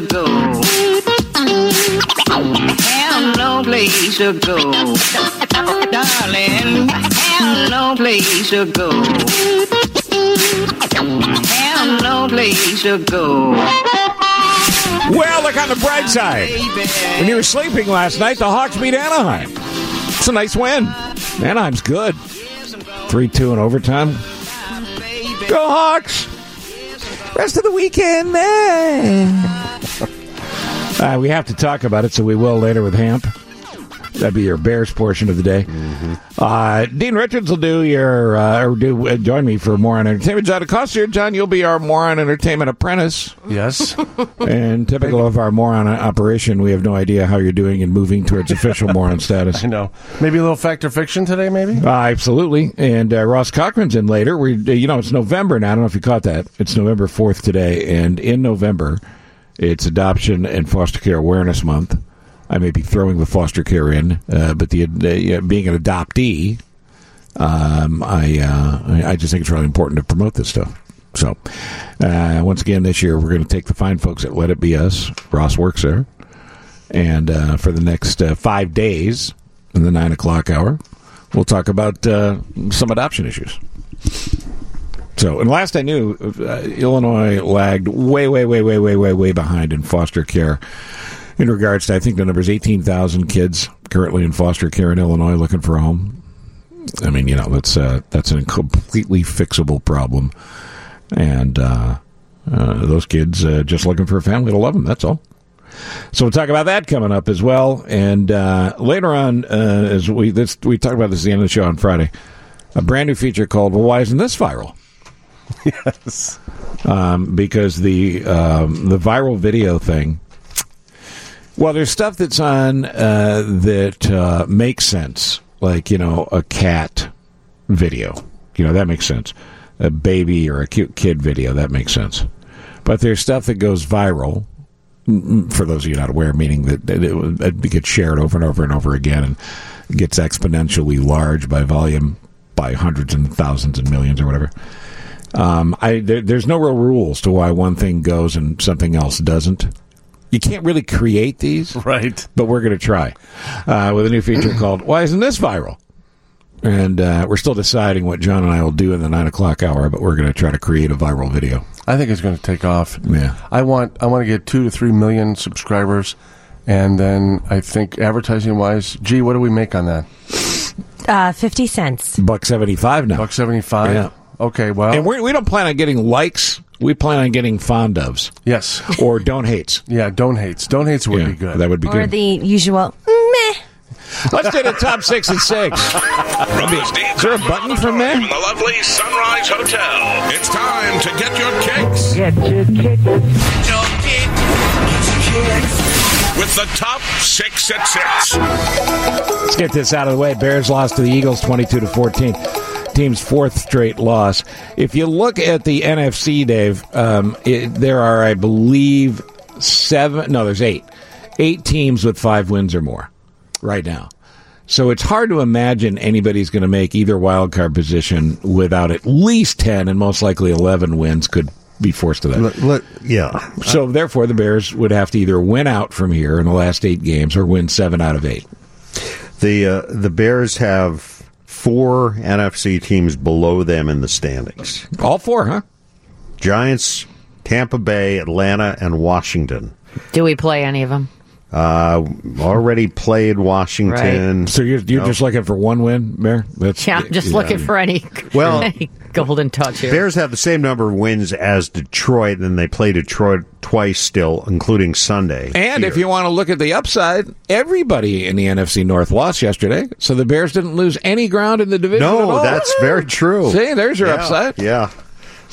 to go. Have no place to go. Darling, have no place to go. Have no place to go. Well, look on the bright side. When you were sleeping last night, the Hawks beat Anaheim. It's a nice win. Anaheim's good. 3 2 in overtime. Go Hawks! Rest of the weekend. eh. Uh, we have to talk about it, so we will later with Hamp. That'd be your Bears portion of the day. Uh, Dean Richards will do your uh, or do uh, join me for more on entertainment. John Acosta, John, you'll be our moron entertainment apprentice. Yes. And typical of our moron operation, we have no idea how you're doing and moving towards official moron status. I know. Maybe a little fact or fiction today, maybe? Uh, absolutely. And uh, Ross Cochran's in later. We, uh, you know, it's November now. I don't know if you caught that. It's November fourth today, and in November, it's Adoption and Foster Care Awareness Month. I may be throwing the foster care in, uh, but the uh, being an adoptee, um, I, uh, I just think it's really important to promote this stuff. So, uh, once again, this year we're going to take the fine folks at Let It Be Us. Ross works there, and uh, for the next uh, five days in the nine o'clock hour, we'll talk about some adoption issues. So, and last I knew, uh, Illinois lagged way, way, way, way, way, way, way behind in foster care. In regards to, I think the number is 18,000 kids currently in foster care in Illinois looking for a home. I mean, you know, that's uh, that's a completely fixable problem, and uh, uh, those kids uh, just looking for a family to love them. That's all. So we'll talk about that coming up as well, and uh, later on, uh, as we this we talked about this at the end of the show on Friday, a brand new feature called "Well, Why Isn't This Viral?" Yes. um, because the um, the viral video thing. Well, there's stuff that's on uh, that uh, makes sense, like you know a cat video. You know that makes sense. A baby or a cute kid video that makes sense. But there's stuff that goes viral. For those of you not aware, meaning that that it, it gets shared over and over and over again and gets exponentially large by volume by hundreds and thousands and millions or whatever. Um, I there, there's no real rules to why one thing goes and something else doesn't. You can't really create these, Right. but we're going to try uh, with a new feature called "Why Isn't This Viral?" And uh, we're still deciding what John and I will do in the nine o'clock hour, but we're going to try to create a viral video. I think it's going to take off. Yeah. I want I want to get two to three million subscribers, and then I think advertising wise, gee, what do we make on that? Uh, 50 cents. Buck seventy five now, Buck seventy five. Yeah. Okay. Well. and we're, we don't plan on getting likes. We plan on getting fond ofs yes. or don't hates. Yeah. Don't hates. Don't hates would Yeah, be good. That would be Or good. the usual meh. Let's do the top six and six. Ross Is there a button from there? From the lovely Sunrise Hotel. It's time to get your kicks. Get your kick. With the top six at six. Let's get this out of the way. Bears lost to the Eagles 22 to 14. Team's fourth straight loss. If you look at the NFC, Dave, um, it, there are, I believe, seven. No, there's eight. Eight teams with five wins or more right now. So it's hard to imagine anybody's going to make either wild card position without at least 10 and most likely 11 wins could be forced to that. Let- let- yeah. So therefore, the Bears would have to either win out from here in the last eight games or win seven out of eight. The uh, the Bears have four NFC teams below them in the standings. All four, huh? Giants, Tampa Bay, Atlanta, and Washington. Do we play any of them? Uh, already played Washington. So you're you're just looking for one win, Bear? That's Yeah, I'm just looking for any, Well- any golden touch here. Bears have the same number of wins as Detroit, and they play Detroit twice still, including Sunday. And if you want to look at the upside, everybody in the NFC North lost yesterday, so the Bears didn't lose any ground in the division. at no, all. that's very true. See, there's your yeah, upside. Yeah.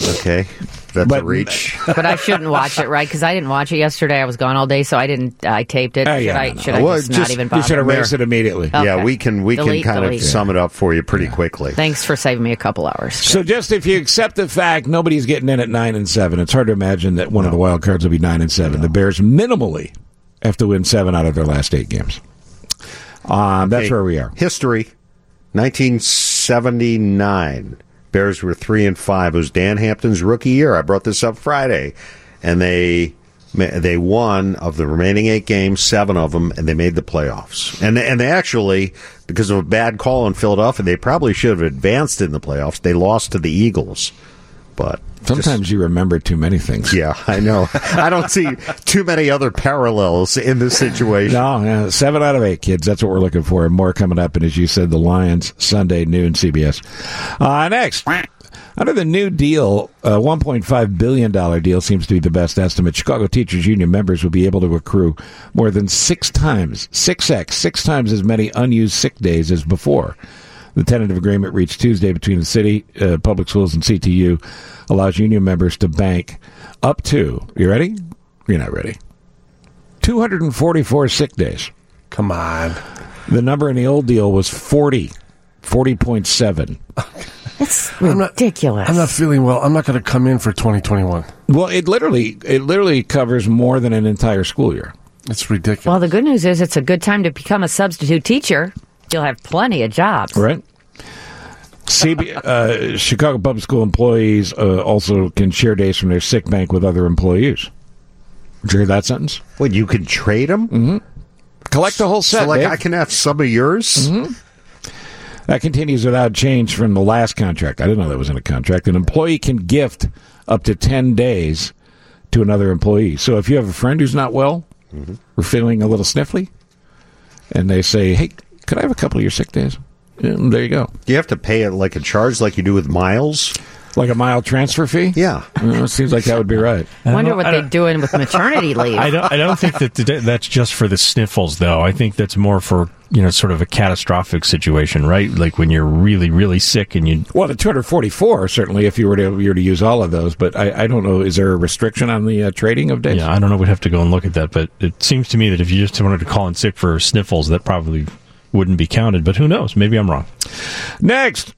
Okay, that's But- a reach. but I shouldn't watch it, right? Because I didn't watch it yesterday. I was gone all day, so I didn't. I taped it. Oh, should yeah, I? no, no. Should I Well, just, not just- even You bother? should erase it immediately. Okay. Yeah, we can we Delete, can kind delete. of sum it up for you pretty quickly. Thanks for saving me a couple hours. So just if you accept the fact nobody's getting in at nine and seven, it's hard to imagine that one of the wild cards will be nine and seven. The Bears minimally have to win seven out of their last eight games. Um, that's Okay, where we are. History, 1979. Bears were three and five. It was Dan Hampton's rookie year. I brought this up Friday, and they They won of the remaining eight games, seven of them, and they made the playoffs. And and they actually, because of a bad call in Philadelphia, they probably should have advanced in the playoffs. They lost to the Eagles, but Sometimes you remember too many things. yeah, I know. I don't see too many other parallels in this situation. No, yeah, seven out of eight kids. That's what we're looking for, and more coming up. And as you said, the Lions Sunday noon CBS. Uh, next, under the new deal, a one point five billion dollar deal seems to be the best estimate. Chicago Teachers Union members will be able to accrue more than six times, six x, six times as many unused sick days as before. The tentative agreement reached Tuesday between the city, uh, public schools, and CTU allows union members to bank up to. You ready? You're not ready. 244 sick days. Come on. The number in the old deal was 40, 40.7. It's I'm not- ridiculous. I'm not feeling well. I'm not going to come in for 2021. Well, it literally it literally covers more than an entire school year. It's ridiculous. well, the good news is it's a good time to become a substitute teacher. You'll have plenty of jobs. Right? CB, uh, Chicago Public School employees uh, also can share days from their sick bank with other employees. Did you hear that sentence? What you can trade them? Collect the whole set. So, like, Dave. I can have some of yours. That continues without change from the last contract. I didn't know that was in a contract. An employee can gift up to 10 days to another employee. So if you have a friend who's not well or feeling a little sniffly, and they say, hey, could I have a couple of your sick days? And there you go. Do you have to pay it like a charge, like you do with miles? Like a mile transfer fee? Yeah. It seems like that would be right. I wonder what I they're doing with maternity leave. I don't. I don't think that th- that's just for the sniffles, though. I think that's more for you know, sort of a catastrophic situation, right? Like when you're really, really sick and you. Well, the 244 certainly, if you were to you were to use all of those, but I, I don't know. Is there a restriction on the uh, trading of days? Yeah, I don't know. We'd have to go and look at that, but it seems to me that if you just wanted to call in sick for sniffles, that probably wouldn't be counted. But who knows? Maybe I'm wrong. Next,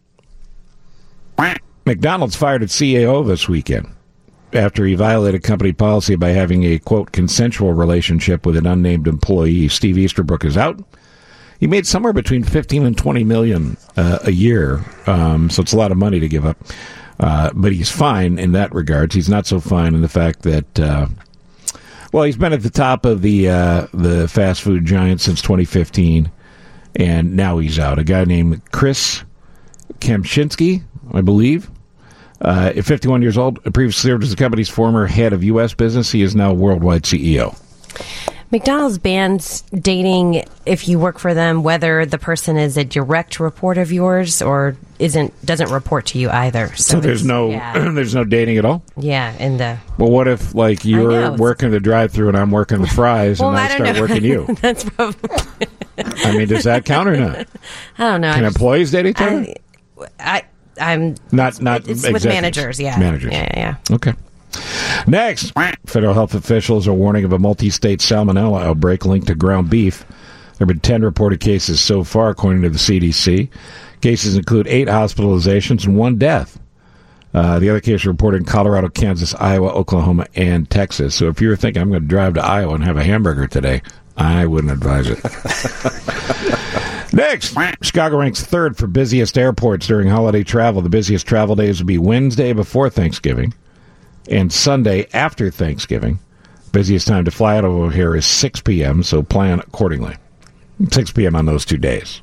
McDonald's fired its CEO this weekend after he violated company policy by having a quote consensual relationship with an unnamed employee. Steve Easterbrook is out. He made somewhere between 15 and 20 million uh, a year, um, so it's a lot of money to give up. Uh, but he's fine in that regards. He's not so fine in the fact that, uh, well, he's been at the top of the uh, the fast food giant since 2015, and now he's out. A guy named Chris Kempczinski, I believe. Uh, at 51 years old, previously served as the company's former head of U.S. business. He is now worldwide CEO. McDonald's bans dating if you work for them, whether the person is a direct report of yours or isn't doesn't report to you either. So, So there's no yeah, there's no dating at all. yeah, in the Well, what if like you're working the drive-through and I'm working the fries well, and I, I start know. working you? That's probably I mean, does that count or not? I don't know. Can just- employees date each other? I, I I'm not not it's with managers. Yeah, managers. Yeah, yeah. yeah. Okay. Next, federal health officials are warning of a multi-state salmonella outbreak linked to ground beef. There have been 10 reported cases so far, according to the CDC. Cases include eight hospitalizations and one death. Uh, the other case reported in Colorado, Kansas, Iowa, Oklahoma, and Texas. So if you were thinking, I'm going to drive to Iowa and have a hamburger today, I wouldn't advise it. Next, Chicago ranks third for busiest airports during holiday travel. The busiest travel days will be Wednesday before Thanksgiving and Sunday after Thanksgiving. Busiest time to fly out over here is 6 p.m., so plan accordingly. 6 p.m. on those two days.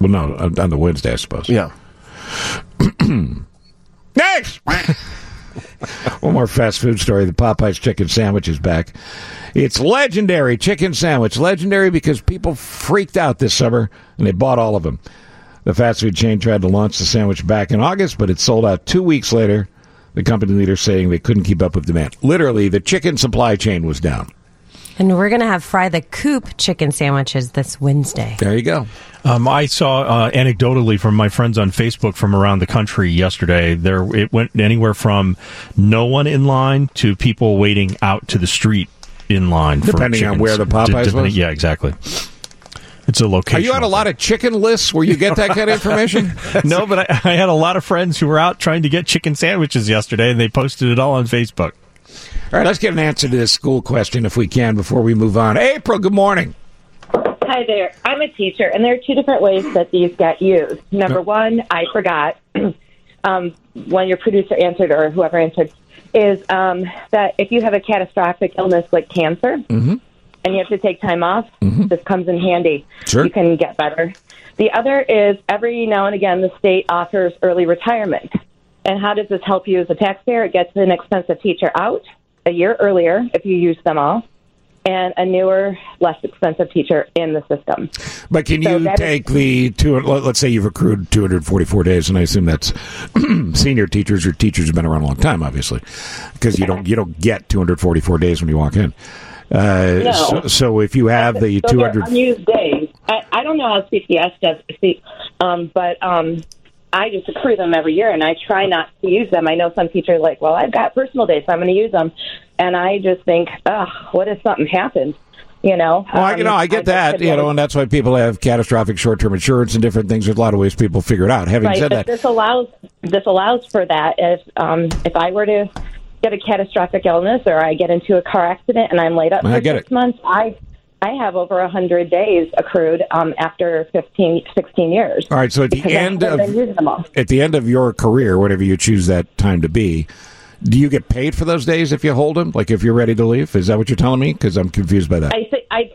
Well, no, on on the Wednesday, I suppose. Yeah. Next! One more fast food story. The Popeyes chicken sandwich is back. It's legendary chicken sandwich. Legendary because people freaked out this summer and they bought all of them. The fast food chain tried to launch the sandwich back in August, but it sold out two weeks later. The company leader saying they couldn't keep up with demand. Literally, the chicken supply chain was down. And we're gonna have fry the coop chicken sandwiches this Wednesday. There you go. Um, I saw uh, anecdotally from my friends on Facebook from around the country yesterday. There, it went anywhere from no one in line to people waiting out to the street in line. for Depending on where the D- Popeyes depending- was? Yeah, exactly. It's a location. Are you on a lot of chicken lists where you get that kind of information? no, but I, I had a lot of friends who were out trying to get chicken sandwiches yesterday, and they posted it all on Facebook. All right, let's get an answer to this school question if we can before we move on. April, good morning. Hi there. I'm a teacher, and there are two different ways that these get used. Number one, I forgot um, when your producer answered or whoever answered is um, that if you have a catastrophic illness like cancer and you have to take time off, mm-hmm. this comes in handy. Sure. You can get better. The other is every now and again the state offers early retirement. And how does this help you as a taxpayer? It gets an expensive teacher out a year earlier if you use them all, and a newer, less expensive teacher in the system. But can So you that is- take the two? let- Let's say you've accrued 244 days, and I assume that's senior teachers or teachers who've been around a long time, obviously, because you don't you don't get 244 days when you walk in. Uh, No. so, so if you have the So 200, unused days. I, I don't know how CPS does, see, um, but um, I just accrue them every year, and I try not to use them. I know some teachers are like, well, I've got personal days, so I'm going to use them, and I just think, ugh, what if something happens? You know, well, I, you know, Um, I get just that, you know, and that's why people have catastrophic short-term insurance and different things. There's a lot of ways people figure it out. Having right, said but that, this allows this allows for that. If um, if I were to get a catastrophic illness or I get into a car accident and I'm laid up I for six it. months, I I have over a hundred days accrued um, after 15, 16 years. all right. So at the end of been using them all. at the end of your career, whatever you choose that time to be, do you get paid for those days if you hold them? Like if you're ready to leave? Is that what you're telling me? Because I'm confused by that. I think I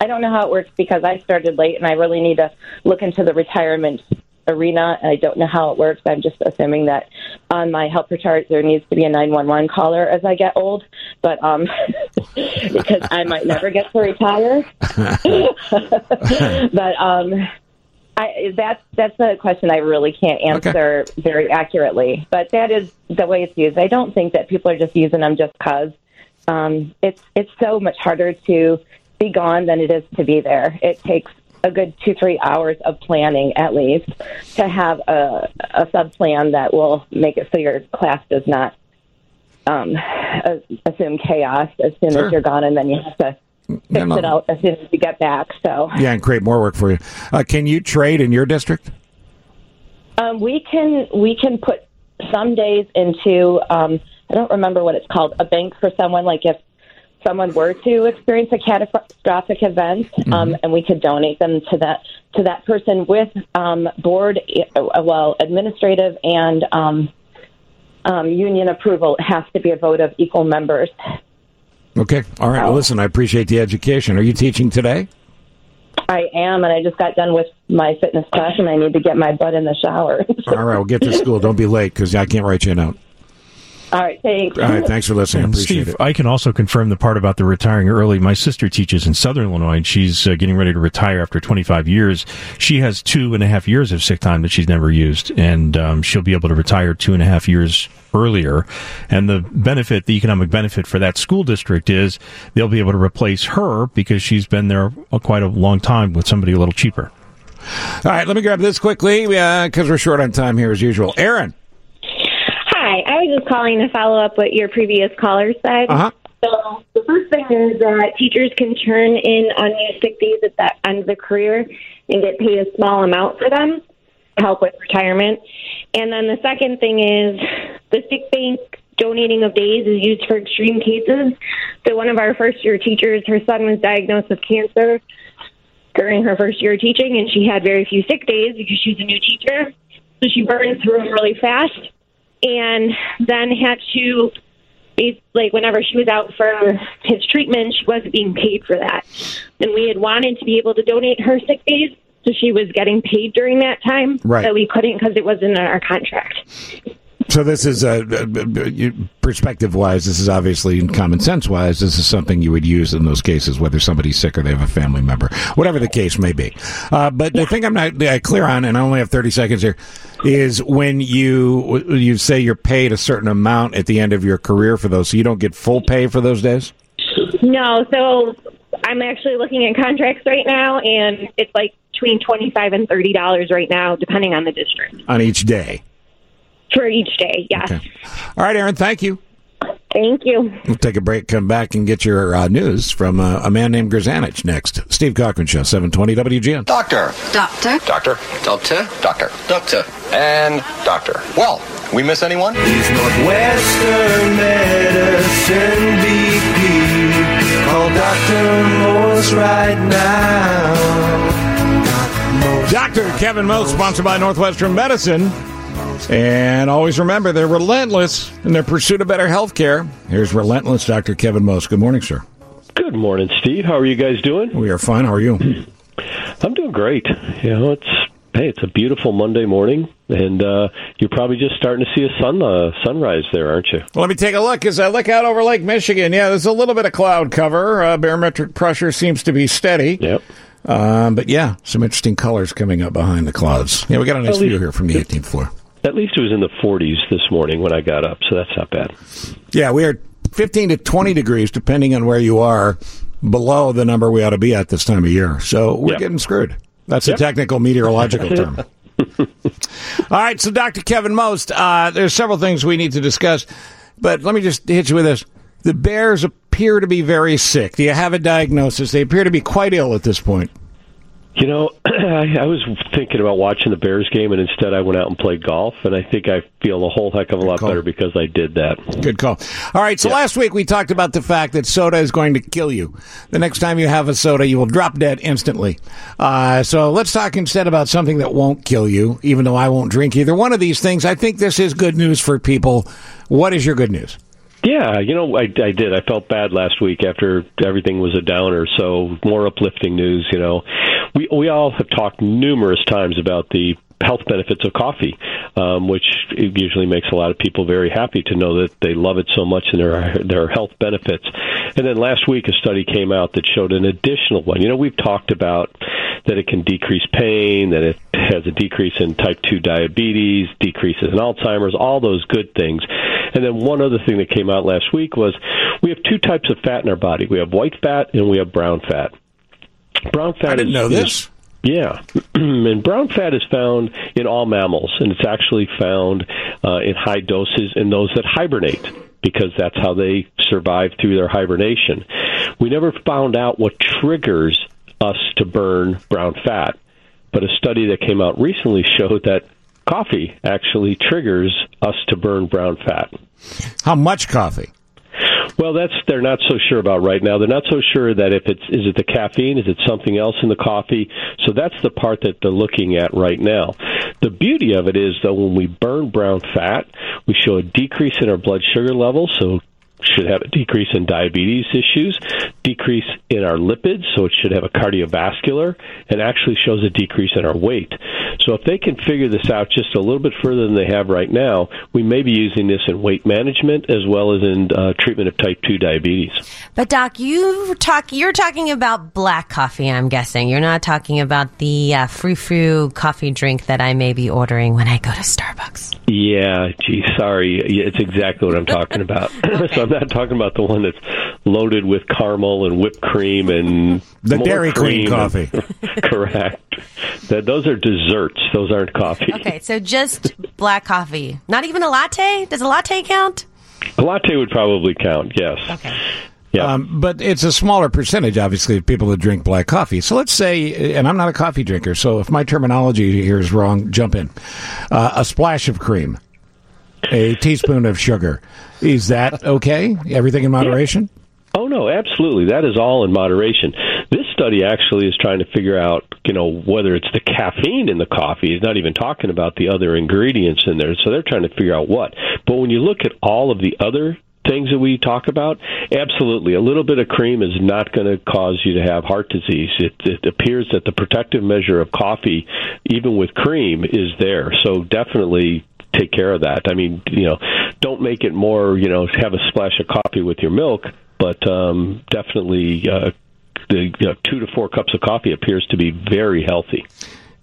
I don't know how it works because I started late and I really need to look into the retirement arena. I don't know how it works. I'm just assuming that on my helper chart there needs to be a 911 caller as I get old, but um because I might never get to retire. but um I, that's that's a question I really can't answer very accurately. But that is the way it's used. I don't think that people are just using them just cause. Um, it's it's so much harder to be gone than it is to be there. It takes a good two three hours of planning at least to have a a sub plan that will make it so your class does not um, assume chaos as soon Sure. as you're gone, and then you have to fix No, no. it out as soon as you get back. So. Yeah, and create more work for you. Uh, can you trade in your district? Um, we can we can put some days into um, I don't remember what it's called a bank for someone like if someone were to experience a catastrophic event um, and we could donate them to that to that person with um, board uh, well administrative and um, um, union approval it has to be a vote of equal members Okay. All right. Well, listen, I appreciate the education. Are you teaching today? I am and I just got done with my fitness class and I need to get my butt in the shower All right. we'll get to school. Don't be late because I can't write you a note. All right thanks All right. Thanks for listening. I And appreciate Steve, it. I can also confirm the part about the retiring early. My sister teaches in Southern Illinois, and she's uh, getting ready to retire after 25 years. She has two and a half years of sick time that she's never used, and um, she'll be able to retire two and a half years earlier. And the benefit, the economic benefit for that school district is they'll be able to replace her because she's been there a, quite a long time with somebody a little cheaper. All right. Let me grab this quickly because we're short on time here as usual. Aaron. Hi, I was just calling to follow up what your previous caller said. Uh-huh. So the first thing is that teachers can turn in unused sick days at the end of the career and get paid a small amount for them to help with retirement. And then the second thing is the sick bank donating of days is used for extreme cases. So one of our first year teachers, her son was diagnosed with cancer during her first year of teaching, and she had very few sick days because she was a new teacher. So she burned through them really fast and then had to like whenever she was out for his treatment she wasn't being paid for that and we had wanted to be able to donate her sick days so she was getting paid during that time Right. but we couldn't because it wasn't in our contract So this is uh, perspective wise. This is obviously and common sense wise. This is something you would use in those cases, whether somebody's sick or they have a family member, whatever the case may be. Uh, but the thing I'm not uh, clear on, and I only have 30 seconds here, is when you you say you're paid a certain amount at the end of your career for those, so you don't get full pay for those days. no so i'm actually looking at contracts right now and it's like between 25 and 30 dollars right now depending on the district on each day. For each day yes Okay. All right, Aaron. Thank you. thank you We'll take a break, come back, and get your uh, news from uh, a man named Grzanich next. Steve Cochran Show, 720 WGN. Doctor. Doctor. Doctor. Doctor. Doctor. Doctor. And doctor. Well, we miss anyone? He's Northwestern Medicine BP. Call Dr. Most right now. Dr. Kevin Moe, sponsored by Northwestern Medicine. And always remember, they're relentless in their pursuit of better health care. Here's Relentless Dr. Kevin Most. Good morning, sir. Good morning, Steve. How are you guys doing? We are fine. How are you? I'm doing great. You know, it's hey, it's a beautiful Monday morning, and uh, you're probably just starting to see a sun uh, sunrise there, aren't you? Well, let me take a look as I look out over Lake Michigan. Yeah, there's a little bit of cloud cover. Uh, barometric pressure seems to be steady. Yep. Um, but yeah, some interesting colors coming up behind the clouds. Yeah, we got a nice least- view here from the 18th floor. At least it was in the 40s this morning when I got up, so that's not bad. Yeah, we are 15 to 20 degrees, depending on where you are, below the number we ought to be at this time of year. So we're Yep. getting screwed. That's Yep. a technical meteorological term. All right, so Dr. Kevin Most, uh, there's several things we need to discuss, but let me just hit you with this. The Bears appear to be very sick. Do you have a diagnosis? They appear to be quite ill at this point. You know, I, I was thinking about watching the Bears game, and instead I went out and played golf, and I think I feel a whole heck of a lot better because I did that. Good call. All right, so last week we talked about the fact that soda is going to kill you. The next time you have a soda, you will drop dead instantly. Uh, so let's talk instead about something that won't kill you, even though I won't drink either one of these things. I think this is good news for people. What is your good news? Yeah, you know, I, I did. I felt bad last week after everything was a downer. So more uplifting news. You know, we we all have talked numerous times about the health benefits of coffee, um, which usually makes a lot of people very happy to know that they love it so much and there are there are health benefits. And then last week, a study came out that showed an additional one. You know, we've talked about that it can decrease pain, that it has a decrease in type 2 diabetes, decreases in Alzheimer's, all those good things. And then one other thing that came out last week was we have two types of fat in our body. We have white fat and we have brown fat. Brown fat I didn't is, know is- this. yeah, and brown fat is found in all mammals, and it's actually found uh, in high doses in those that hibernate because that's how they survive through their hibernation. We never found out what triggers us to burn brown fat, but a study that came out recently showed that coffee actually triggers us to burn brown fat. How much coffee? Well, that's they're not so sure about right now. They're not so sure that if it's is it the caffeine, is it something else in the coffee. So that's the part that they're looking at right now. The beauty of it is though when we burn brown fat, we show a decrease in our blood sugar levels, so should have a decrease in diabetes issues, decrease in our lipids, so it should have a cardiovascular, and actually shows a decrease in our weight. So if they can figure this out just a little bit further than they have right now, we may be using this in weight management as well as in uh, treatment of type 2 diabetes. But Doc, you talk. You're talking about black coffee. I'm guessing you're not talking about the uh, frou frou coffee drink that I may be ordering when I go to Starbucks. Yeah, gee, sorry. Yeah, It's exactly what I'm talking about. so I'm not talking about the one that's loaded with caramel and whipped cream and The more Dairy Queen cream coffee. Correct. That those are desserts. Those aren't coffee. Okay, so just black coffee. Not even a latte. Does a latte count? A latte would probably count. Yes. Okay. Yeah. Um, but it's a smaller percentage, obviously, of people that drink black coffee. So let's say, and I'm not a coffee drinker, so if my terminology here is wrong, jump in. Uh, a splash of cream, a teaspoon of sugar. Is that okay? Everything in moderation? Oh no, absolutely. That is all in moderation. This study actually is trying to figure out, you know, whether it's the caffeine in the coffee. It's not even talking about the other ingredients in there. So they're trying to figure out what. But when you look at all of the other things that we talk about, absolutely, a little bit of cream is not going to cause you to have heart disease. It, it appears that the protective measure of coffee, even with cream, is there. So definitely take care of that. I mean, you know, don't make it more, you know, have a splash of coffee with your milk, but um, definitely uh, the you know, two to four cups of coffee appears to be very healthy.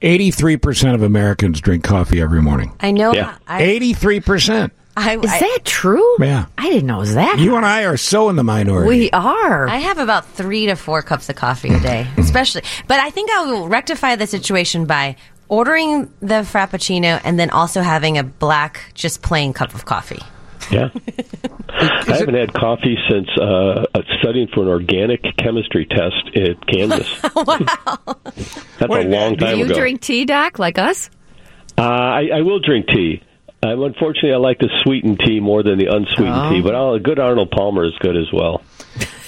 83% of Americans drink coffee every morning. I know. Yeah. I, 83%. I, Is I, that true? Yeah. I didn't know it was that. You and I are so in the minority. we are. I have about three to four cups of coffee a day, especially. But I think I will rectify the situation by ordering the frappuccino and then also having a black, just plain cup of coffee. Yeah. I haven't had coffee since uh, studying for an organic chemistry test at Kansas. wow. That's Wait, a long time ago. Do you ago. drink tea, Doc, like us? Uh, I, I will drink tea. Um, unfortunately, I like the sweetened tea more than the unsweetened Oh. tea, but I'll, a good Arnold Palmer is good as well.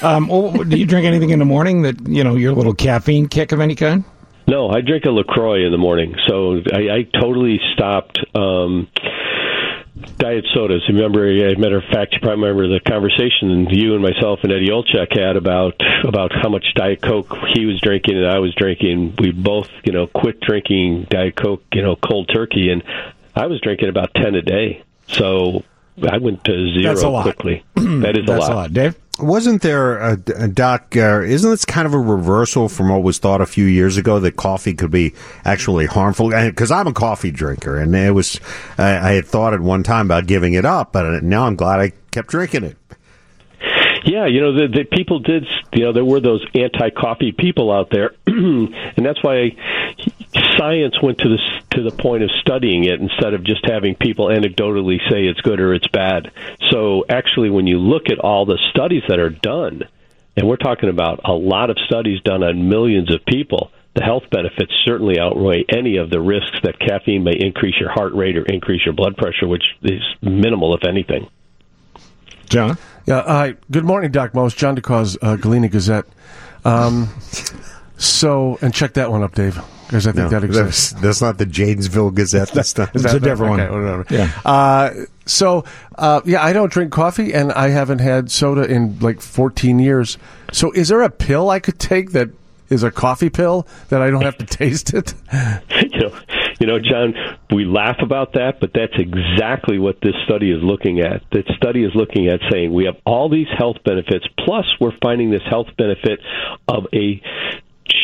Um, well, do you drink anything in the morning that, you know, your little caffeine kick of any kind? No, I drink a LaCroix in the morning, so I, I totally stopped um, diet sodas. Remember, as a matter of fact, you probably remember the conversation you and myself and Eddie Olczyk had about about how much Diet Coke he was drinking and I was drinking. We both, you know, quit drinking Diet Coke, you know, cold turkey, and I was drinking about ten a day. So I went to zero a lot. quickly. that is a lot. Dave. Wasn't there a, a doc? Uh, isn't this kind of a reversal from what was thought a few years ago that coffee could be actually harmful? Because I'm a coffee drinker, and it was I, I had thought at one time about giving it up, but now I'm glad I kept drinking it. Yeah, you know, the, the people did. You know, there were those anti-coffee people out there, and that's why science went to the to the point of studying it instead of just having people anecdotally say it's good or it's bad. So, actually, when you look at all the studies that are done, and we're talking about a lot of studies done on millions of people. The health benefits certainly outweigh any of the risks that caffeine may increase your heart rate or increase your blood pressure, which is minimal, if anything. John? Yeah. Uh, good morning, Doc Most. John DeCause, uh, Galena Gazette. Um, so, and check that one up, Dave, because I think No, that exists. that's, that's not the Janesville Gazette. That's not. Is that- okay, whatever. Yeah. Uh, so, uh, yeah, I don't drink coffee, and I haven't had soda in like 14 years. So, is there a pill I could take that is a coffee pill that I don't have to taste it? you know, you know, John, we laugh about that, but that's exactly what this study is looking at. The study is looking at saying we have all these health benefits, plus we're finding this health benefit of a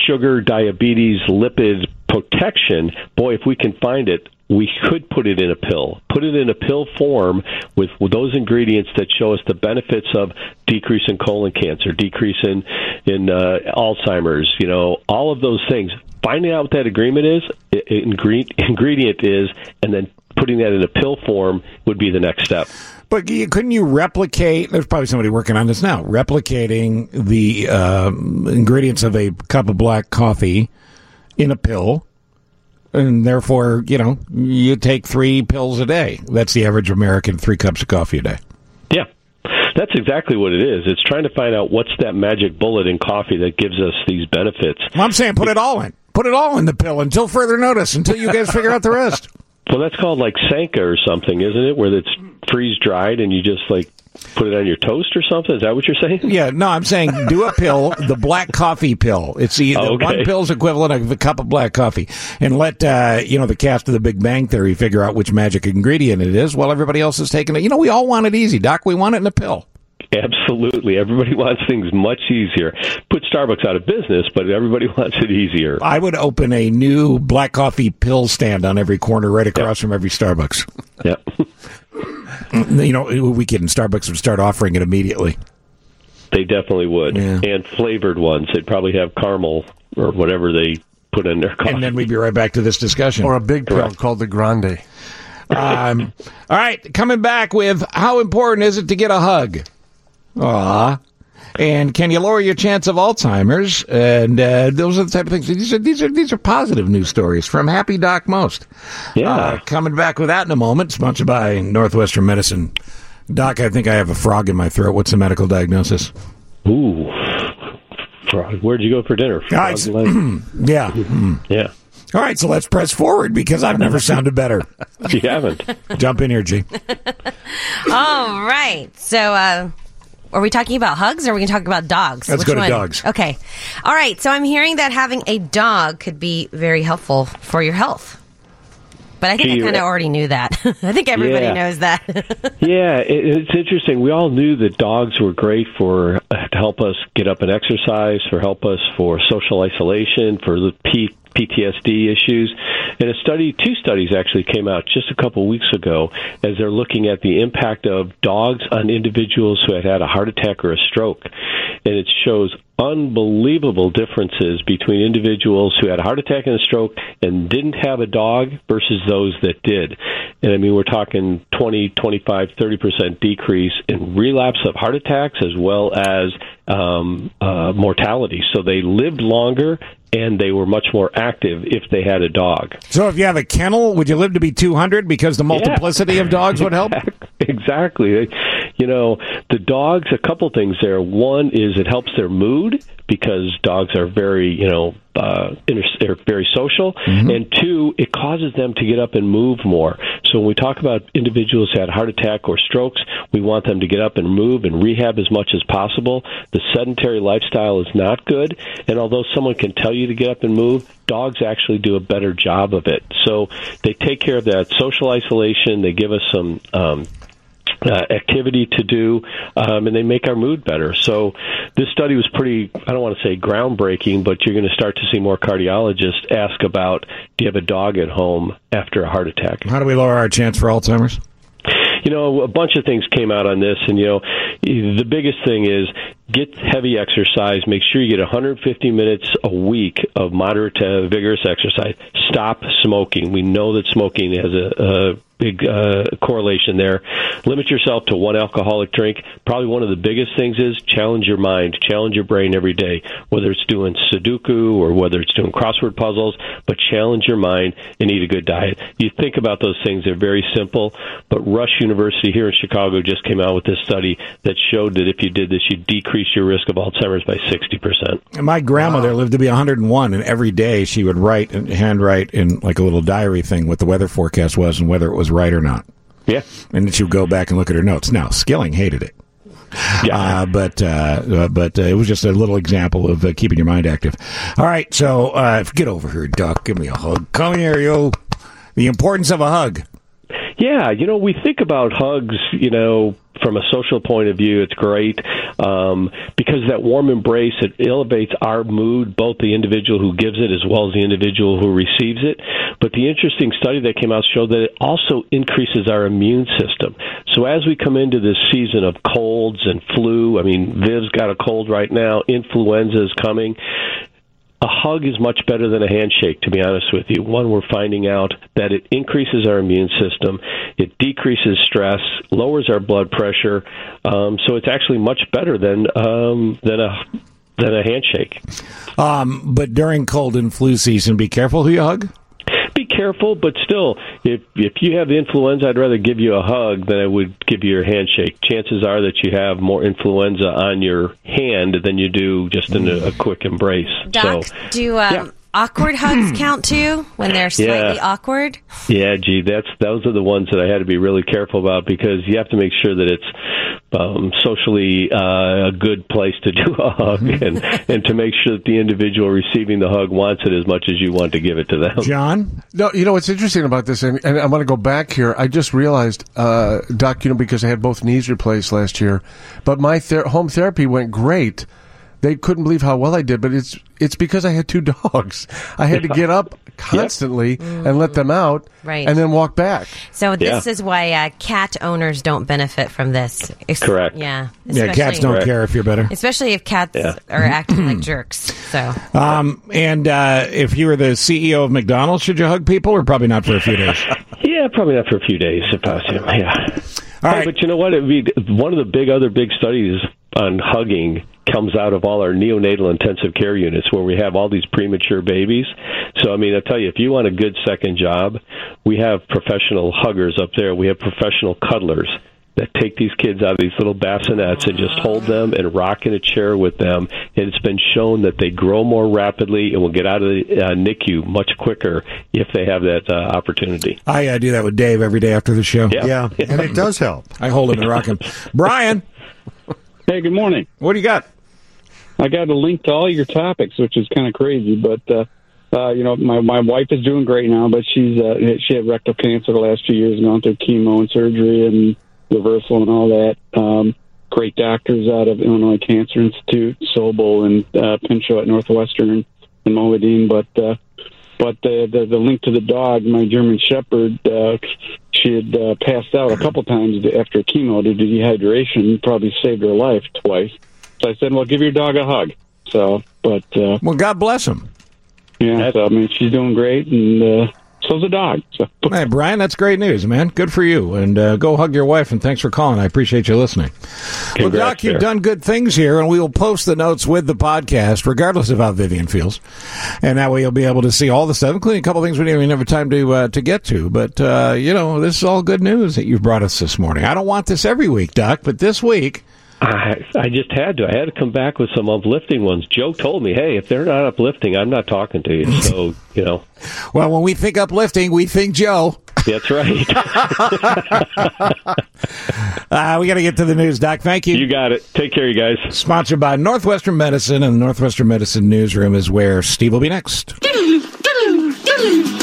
sugar, diabetes, lipid protection. Boy, if we can find it, we could put it in a pill. Put it in a pill form with, with those ingredients that show us the benefits of decrease in colon cancer, decrease in in uh, Alzheimer's. You know, all of those things. Finding out what that agreement is, i- i- ingre- ingredient is, and then putting that in a pill form would be the next step. But couldn't you replicate? There's probably somebody working on this now, replicating the um, ingredients of a cup of black coffee in a pill, and therefore, you know, you take three pills a day. That's the average American, three cups of coffee a day. Yeah. That's exactly what it is. It's trying to find out what's that magic bullet in coffee that gives us these benefits. Well, I'm saying put it all in. Put it all in the pill until further notice, until you guys figure out the rest. Well, that's called like Sanka or something, isn't it? Where it's freeze dried and you just like put it on your toast or something. Is that what you're saying? Yeah, no, I'm saying do a pill, the black coffee pill. It's the, the Oh, okay. one pill's equivalent of a cup of black coffee, and let uh, you know the cast of the Big Bang Theory figure out which magic ingredient it is, while everybody else is taking it. You know, we all want it easy, Doc. We want it in a pill. Absolutely. Everybody wants things much easier. Put Starbucks out of business, but everybody wants it easier. I would open a new black coffee pill stand on every corner, right across from every Starbucks. Yeah. you know, we could, and Starbucks would start offering it immediately. They definitely would. And flavored ones. They'd probably have caramel or whatever they put in their coffee. And then we'd be right back to this discussion. Or a big pill called the Grande. Um, all right, coming back with how important is it to get a hug? Aw. And can you lower your chance of Alzheimer's? And uh, those are the type of things. These are these are these are positive news stories from Happy Doc Most. Yeah. Uh, coming back with that in a moment. Sponsored by Northwestern Medicine. Doc, I think I have a frog in my throat. What's the medical diagnosis? Ooh. Frog. Where'd you go for dinner? Frog leg? yeah. Mm. yeah. All right, so let's press forward because I've never sounded better. You haven't. Jump in here, G. All right. So, uh, are we talking about hugs or are we going to talk about dogs? Let's Which go to one? dogs. Okay. All right. So, I'm hearing that having a dog could be very helpful for your health. But I think Gee, I kind of uh, already knew that. I think everybody Yeah. knows that. Yeah, it, it's interesting. We all knew that dogs were great for uh, to help us get up and exercise, for help us for social isolation, for the P, PTSD issues. And a study, two studies actually came out just a couple weeks ago, as they're looking at the impact of dogs on individuals who had had a heart attack or a stroke, and it shows unbelievable differences between individuals who had a heart attack and a stroke and didn't have a dog versus those that did. And I mean, we're talking 20, 25, 30% decrease in relapse of heart attacks as well as um, uh, mortality. So they lived longer and they were much more active if they had a dog. So if you have a kennel, would you live to be 200 because the multiplicity of dogs would help? Exactly. You know, the dogs, a couple things there. One is it helps their mood because dogs are very, you know, uh, inter- they're very social. And two, it causes them to get up and move more. So when we talk about individuals who had heart attack or strokes, we want them to get up and move and rehab as much as possible. The sedentary lifestyle is not good, and although someone can tell you to get up and move, dogs actually do a better job of it. So they take care of that social isolation. They give us some um, uh, activity to do, um, and they make our mood better. So this study was pretty, I don't want to say groundbreaking, but you're going to start to see more cardiologists ask about, do you have a dog at home after a heart attack? How do we lower our chance for Alzheimer's? you know, a bunch of things came out on this, and you know, the biggest thing is get heavy exercise. Make sure you get 150 minutes a week of moderate to vigorous exercise. Stop smoking. We know that smoking has a, a big uh, correlation there. Limit yourself to one alcoholic drink. Probably one of the biggest things is challenge your mind, challenge your brain every day, whether it's doing Sudoku or whether it's doing crossword puzzles, but challenge your mind and eat a good diet. You think about those things, they're very simple, but Rush University here in Chicago just came out with this study that showed that if you did this, you decrease your risk of Alzheimer's by 60%. And my grandmother lived to be 101, and every day she would write and handwrite in like a little diary thing what the weather forecast was and whether it was right or not. Yeah. And then she would go back and look at her notes. Now, Skilling hated it. Uh, but uh, uh, but uh, it was just a little example of uh, keeping your mind active. All right, so uh, get over here, Duck. Give me a hug. Come here, yo. The importance of a hug. Yeah, you know, we think about hugs, you know, from a social point of view, it's great um, because that warm embrace it elevates our mood, both the individual who gives it as well as the individual who receives it. But the interesting study that came out showed that it also increases our immune system. So as we come into this season of colds and flu, I mean, Viv's got a cold right now, influenza is coming a hug is much better than a handshake, to be honest with you. One, we're finding out that it increases our immune system, it decreases stress, lowers our blood pressure. Um, so it's actually much better than um, than a than a handshake. Um, but during cold and flu season, be careful who you hug. Be careful, but still, if if you have the influenza, I'd rather give you a hug than I would give you your handshake. Chances are that you have more influenza on your hand than you do just in a, a quick embrace. Doc, so, do um, awkward hugs count too when they're slightly Yeah. awkward? Yeah, gee, that's those are the ones that I had to be really careful about because you have to make sure that it's um, socially uh, a good place to do a hug and and to make sure that the individual receiving the hug wants it as much as you want to give it to them. John? No, you know what's interesting about this, and, and I'm going to go back here. I just realized, uh, Doc, you know, because I had both knees replaced last year, but my ther- home therapy went great. They couldn't believe how well I did, but it's it's because I had two dogs. I had to get up constantly and let them out, Right. and then walk back. So this Yeah. is why uh, cat owners don't benefit from this. Ex- Correct. Yeah. Yeah, cats don't care if you're better. Especially if cats Yeah. are acting like jerks. So Um, and uh, if you were the CEO of McDonald's, should you hug people or probably not for a few days? Yeah, probably not for a few days, if possible. Yeah. All Hey, but you know what? It'd be, one of the big other big studies on hugging comes out of all our neonatal intensive care units where we have all these premature babies. So I mean, I tell you, if you want a good second job, we have professional huggers up there. We have professional cuddlers that take these kids out of these little bassinets and just hold them and rock in a chair with them. And it's been shown that they grow more rapidly and will get out of the uh, NICU much quicker if they have that uh, opportunity. I uh, do that with Dave every day after the show. Yeah. Yeah, and it does help. I hold him and rock him. Brian. Hey, good morning. What do you got? I got a link to all your topics, which is kind of crazy, but uh, uh, you know, my my wife is doing great now, but she's uh, she had rectal cancer the last few years, and gone through chemo and surgery and reversal and all that. Um, great doctors out of Illinois Cancer Institute, Sobel and uh, Pinchot at Northwestern and Moedine, but uh, but the, the the link to the dog, my German Shepherd, uh, she had uh, passed out a couple times after chemo due to dehydration. Probably saved her life twice. So I said, "Well, give your dog a hug." So, but uh, well, God bless him. Yeah, so I mean, she's doing great, and uh, so's the dog. So. Hey, Brian, that's great news, man. Good for you. And uh, go hug your wife, and thanks for calling. I appreciate you listening. well, Congrats Doc, you've done good things here, and we will post the notes with the podcast, regardless of how Vivian feels. And that way you'll be able to see all the stuff, including a couple things we didn't even have time to uh, to get to. But, uh, you know, this is all good news that you've brought us this morning. I don't want this every week, Doc, but this week... I, I just had to. I had to come back with some uplifting ones. Joe told me, "Hey, if they're not uplifting, I'm not talking to you." So you know, Well, when we think uplifting, we think Joe. That's right. Uh, we got to get to the news, Doc. Thank you. You got it. Take care, you guys. Sponsored by Northwestern Medicine, and the Northwestern Medicine newsroom is where Steve will be next.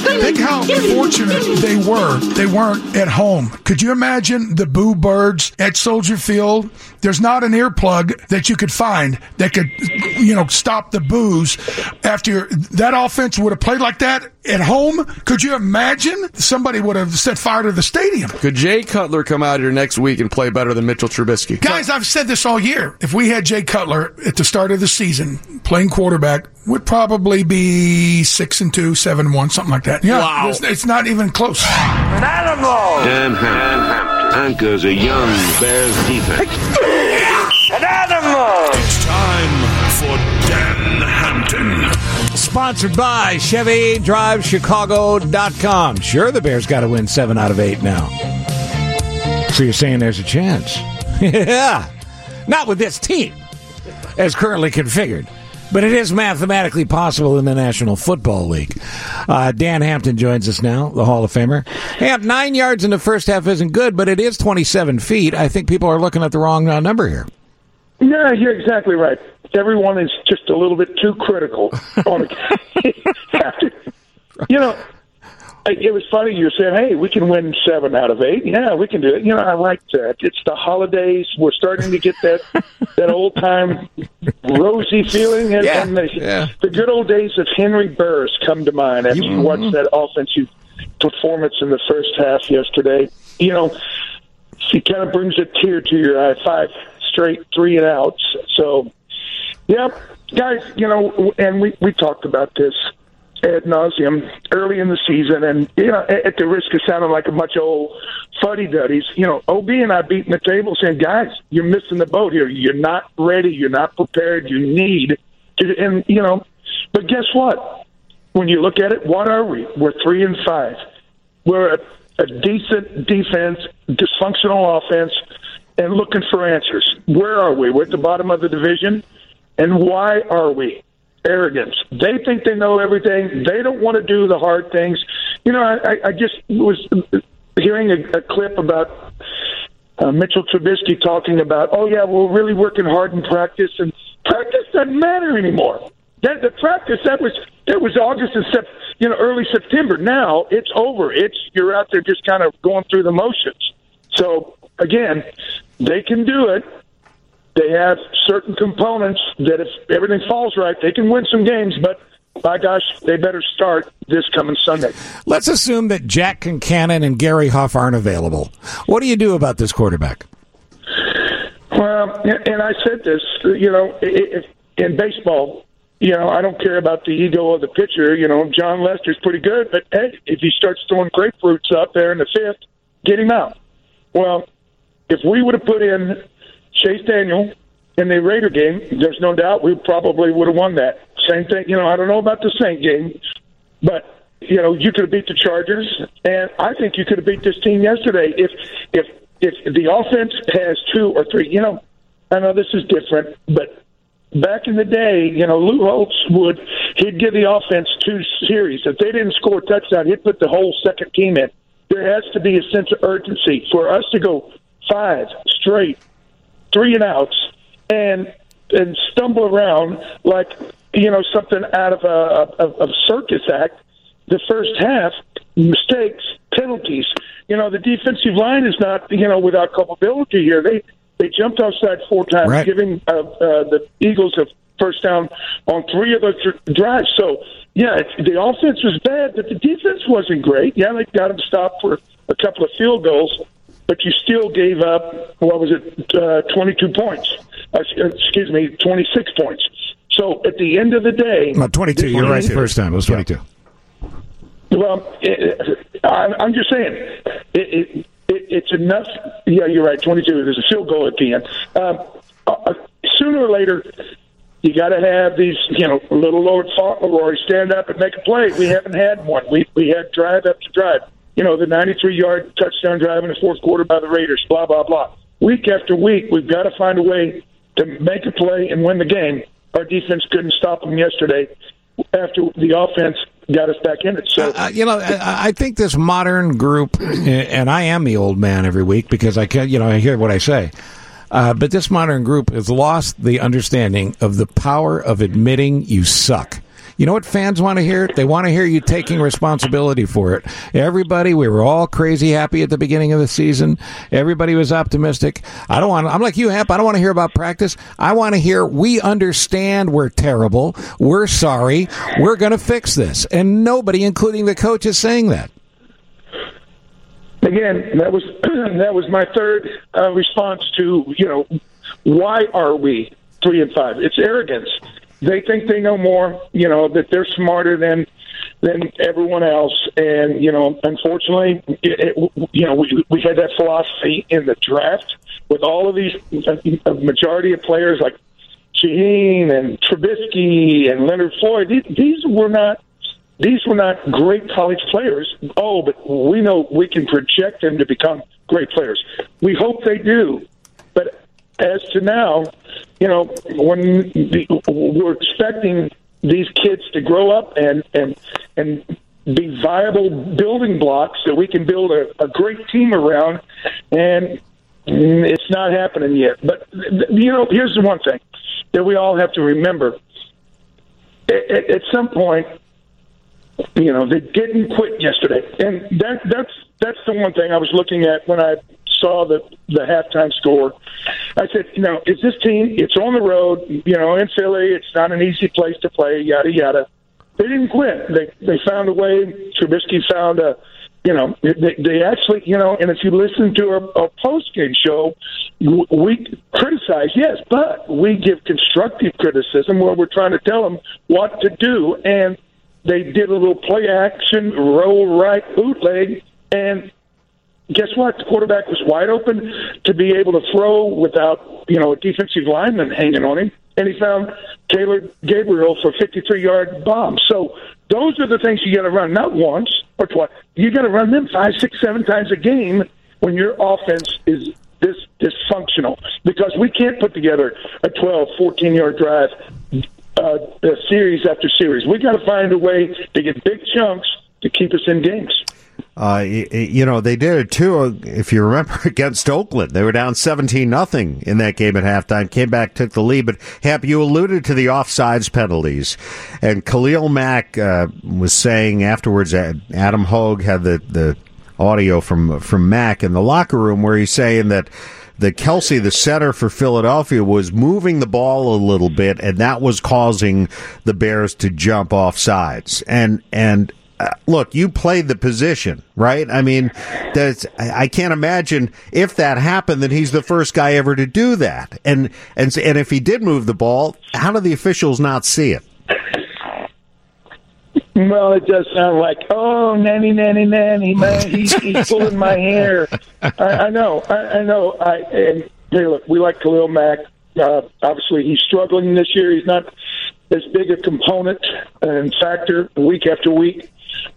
Think how fortunate they were. They weren't at home. Could you imagine the boo birds at Soldier Field? There's not an earplug that you could find that could, you know, stop the boos after that offense would have played like that at home. Could you imagine? Somebody would have set fire to the stadium. Could Jay Cutler come out here next week and play better than Mitchell Trubisky? Guys, I've said this all year. If we had Jay Cutler at the start of the season playing quarterback, would probably be six and two, seven and one, something like that. Yeah, Wow. it's, it's not even close. An animal! Dan Hampton anchors a young Bears defense. An animal! It's time for Dan Hampton. Sponsored by ChevyDriveChicago.com. Sure, the Bears got to win seven out of eight now. So you're saying there's a chance? yeah. Not with this team as currently configured. But it is mathematically possible in the National Football League. Uh, Dan Hampton joins us now, the Hall of Famer. Hamp, nine yards in the first half isn't good, but it is 27 feet. I think people are looking at the wrong uh, number here. Yeah, you're exactly right. Everyone is just a little bit too critical on it. you know, it was funny. You said, "Hey, we can win seven out of eight. Yeah, we can do it." You know, I like that. It's the holidays. We're starting to get that that old time rosy feeling, and, Yeah, and the, yeah. the good old days of Henry Burris come to mind after you mm-hmm. watch that offensive performance in the first half yesterday. You know, it kind of brings a tear to your eye. Five straight three and outs. So, yep, guys. You know, and we we talked about this ad nauseum early in the season, and you know, at the risk of sounding like a bunch of old fuddy duddies, you know, Ob and I beating the table, saying, "Guys, you're missing the boat here. You're not ready. You're not prepared. You need to." And you know, but guess what? When you look at it, what are we? We're three and five. We're a, a decent defense, dysfunctional offense, and looking for answers. Where are we? We're at the bottom of the division, and why are we? Arrogance. They think they know everything. They don't want to do the hard things. You know, I, I- just was hearing a, a clip about uh, Mitchell Trubisky talking about, oh yeah, we're really working hard in practice, and practice doesn't matter anymore. That the practice that was that was August and Sep, you know early September. Now it's over. It's you're out there just kind of going through the motions. So again, they can do it. They have certain components that if everything falls right, they can win some games. But by gosh, they better start this coming Sunday. Let's assume that Jack Concannon and Gary Huff aren't available. What do you do about this quarterback? Well, and I said this, you know, in baseball, you know, I don't care about the ego of the pitcher. You know, Jon Lester's pretty good, but hey, if he starts throwing grapefruits up there in the fifth, get him out. Well, if we would have put in Chase Daniel in the Raider game, there's no doubt we probably would have won that. Same thing, you know, I don't know about the Saint game, but you know, you could have beat the Chargers, and I think you could have beat this team yesterday if if if the offense has two or three. You know, I know this is different, but back in the day, you know, Lou Holtz would he'd give the offense two series. If they didn't score a touchdown, he'd put the whole second team in. There has to be a sense of urgency for us to go five straight, three and outs, and and stumble around like you know something out of a, a, a circus act. The first half mistakes, penalties. You know, the defensive line is not you know without culpability here. They they jumped outside four times, Right. giving uh, uh, the Eagles a first down on three of the th- drives. So yeah, the offense was bad, but the defense wasn't great. Yeah, they got them stopped for a couple of field goals, but you still gave up what was it, uh, twenty two points? Uh, excuse me, twenty six points. So at the end of the day, Well, 22. You're right. The first time it was 22. well, it, I, I'm just saying, it, it, it, it's enough. Yeah, you're right. 22. There's a field goal at the end. Um, uh, sooner or later, you got to have these, you know, little Lord Fauntleroy stand up and make a play. We haven't had one. We we had drive after drive. You know, the 93 yard touchdown drive in the fourth quarter by the Raiders. Blah blah blah. Week after week, we've got to find a way to make a play and win the game. Our defense couldn't stop them yesterday after the offense got us back in it. So Uh, you know, I, think this modern group, and I am the old man every week because I can't—you know, I hear what I say. Uh, but this modern group has lost the understanding of the power of admitting you suck. You know what fans want to hear? They want to hear you taking responsibility for it. Everybody, we were all crazy happy at the beginning of the season. Everybody was optimistic. I don't want. I'm like you, Hap. I don't want to hear about practice. I want to hear we understand we're terrible. We're sorry. We're going to fix this. And nobody, including the coach, is saying that. again, that was that was my third uh, response to you know why are we three and five? It's arrogance. They think they know more. You know that they're smarter than than everyone else, and you know unfortunately, it, it, you know we we had that philosophy in the draft with all of these a majority of players like Shaheen and Trubisky and Leonard Floyd. These, these were not these were not great college players. Oh, but we know we can project them to become great players. We hope they do. But as to now, you know, when we're expecting these kids to grow up and and and be viable building blocks that we can build a, a great team around, and it's not happening yet. But you know, here's the one thing that we all have to remember: at- at some point, you know, they didn't quit yesterday, and that that's that's the one thing I was looking at when I saw the the halftime score. I said, you know, is this team? It's on the road, you know, in Philly. It's not an easy place to play. Yada yada. They didn't quit. They they found a way. Trubisky found a. You know, they, they actually, you know, and if you listen to our, our post game show, we criticize, yes, but we give constructive criticism where we're trying to tell them what to do. And they did a little play action, roll right bootleg, and guess what? The quarterback was wide open to be able to throw without, you know, a defensive lineman hanging on him. And he found Taylor Gabriel for 53 yard bomb. So those are the things you got to run, not once or twice. You got to run them five, six, seven times a game when your offense is this dysfunctional because we can't put together a 12, 14 yard drive uh, series after series. We got to find a way to get big chunks to keep us in games. Uh, y- y- you know, they did it too. If you remember against Oakland, they were down seventeen nothing in that game at halftime. Came back, took the lead. But Hap, you alluded to the offsides penalties, and Khalil Mack uh, was saying afterwards. that Adam Hoge had the the audio from from Mack in the locker room where he's saying that. That Kelce, the center for Philadelphia, was moving the ball a little bit, and that was causing the Bears to jump off sides. And and uh, look, you played the position, right? I mean, that's I can't imagine if that happened that he's the first guy ever to do that. And and and if he did move the ball, how do the officials not see it? Well, it does sound like, oh, nanny, nanny, nanny, man, he's, he's pulling my hair. I, I know, I, I know. I and hey, look, we like Khalil Mack. Uh, obviously, he's struggling this year. He's not as big a component and factor week after week.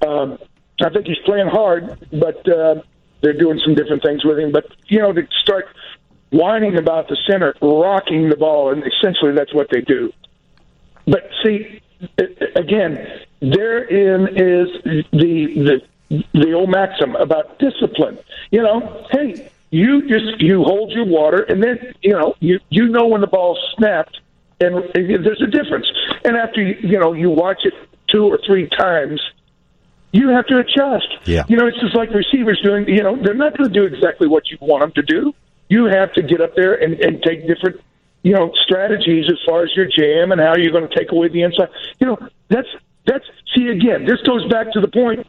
Um, I think he's playing hard, but uh, they're doing some different things with him. But you know, to start whining about the center rocking the ball, and essentially that's what they do. But see, again, therein is the the the old maxim about discipline. You know, hey, you just you hold your water, and then you know you you know when the ball's snapped, and there's a difference. And after you know you watch it two or three times, you have to adjust. Yeah. You know, it's just like receivers doing. You know, they're not going to do exactly what you want them to do. You have to get up there and, and take different, you know, strategies as far as your jam and how you're going to take away the inside. You know, that's that's. See, again, this goes back to the point.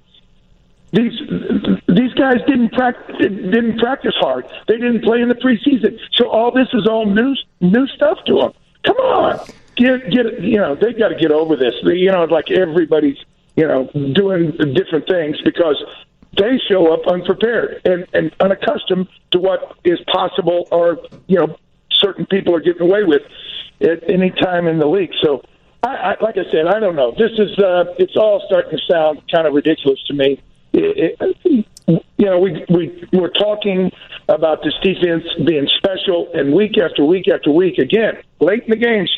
These these guys didn't practice didn't practice hard. They didn't play in the preseason, so all this is all new new stuff to them. Come on, get get you know they've got to get over this. You know, like everybody's you know doing different things because they show up unprepared and and unaccustomed to what is possible or you know certain people are getting away with at any time in the league. So. I, I, like I said, I don't know. This is uh, it's all starting to sound kind of ridiculous to me. It, it, you know, we we we're talking about this defense being special, and week after week after week, again, late in the games,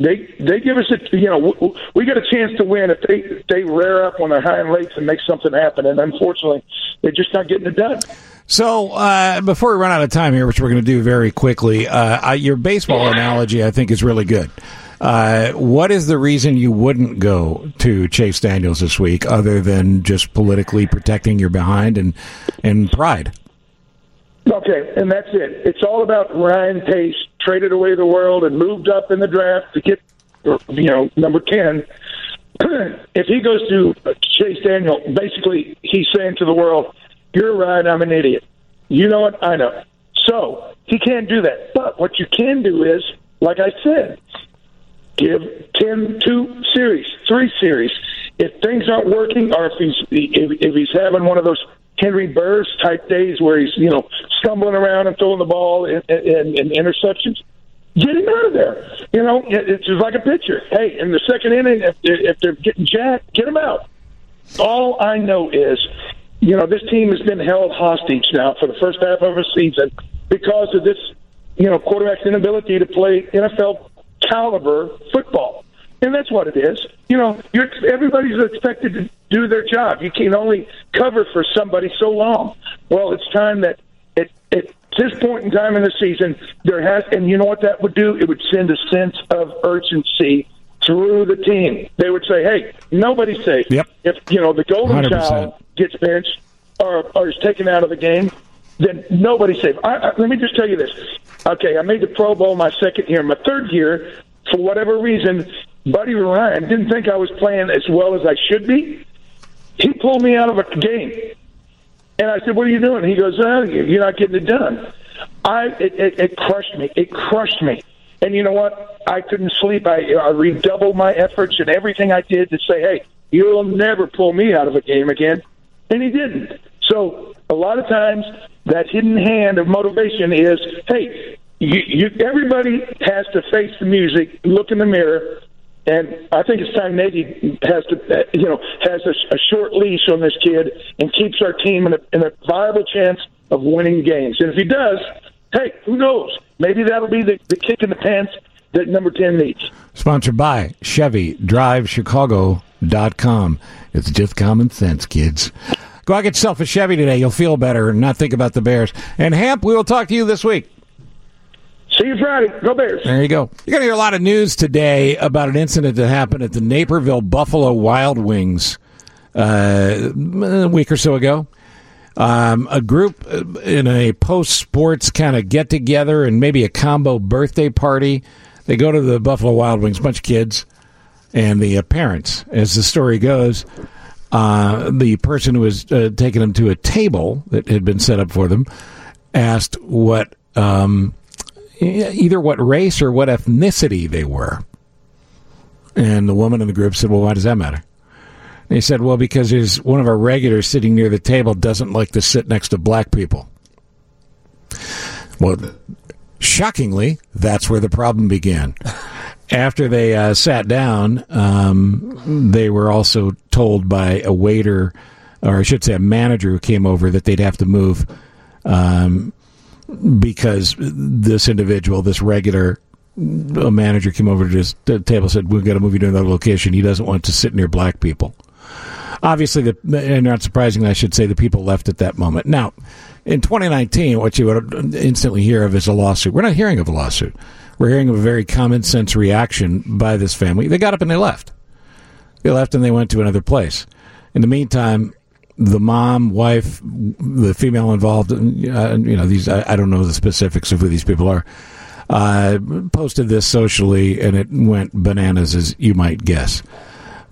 They they give us a you know we get a chance to win if they if they rear up on their hind legs and make something happen, and unfortunately they're just not getting it done. So uh, before we run out of time here, which we're going to do very quickly, uh, your baseball analogy I think is really good. Uh, what is the reason you wouldn't go to Chase Daniels this week, other than just politically protecting your behind and and pride? Okay, and that's it. It's all about Ryan Pace traded away the world and moved up in the draft to get, you know, number ten. if he goes to Chase Daniel, basically he's saying to the world, "You're right, I'm an idiot." You know what? I know. So he can't do that. But what you can do is, like I said, give Tim two series, three series. If things aren't working, or if he's if he's having one of those Henry Burris type days where he's you know stumbling around and throwing the ball in, in, in interceptions, get him out of there. You know, it- it's just like a pitcher. Hey, in the second inning, if, if they're getting jacked, get him out. All I know is, you know, this team has been held hostage now for the first half of a season because of this, you know, quarterback's inability to play NFL caliber football. And that's what it is. You know, you're, everybody's expected to do their job. You can only cover for somebody so long. Well, it's time that at, at this point in time in the season, there has, and you know what that would do? It would send a sense of urgency through the team. They would say, "Hey, nobody's safe. Yep. If you know the golden 100%. child gets benched or, or is taken out of the game, then nobody's safe." I, I, let me just tell you this. Okay, I made the Pro Bowl my second year. My third year, for whatever reason, Buddy Ryan didn't think I was playing as well as I should be. He pulled me out of a game. And I said, "What are you doing?" He goes, oh, "You're not getting it done." I it, it, it crushed me. It crushed me. And you know what? I couldn't sleep. I, I redoubled my efforts and everything I did to say, "Hey, you'll never pull me out of a game again." And he didn't. So a lot of times, that hidden hand of motivation is, "Hey, you, you everybody has to face the music, look in the mirror, and I think it's time Nagy has to, you know, has a, a short leash on this kid and keeps our team in a, in a viable chance of winning games. And if he does, hey, who knows? Maybe that'll be the, the kick in the pants that number 10 needs. Sponsored by Chevy Drive Chicago.com. It's just common sense, kids. Go out get yourself a Chevy today. You'll feel better and not think about the Bears. And Hamp, we will talk to you this week. See you Friday. Go Bears. There you go. You're going to hear a lot of news today about an incident that happened at the Naperville Buffalo Wild Wings uh, a week or so ago. Um, a group uh, in a post sports kind of get together and maybe a combo birthday party. They go to the Buffalo Wild Wings, bunch of kids, and the uh, parents, as the story goes, uh, the person who was uh, taking them to a table that had been set up for them asked what um, either what race or what ethnicity they were. And the woman in the group said, Well, why does that matter? And he said, Well, because there's one of our regulars sitting near the table doesn't like to sit next to black people. Well, shockingly, that's where the problem began. After they uh, sat down, um, they were also told by a waiter, or I should say a manager who came over, that they'd have to move um, because this individual, this regular a manager came over to his table and said, We've got to move you to another location. He doesn't want to sit near black people. Obviously, the, and not surprisingly, I should say, the people left at that moment. Now, in 2019, what you would instantly hear of is a lawsuit. We're not hearing of a lawsuit. We're hearing of a very common sense reaction by this family. They got up and they left. They left and they went to another place. In the meantime, the mom, wife, the female involved, uh, you know, these, I, I don't know the specifics of who these people are, uh, posted this socially and it went bananas, as you might guess.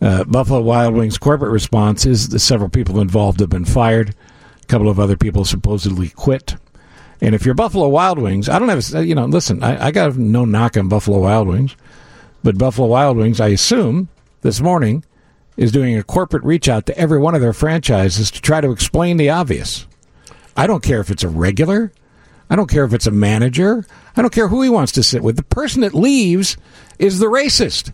Uh, Buffalo Wild Wings corporate response is that several people involved have been fired. A couple of other people supposedly quit. And if you're Buffalo Wild Wings, I don't have, you know, listen, I, I got no knock on Buffalo Wild Wings, but Buffalo Wild Wings, I assume this morning is doing a corporate reach out to every one of their franchises to try to explain the obvious. I don't care if it's a regular. I don't care if it's a manager. I don't care who he wants to sit with. The person that leaves is the racist,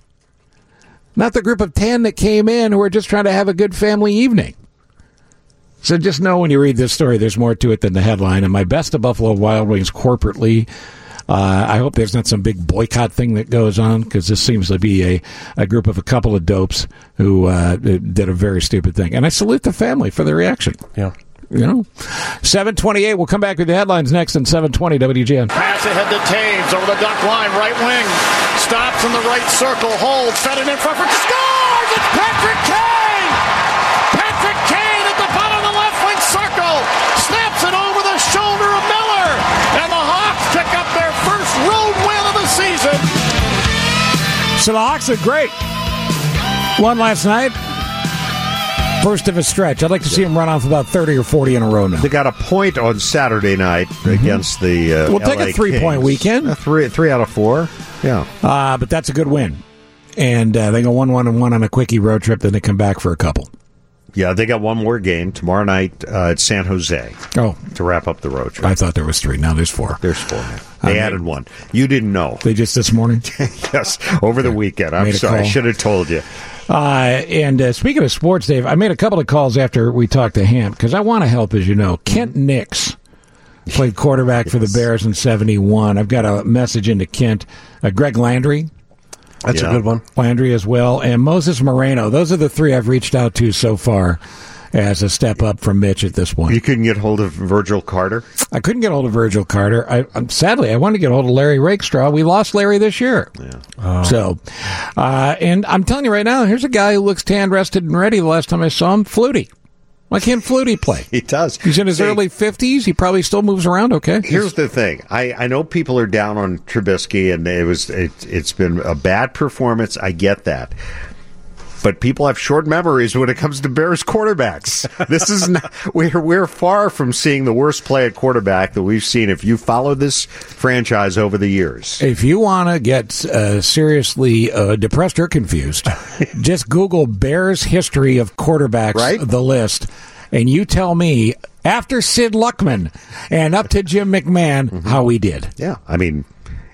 not the group of 10 that came in who are just trying to have a good family evening. So just know when you read this story, there's more to it than the headline. And my best to Buffalo Wild Wings corporately. Uh, I hope there's not some big boycott thing that goes on because this seems to be a, a group of a couple of dopes who uh, did a very stupid thing. And I salute the family for their reaction. Yeah. You know, 728. We'll come back with the headlines next on 720 WGN. Pass ahead to Toews over the duck line, right wing. Stops in the right circle, holds, fed it in front for scores! It's Patrick Kane! So the Hawks are great. One last night. First of a stretch. I'd like to see him run off about 30 or 40 in a row now. They got a point on Saturday night against the. Uh, We'll take a LA three-point weekend. Uh, three, three out of four. Yeah. Uh, but that's a good win. And uh, they go 1 1 and 1 on a quickie road trip, then they come back for a couple. Yeah, they got one more game tomorrow night uh, at San Jose. Oh. To wrap up the road trip. I thought there was three. Now there's four. There's four. now. They I added one. You didn't know. They just this morning? yes, over the weekend. I'm sorry. I should have told you. Uh, and uh, speaking of sports, Dave, I made a couple of calls after we talked to Hamp because I want to help, as you know. Kent Nix played quarterback for the Bears in 71. I've got a message into Kent. Uh, Greg Landry. That's a good one. Landry as well. And Moses Moreno. Those are the three I've reached out to so far as a step up from Mitch at this point. You couldn't get hold of Virgil Carter? I couldn't get hold of Virgil Carter. I, I'm sadly I wanted to get hold of Larry Rakestraw. We lost Larry this year. Oh. So, uh, and I'm telling you right now, here's a guy who looks tan, rested, and ready. The last time I saw him, Flutie. Why can't Flutie play? He does. He's in his See- early 50s. He probably still moves around okay. Here's the thing. I, I know people are down on Trubisky, and it was it, it's been a bad performance. I get that, but people have short memories when it comes to Bears quarterbacks. This is not, we're we're far from seeing the worst play at quarterback that we've seen. If you follow this franchise over the years, If you want to get uh, seriously uh, depressed or confused, just Google Bears history of quarterbacks, Right. the list, and you tell me after Sid Luckman and up to Jim McMahon how we did. yeah, I mean.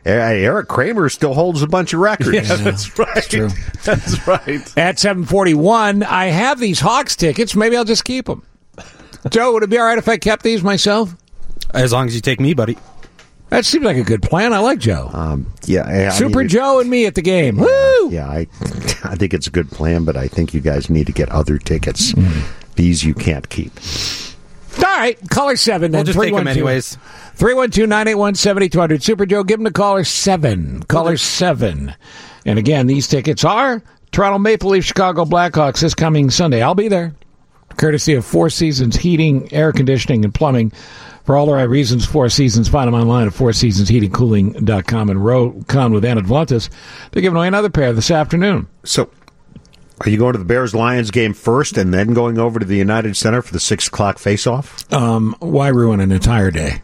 Eric Kramer still holds a bunch of records. Yeah, that's right. true. That's right. At 741, I have these Hawks tickets. Maybe I'll just keep them. Joe, would it be all right if I kept these myself? As long as you take me, buddy. That seems like a good plan. I like Joe. Um, yeah, I- I Super mean, Joe and me at the game. Woo! Yeah, I, I think it's a good plan, but I think you guys need to get other tickets. These you can't keep. All right, caller seven. We'll then just take 'em 312. anyways. 312 981 7200. Super Joe, give him to caller seven. Caller seven. And again, these tickets are Toronto Maple Leaf, Chicago Blackhawks this coming Sunday. I'll be there. Courtesy of Four Seasons Heating, Air Conditioning, and Plumbing. For all the right reasons, Four Seasons, find them online at fourseasonsheatingcooling.com and Roe Conn with Anna Davlantes. They're giving away another pair this afternoon. So, are you going to the Bears Lions game first and then going over to the United Center for the six o'clock face-off? Um, why ruin an entire day?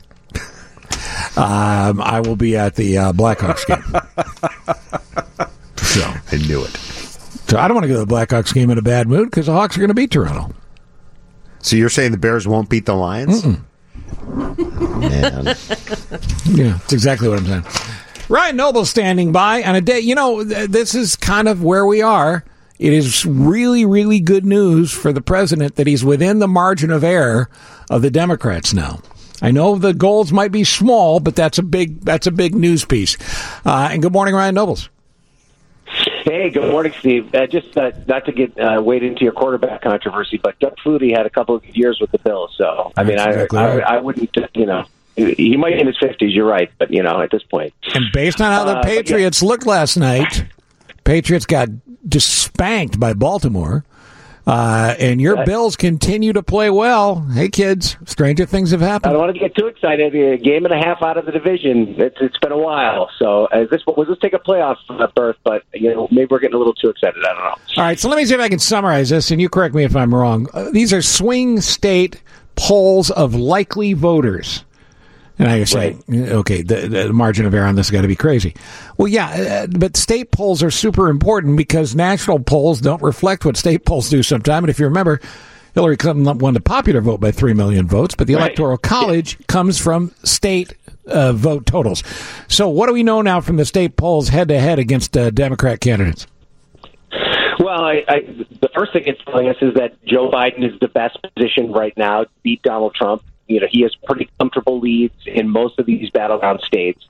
um, I will be at the uh, Blackhawks game. so I knew it. So I don't want to go to the Blackhawks game in a bad mood because the Hawks are going to beat Toronto. So you're saying the Bears won't beat the Lions? Yeah, that's exactly what I'm saying. Ryan Noble standing by on a day. You know, th- this is kind of where we are. It is really, really good news for the president that he's within the margin of error of the Democrats now. I know the goals might be small, but that's a big that's a big news piece. Uh, and good morning, Ryan Nobles. Hey, good morning, Steve. Uh, just uh, not to get uh, wade into your quarterback controversy, but Doug Flutie had a couple of years with the Bills. So, I mean, I, exactly I, right. I wouldn't, uh, you know, he might be in his fifties. You're right, but you know, at this point. And based on how the Uh, but yeah. Patriots looked last night, Patriots got just spanked by Baltimore. Uh, and your Bills continue to play well. Hey, kids, stranger things have happened. I don't want to get too excited. A game and a half out of the division. It's it's been a while. So, uh, this was this take a playoff uh, berth, but you know, maybe we're getting a little too excited. I don't know. All right, so let me see if I can summarize this, and you correct me if I'm wrong. Uh, these are swing state polls of likely voters. And I say, okay, the, the margin of error on this has got to be crazy. Well, yeah, uh, but state polls are super important because national polls don't reflect what state polls do sometimes. And if you remember, Hillary Clinton won the popular vote by 3 million votes, but the Right. Electoral College comes from state uh, vote totals. So what do we know now from the state polls head to head against uh, Democrat candidates? Well, I, I, the first thing it's telling us is that Joe Biden is the best position right now to beat Donald Trump. You know, he has pretty comfortable leads in most of these battleground states.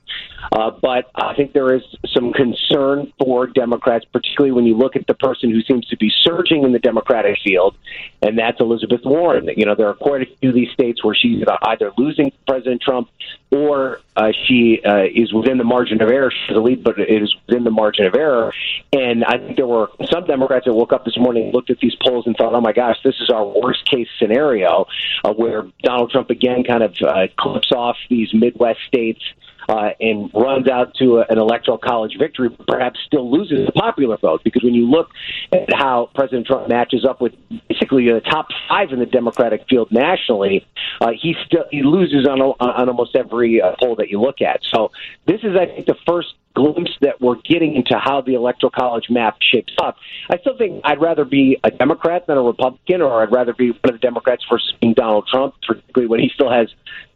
Uh, but I think there is some concern for Democrats, particularly when you look at the person who seems to be surging in the Democratic field, and that's Elizabeth Warren. You know, there are quite a few of these states where she's either losing President Trump or uh, she uh, is within the margin of error. She's the lead, but it is within the margin of error. And I think there were some Democrats that woke up this morning, looked at these polls, and thought, "Oh my gosh, this is our worst case scenario, uh, where Donald Trump again kind of uh, clips off these Midwest states." Uh, and runs out to a, an electoral college victory, perhaps still loses the popular vote. Because when you look at how President Trump matches up with basically the top five in the Democratic field nationally, uh, he still he loses on on almost every uh, poll that you look at. So this is, I think, the first glimpse that we're getting into how the electoral college map shapes up. I still think I'd rather be a Democrat than a Republican, or I'd rather be one of the Democrats versus being Donald Trump, particularly when he still has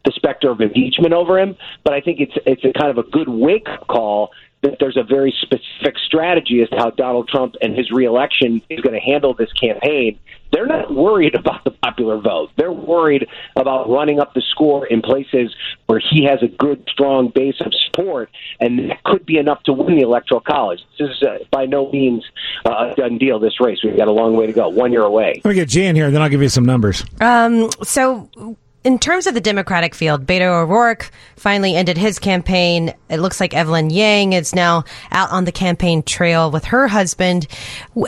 the specter of impeachment over him. But I think it's it's a kind of a good wake up call that there's a very specific strategy as to how Donald Trump and his reelection is going to handle this campaign. They're not worried about the popular vote. They're worried about running up the score in places where he has a good, strong base of support, and that could be enough to win the Electoral College. This is uh, by no means uh, a done deal, this race. We've got a long way to go, one year away. Let me get Jan here, and then I'll give you some numbers. Um, so in terms of the Democratic field, Beto O'Rourke finally ended his campaign. It looks like Evelyn Yang is now out on the campaign trail with her husband.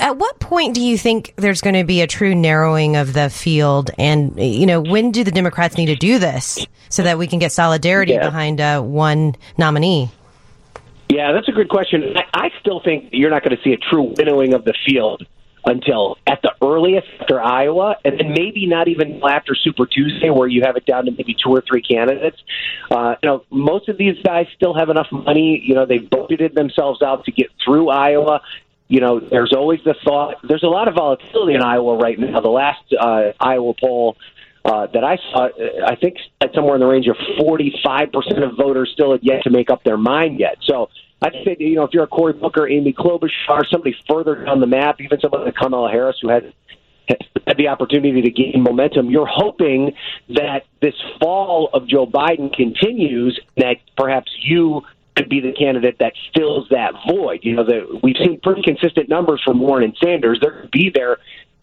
At what point do you think there's going to be a true narrowing of the field? And, you know, when do the Democrats need to do this so that we can get solidarity Yeah. behind uh, one nominee? Yeah, that's a good question. I, I still think you're not going to see a true winnowing of the field until at the earliest after Iowa, and then maybe not even after Super Tuesday, where you have it down to maybe two or three candidates. Uh, you know, most of these guys still have enough money. You know, they've budgeted themselves out to get through Iowa. You know, there's always the thought. There's a lot of volatility in Iowa right now. The last uh, Iowa poll uh, that I saw, uh, I think somewhere in the range of 45% of voters still had yet to make up their mind yet. So I'd say, you know, if you're a Cory Booker, Amy Klobuchar, somebody further down the map, even someone like Kamala Harris who had had the opportunity to gain momentum, you're hoping that this fall of Joe Biden continues, that perhaps you could be the candidate that fills that void. You know, the, we've seen pretty consistent numbers from Warren and Sanders. They're going to be there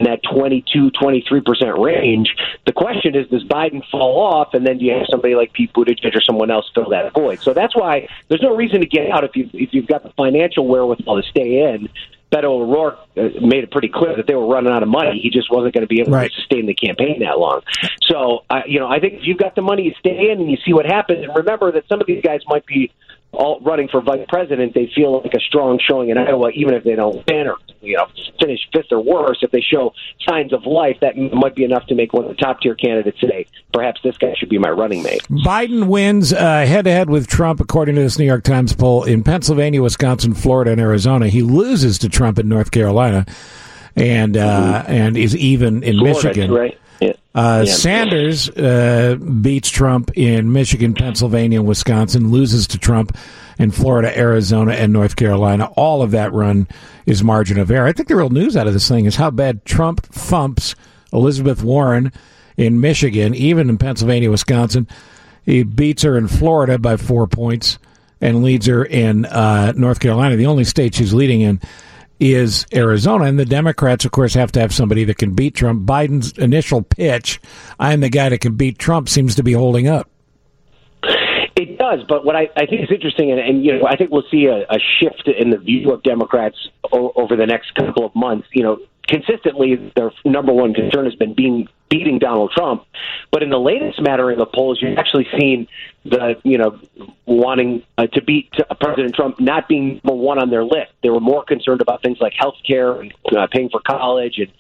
that 22, 23% range. The question is, does Biden fall off, and then do you have somebody like Pete Buttigieg or someone else fill that void? So that's why there's no reason to get out if, you, if you've got the financial wherewithal to stay in. Beto O'Rourke uh, made it pretty clear that they were running out of money. He just wasn't going to be able Right. to sustain the campaign that long. So, uh, you know, I think if you've got the money, you stay in and you see what happens. And remember that some of these guys might be all running for vice president. They feel like a strong showing in Iowa, even if they don't win or you know finish fifth or worse. If they show signs of life, that might be enough to make one of the top tier candidates say, perhaps this guy should be my running mate. Biden wins head to head with Trump, according to this New York Times poll, in Pennsylvania, Wisconsin, Florida, and Arizona. He loses to Trump in North Carolina, and uh, and is even in Florida, Michigan. right? Yeah. Uh, Yeah. Sanders uh, beats Trump in Michigan, Pennsylvania, and Wisconsin, loses to Trump in Florida, Arizona, and North Carolina. All of that run is margin of error. I think the real news out of this thing is how bad Trump thumps Elizabeth Warren in Michigan, even in Pennsylvania, Wisconsin. He beats her in Florida by four points and leads her in uh, North Carolina. The only state she's leading in is Arizona. And the Democrats, of course, have to have somebody that can beat Trump. Biden's initial pitch, I'm the guy that can beat Trump, seems to be holding up. It does, but what I, I think is interesting, and, and you know, I think we'll see a, a shift in the view of Democrats o- over the next couple of months. You know, consistently, their number one concern has been being beating Donald Trump, but in the latest smattering of polls, you're actually seeing the you know wanting uh, to beat uh, President Trump not being number one on their list. They were more concerned about things like health care and uh, paying for college and,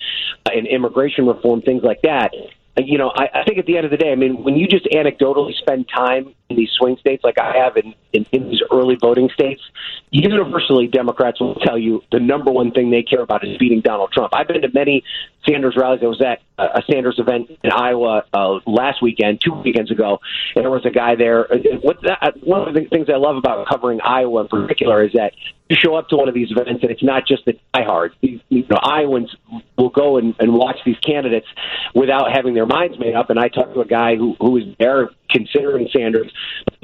uh, and immigration reform, things like that. Uh, You know, I, I think at the end of the day, I mean, when you just anecdotally spend time in these swing states like I have in, in, in these early voting states, universally Democrats will tell you the number one thing they care about is beating Donald Trump. I've been to many Sanders rallies. I was at a Sanders event in Iowa uh, last weekend, two weekends ago, and there was a guy there. Uh, What that, one of the things I love about covering Iowa in particular is that you show up to one of these events and it's not just the diehards. You know, Iowans will go and, and watch these candidates without having their minds made up. And I talked to a guy who who was there considering Sanders,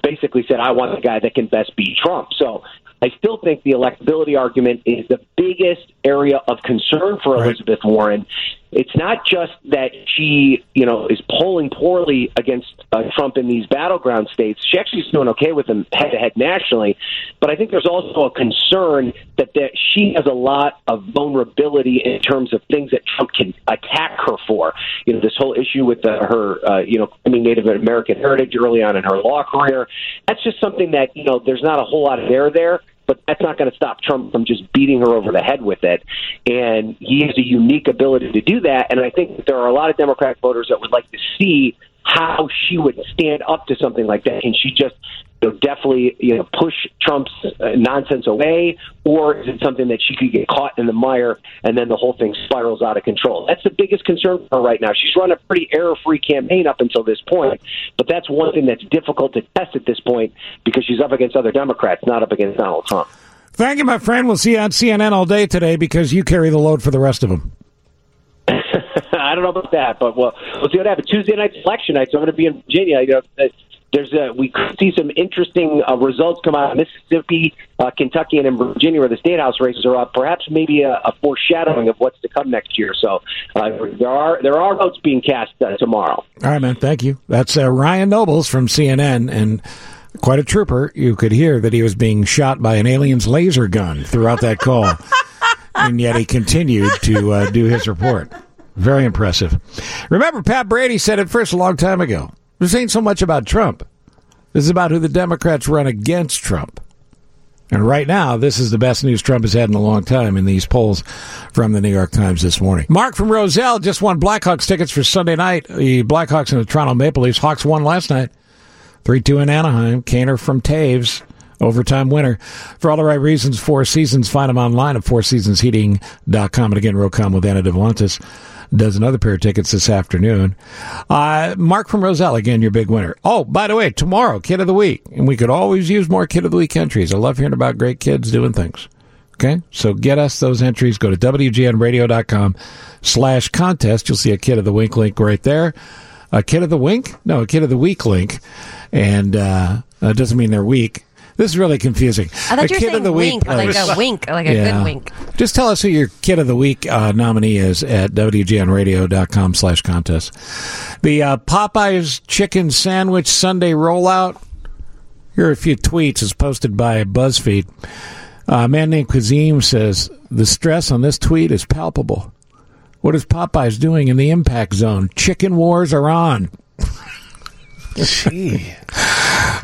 basically said, I want the guy that can best beat Trump. So I still think the electability argument is the biggest area of concern for Elizabeth Warren. It's not just that she, you know, is polling poorly against uh, Trump in these battleground states. She actually is doing okay with him head to head nationally, but I think there's also a concern that that she has a lot of vulnerability in terms of things that Trump can attack her for. You know, this whole issue with uh, her, uh, you know, claiming Native American heritage early on in her law career. That's just something that you know, there's not a whole lot of there there but that's not going to stop Trump from just beating her over the head with it. And he has a unique ability to do that. And I think that there are a lot of Democratic voters that would like to see how she would stand up to something like that. Can she just you know, definitely you know push Trump's uh, nonsense away, or is it something that she could get caught in the mire and then the whole thing spirals out of control? That's the biggest concern for her right now. She's run a pretty error-free campaign up until this point, but that's one thing that's difficult to test at this point because she's up against other Democrats, not up against Donald Trump. Thank you, my friend. We'll see you on CNN all day today because you carry the load for the rest of them. I don't know about that, but we'll, we'll see what happens. Tuesday night's election night, so I'm going to be in Virginia. You know, uh, there's a, we could see some interesting uh, results come out of Mississippi, uh, Kentucky, and in Virginia, where the state house races are up. Perhaps maybe a, a foreshadowing of what's to come next year. So uh, there are there are votes being cast uh, tomorrow. All right, man. Thank you. That's uh, Ryan Nobles from CNN, and quite a trooper. You could hear that he was being shot by an alien's laser gun throughout that call, and yet he continued to uh, do his report. Very impressive. Remember, Pat Brady said it first a long time ago. This ain't so much about Trump. This is about who the Democrats run against Trump. And right now, this is the best news Trump has had in a long time in these polls from the New York Times this morning. Mark from Roselle just won Blackhawks tickets for Sunday night. The Blackhawks and the Toronto Maple Leafs. Hawks won last night. 3 2 in Anaheim. Kaner from Toews. Overtime winner. For all the right reasons, Four Seasons. Find them online at fourseasonsheating.com. And again, Roe Conn with Anna Davlantes does another pair of tickets this afternoon. Uh, Mark from Roselle, again, your big winner. Oh, by the way, tomorrow, Kid of the Week. And we could always use more Kid of the Week entries. I love hearing about great kids doing things. Okay, so get us those entries. Go to WGNradio.com slash contest. You'll see a Kid of the Week link right there. A Kid of the Wink? No, a Kid of the Week link. And uh, that doesn't mean they're weak. This is really confusing. I thought A you were Kid of saying the Week wink, like a wink, like a Yeah. good wink. Just tell us who your Kid of the Week uh, nominee is at WGNradio.com slash contest. The uh, Popeyes Chicken Sandwich Sunday Rollout. Here are a few tweets as posted by BuzzFeed. Uh, a man named Kazim says, The stress on this tweet is palpable. What is Popeyes doing in the impact zone? Chicken wars are on. Gee.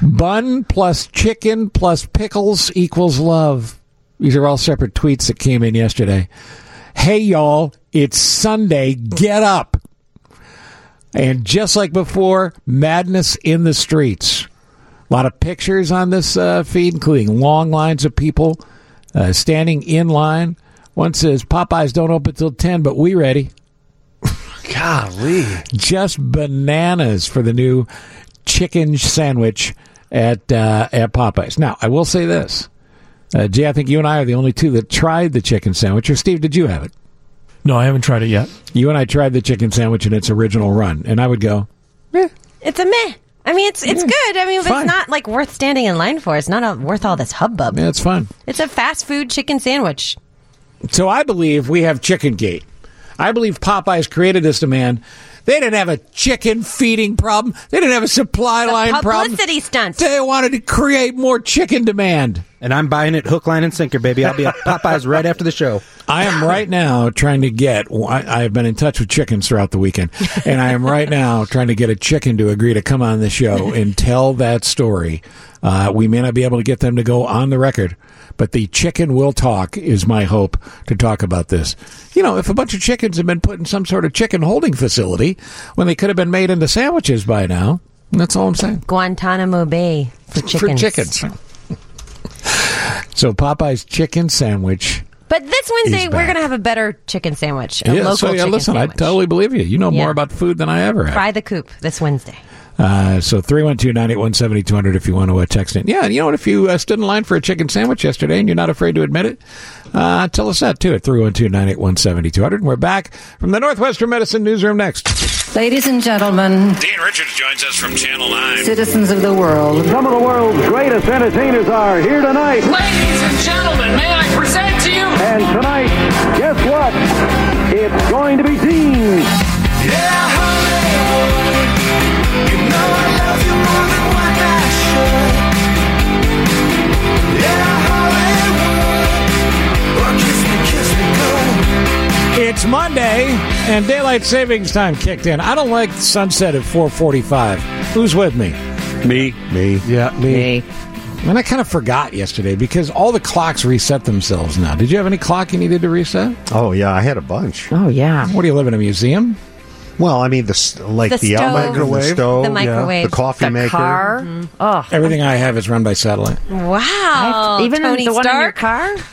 Bun plus chicken plus pickles equals love. These are all separate tweets that came in yesterday. Hey, y'all, it's Sunday. Get up. And just like before, madness in the streets. A lot of pictures on this uh, feed, including long lines of people uh, standing in line. One says, Popeyes don't open till 10, but we ready. Golly. Just bananas for the new chicken sandwich at uh, at Popeyes. Now, I will say this. Uh, Jay, I think you and I are the only two that tried the chicken sandwich. Or Steve, did you have it? No, I haven't tried it yet. You and I tried the chicken sandwich in its original run, and I would go, It's a meh. I mean, it's it's good. I mean, but it's not like worth standing in line for. It's not uh worth all this hubbub. yeah, it's fun. It's a fast food chicken sandwich. So I believe we have Chicken Gate. I believe Popeyes created this demand. They didn't have a chicken feeding problem. They didn't have a supply line problem. Publicity stunt. They wanted to create more chicken demand. And I'm buying it hook, line, and sinker, baby. I'll be at Popeyes right after the show. I am right now trying to get. I, I have been in touch with chickens throughout the weekend, and I am right now trying to get a chicken to agree to come on the show and tell that story. Uh, we may not be able to get them to go on the record, but the chicken will talk. Is my hope to talk about this. You know, if a bunch of chickens have been put in some sort of chicken holding facility when they could have been made into sandwiches by now, that's all I'm saying. Guantanamo Bay for chickens. For chickens. So Popeye's chicken sandwich. But this Wednesday, we're going to have a better chicken sandwich. A yeah, local so yeah, listen, sandwich. I totally believe you. You know Yeah. more about food than I ever have. Fry the coop this Wednesday. Uh, so 312-981-7200 if you want to uh, text in. Yeah, and you know what? If you uh, stood in line for a chicken sandwich yesterday and you're not afraid to admit it, uh, tell us that too at 312-981-7200. And we're back from the Northwestern Medicine Newsroom next. Ladies and gentlemen, Dean Richards joins us from Channel 9. citizens of the world, Some of the world's greatest entertainers are here tonight. Ladies and gentlemen, may I present to you? And tonight, guess what? It's going to be Dean. Yeah, and daylight savings time kicked in. I don't like sunset at 4:45. Who's with me? Me. Me. Yeah, me. And I kind of forgot yesterday because all the clocks reset themselves now. Did you have any clock you needed to reset? Oh yeah, I had a bunch. Oh yeah. What do you live in a museum? Well, I mean the like The the, stove. oven, Microwave. the stove, The microwave. the coffee The maker. car. Mm-hmm. Oh, Everything I have is run by satellite. Wow. even Tony the one in your car.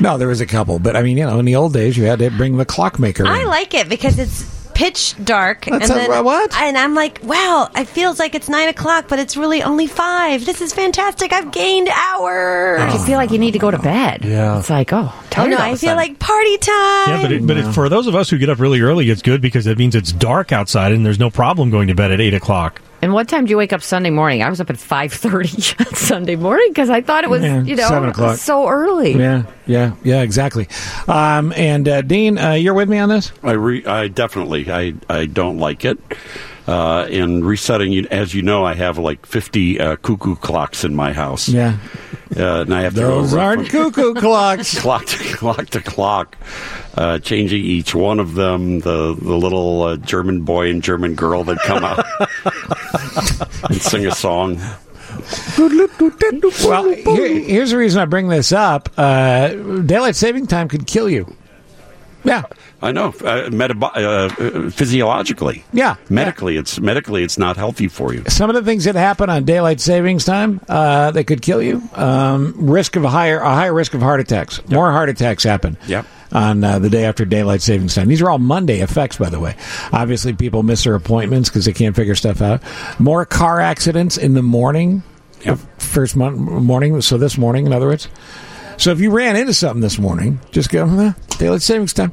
No, there was a couple, but I mean, you know, in the old days, you had to bring the clockmaker. I in. like it because it's pitch dark. That's and a- then, what? And I'm like, wow, it feels like it's nine o'clock, but it's really only five. This is fantastic. I've gained hours. You feel like you need to go to bed. Yeah. It's like, oh, Oh tired no, I feel like party time. Yeah, but it, but it, for those of us who get up really early, it's good because it means it's dark outside and there's no problem going to bed at eight o'clock. And what time do you wake up Sunday morning? I was up at five thirty Sunday morning because I thought it was, Yeah, you know, 7 o'clock. so early. Yeah, yeah, yeah, exactly. Um, and uh, Dean, uh, you're with me on this? I re- I definitely I I don't like it. Uh, and resetting, as you know, I have like fifty uh, cuckoo clocks in my house. Yeah. uh, and I have to Those go aren't cuckoo clocks. clock to clock to clock, uh, changing each one of them. The the little uh, German boy and German girl that come out and sing a song. Well, here, here's the reason I bring this up. Uh, daylight saving time could kill you. Yeah. I know, uh, metab- uh, physiologically. Yeah, medically, it's medically it's not healthy for you. Some of the things that happen on daylight savings time uh, that could kill you. Um, risk of a higher a higher risk of heart attacks. More heart attacks happen. Yep. On uh, the day after daylight savings time. These are all Monday effects, by the way. Obviously, people miss their appointments because they can't figure stuff out. More car accidents in the morning. Yep. First mon- morning. So this morning, in other words. So if you ran into something this morning, just go eh, daylight savings time.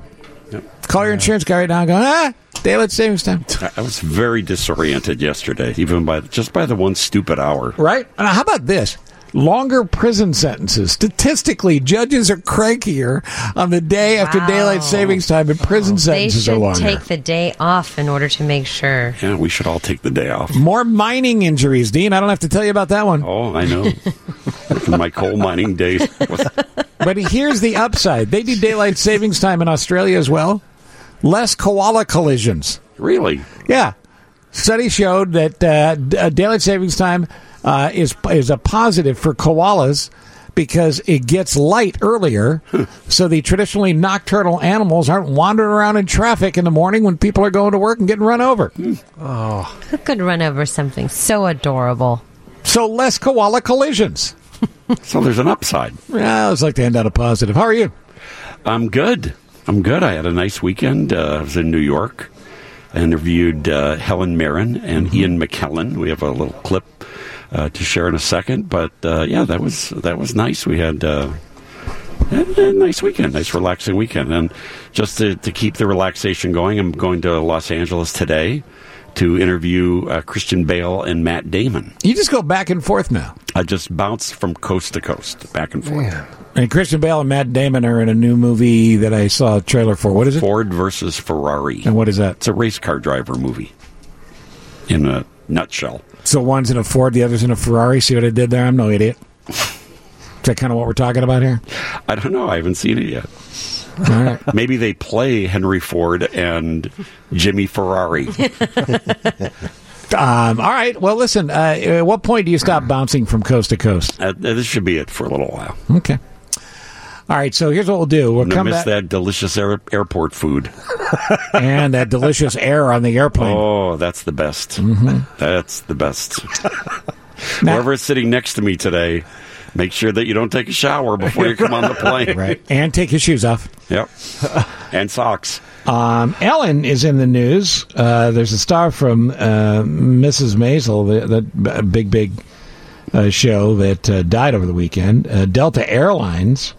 Call your insurance guy right now. and Go ah daylight savings time. I- I was very disoriented yesterday, even by just by the one stupid hour. Right? And how about this? Longer prison sentences. Statistically, judges are crankier on the day after Wow. daylight savings time, and prison they sentences are should longer. take the day off in order to make sure. Yeah, we should all take the day off. More mining injuries, Dean. I don't have to tell you about that one. Oh, I know. My coal mining days. But here's the upside: they do daylight savings time in Australia as well. Less koala collisions. Really? Yeah. Study showed that uh, uh, daylight savings time uh, is is a positive for koalas because it gets light earlier, so the traditionally nocturnal animals aren't wandering around in traffic in the morning when people are going to work and getting run over. Oh, Who could run over something so adorable? so less koala collisions. So there's an upside. Yeah, I always like to hand out a positive. How are you? I'm good. I'm good. I had a nice weekend. Uh, I was in New York. I interviewed uh, Helen Mirren and Ian McKellen. We have a little clip uh, to share in a second, but uh, yeah, that was that was nice. We had. Uh, a nice weekend, nice relaxing weekend, and just to, to keep the relaxation going, I'm going to Los Angeles today to interview uh, Christian Bale and Matt Damon. You just go back and forth now. I just bounce from coast to coast, back and forth. And Christian Bale and Matt Damon are in a new movie that I saw a trailer for. What is it? Ford versus Ferrari. And what is that? It's a race car driver movie. In a nutshell. So one's in a Ford, the other's in a Ferrari. See what I did there? I'm no idiot. Is that kind of what we're talking about here? I don't know. I haven't seen it yet. All right. Maybe they play Henry Ford and Jimmy Ferrari. Um, all right. Well, listen. Uh, at what point do you stop bouncing from coast to coast? Uh, this should be it for a little while. Okay. All right. So here's what we'll do. We'll come miss back that delicious air- airport food. and that delicious air on the airplane. Oh, that's the best. Mhm. That's the best. Whoever's sitting next to me today, Make sure that you don't take a shower before you come on the plane. Right. And take your shoes off. Yep. and socks. Um, Ellen is in the news. Uh, there's a star from uh, Mrs. Maisel, the, that big, big uh, show that uh, died over the weekend. Uh, Delta Airlines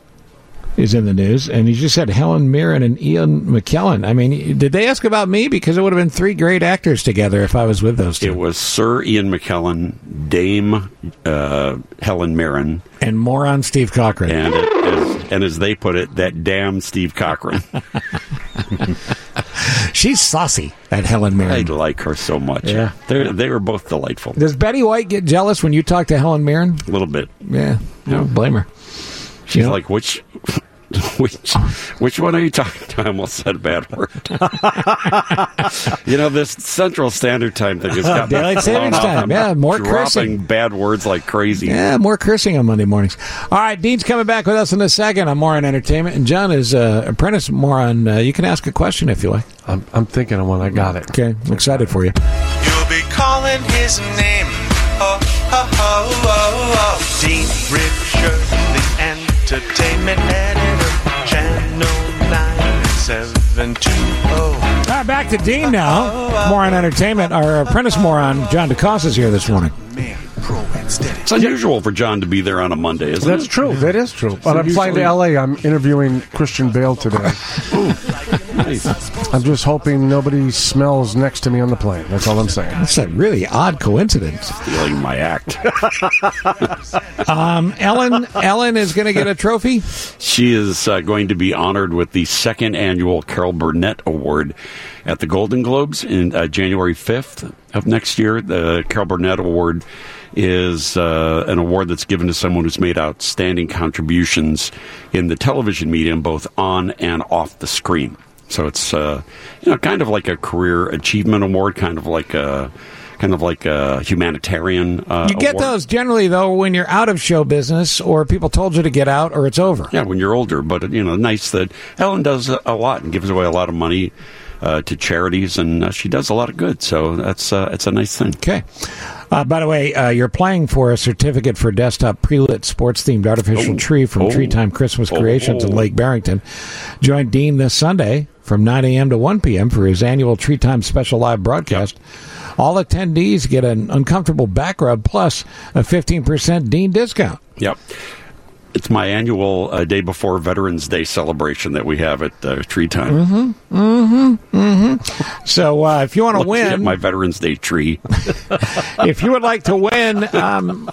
is in the news, and he just said Helen Mirren and Ian McKellen. I mean, did they ask about me? Because it would have been three great actors together if I was with those two. It was Sir Ian McKellen, Dame uh, Helen Mirren, and moron Steve Cochran. and it, as, and as they put it, that damn Steve Cochran. She's saucy, that Helen Mirren. I like her so much. Yeah. They they were both delightful. Does Betty White get jealous when you talk to Helen Mirren? A little bit. Yeah, I don't blame her. She's like, which, which, which one are you talking to? I almost said a bad word. you know, this Central Standard Time thing has got me Daylight savings time. I'm Yeah, more dropping cursing. bad words like crazy. Yeah, more cursing on Monday mornings. All right, Dean's coming back with us in a second on More on Entertainment, and John is uh, apprentice more on. Uh, you can ask a question if you like. I'm, I'm thinking of one. I got it. Okay, I'm excited for you. You'll be calling his name. Oh, oh, oh, oh, oh. Dean Richard, the entertainment Right, back to Dean now. Oh, oh, oh, moron Entertainment. Our apprentice moron, John DeCosta, is here this morning. It's unusual for John to be there on a Monday, isn't That's it? true. That is true. But I'm flying to L.A. I'm interviewing Christian Bale today. I'm just hoping nobody smells next to me on the plane. That's all I'm saying. That's a really odd coincidence. Stealing my act. Um, Ellen, Ellen is going to get a trophy. She is uh, going to be honored with the second annual Carol Burnett Award at the Golden Globes in uh, January 5th of next year. The Carol Burnett Award is uh, an award that's given to someone who's made outstanding contributions in the television medium, both on and off the screen. So it's uh, you know kind of like a career achievement award, kind of like a kind of like a humanitarian. Uh, You get award. those generally though when you're out of show business, or people told you to get out, or it's over. Yeah, when you're older, but you know, nice that Ellen does a, a lot and gives away a lot of money uh, to charities, and uh, she does a lot of good. So that's uh, it's a nice thing. Okay. Uh, by the way, uh, you're playing for a certificate for desktop pre-lit sports-themed artificial Oh. tree from Oh. Tree Time Christmas Oh. Creations in Lake Barrington. Join Dean this Sunday from 9 a.m. to 1 p.m. for his annual Tree Time special live broadcast. All attendees get an uncomfortable back rub plus a 15% Dean discount. Yep. It's my annual uh, day before Veterans Day celebration that we have at uh, Tree Time. Mm-hmm. Mm-hmm. Mm-hmm. So uh, if you want to win, my Veterans Day tree. if you would like to win, um,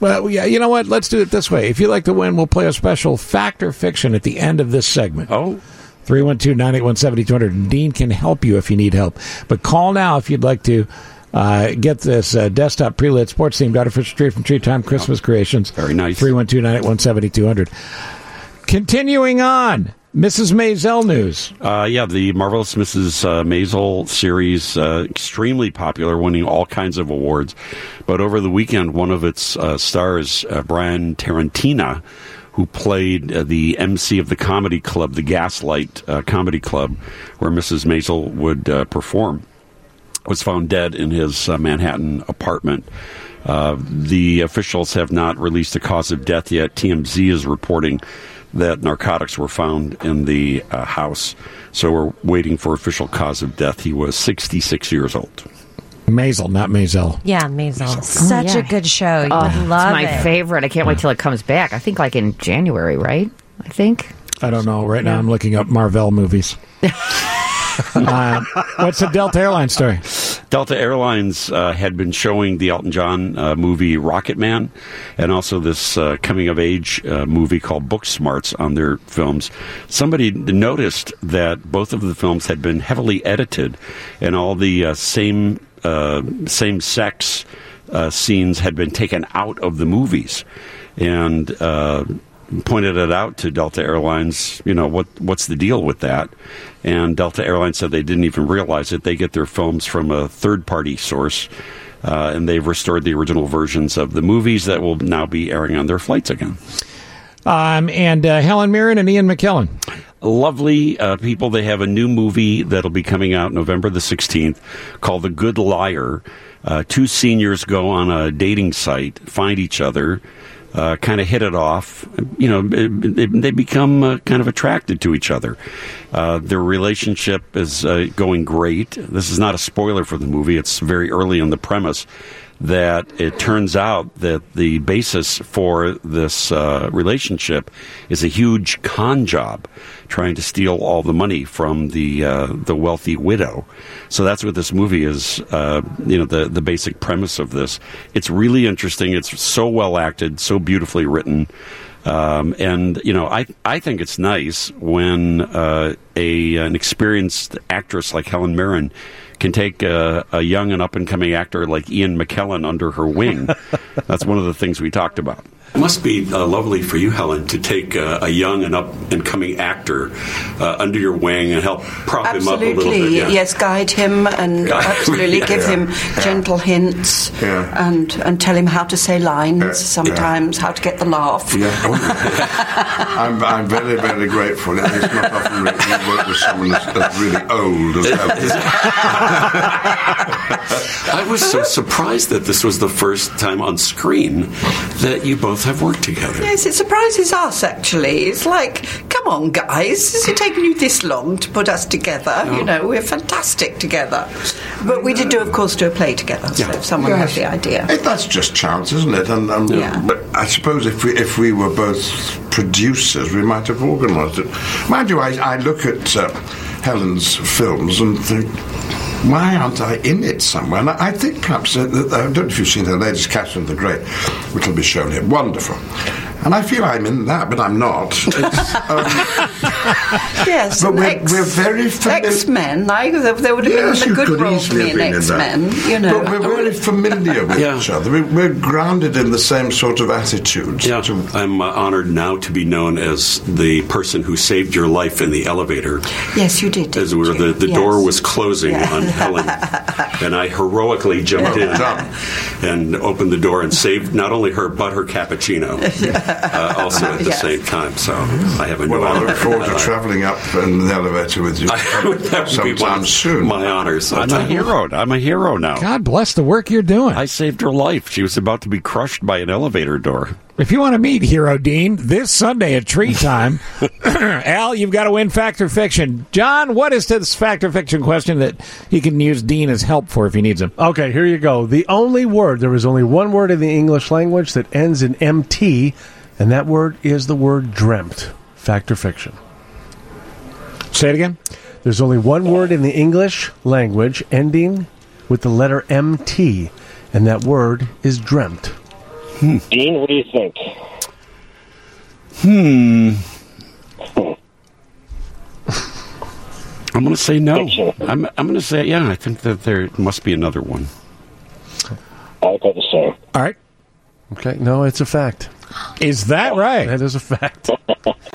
well, yeah, you know what? Let's do it this way. If you'd like to win, we'll play a special fact or fiction at the end of this segment. Oh. 312-981-7200. Dean can help you if you need help. But call now if you'd like to uh, get this uh, desktop pre-lit sports-themed artificial tree from Tree Time Christmas Creations. Very nice. 312-981-7200. Continuing on, Mrs. Maisel news. Uh, yeah, the Marvelous Mrs. Uh, Maisel series, uh, extremely popular, winning all kinds of awards. But over the weekend, one of its uh, stars, uh, Brian Tarantina, who played uh, the MC of the comedy club, the Gaslight uh, Comedy Club, where Mrs. Maisel would uh, perform, was found dead in his uh, Manhattan apartment. Uh, the officials have not released the cause of death yet. TMZ is reporting that narcotics were found in the uh, house, so we're waiting for official cause of death. He was 66 years old. Maisel, not Maisel. Yeah, Maisel. Such yeah. a good show. You Oh, love it's my it. favorite. I can't wait till it comes back. I think like in January, right? I think. I don't know. Right now, I'm looking up Marvel movies. uh, what's the Delta Airlines story? Delta Airlines uh, had been showing the Elton John uh, movie Rocketman and also this uh, coming of age uh, movie called Book Smarts on their films. Somebody noticed that both of the films had been heavily edited and all the uh, same same sex scenes had been taken out of the movies. And uh, pointed it out to Delta Airlines. You know what what's the deal with that? And Delta Airlines said they didn't even realize it. They get their films from a third party source, uh, and they've restored the original versions of the movies that will now be airing on their flights again. Um, and uh, Helen Mirren and Ian McKellen. Lovely uh, people. They have a new movie that'll be coming out November the 16th called The Good Liar. Uh, two seniors go on a dating site, find each other. Uh, kind of hit it off. You know, they, they become uh, kind of attracted to each other. Uh, their relationship is uh, going great. This is not a spoiler for the movie. It's very early in the premise that it turns out that the basis for this uh, relationship is a huge con job, trying to steal all the money from the uh, the wealthy widow. So that's what this movie is. Uh, you know, the the basic premise of this. It's really interesting. It's so well acted, so beautifully written. Um, and you know, I I think it's nice when uh, a an experienced actress like Helen Mirren can take a, a young and up and coming actor like Ian McKellen under her wing. That's one of the things we talked about. It must be uh, lovely for you, Helen, to take uh, a young and up and coming actor uh, under your wing and help prop him up a little Absolutely, bit. yeah. yes, guide him and Guide- absolutely Yeah. give Yeah. him Yeah. gentle hints Yeah. and and tell him how to say lines. Sometimes how to get the laugh. Yeah. I'm, I'm very, very grateful. It's not often that you work with someone that's, that's really old as well. I was so surprised that this was the first time on screen that you both have worked together. Yes, it surprises us actually. It's like, come on, guys, has it taken you this long to put us together? You know, we're fantastic together. But we did do, of course, do a play together. So if someone Yes. had the idea. It, that's just chance, isn't it? And, and Yeah. but I suppose if we if we were both producers, we might have organised it. Mind you, I, I look at uh, Helen's films and think. Why aren't I in it somewhere? And I I think perhaps, uh, I don't know if you've seen her Ladies Catherine the Great, which will be shown here. Wonderful. And I feel I'm in that, but I'm not. It's, um, Yes, But we're- X, we're very familiar- X-Men. I, there there would have Yes, been a good role for me have in been. X-Men. You know, But we're very familiar with each other. We- We're grounded in the same sort of attitudes. Yeah, I'm uh, honored now to be known as the person who saved your life in the elevator. yes, you did. As where the, the Yes. door was closing Yeah. on Helen, and I heroically jumped in and opened the door and saved not only her but her cappuccino, uh, also at the Yes. same time. So I have a new Well, I look forward to traveling up in the elevator with you that would be sometime my, soon. My honor. So I'm a hero. I'm a hero now. God bless the work you're doing. I saved her life. She was about to be crushed by an elevator door. If you want to meet Hero Dean this Sunday at Tree Time, Al, you've got to win Fact or Fiction. John, what is this Fact or Fiction question that he can use Dean as help for if he needs him? Okay, here you go. The only word, there is only one word in the English language that ends in MT, and that word is the word dreamt. Fact or fiction? Say it again. There's only one word in the English language ending with the letter MT, and that word is dreamt. Dean, what do you think? Hmm. I'm going to say no. I'm, I'm going to say, yeah, I think that there must be another one. I thought the same. All right. Okay, no, it's a fact. Is that right? That is a fact.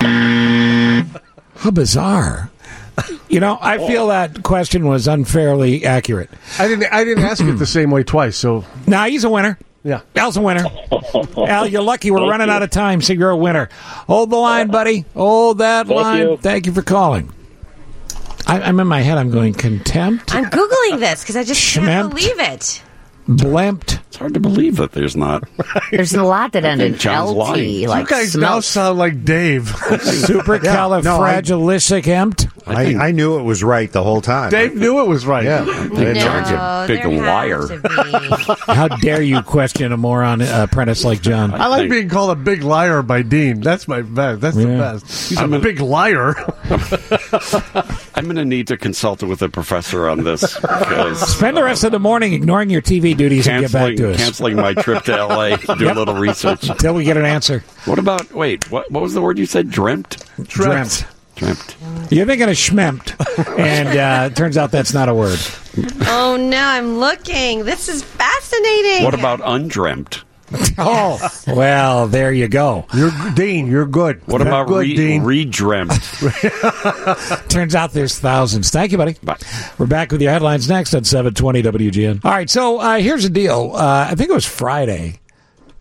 How bizarre. You know, I feel that question was unfairly accurate. I didn't. I didn't ask it the same way twice. So now he's a winner. Yeah, Al's a winner. Al, you're lucky. We're running out of time, so you're a winner. Hold the line, uh-huh. buddy. Hold that Thank line. you. Thank you for calling. I, I'm in my head. I'm going contempt, I'm googling this because I just Schmempt. can't believe it. Blempt. It's hard to believe that there's not. There's a lot that I end in John's LT, lying. like you guys now smelt. sound like Dave. Supercalifragilisticempt. I, I knew it was right the whole time. Dave knew it was right. Yeah. They charge a big liar. How dare you question a moron uh, apprentice like John? I like being called a big liar by Dean. That's my best. That's the Yeah. best. He's I'm a a- big liar. I'm going to need to consult with a professor on this because Spend the rest of the morning ignoring your TV duties and get back canceling, to us. canceling my trip to LA to do Yep. a little research. Until we get an answer. What about, wait, what, what was the word you said? Dreamt? Dreamt. Dreamt. You're thinking of schmempt, and uh, it turns out that's not a word. Oh, no! I'm looking. This is fascinating. What about undreamt? Oh, well, there you go. You're Dean. You're good. What You're about good, re, Dean? redreamt? Turns out there's thousands. Thank you, buddy. Bye. We're back with your headlines next at 720 WGN. All right, so uh, here's the deal. Uh, I think it was Friday.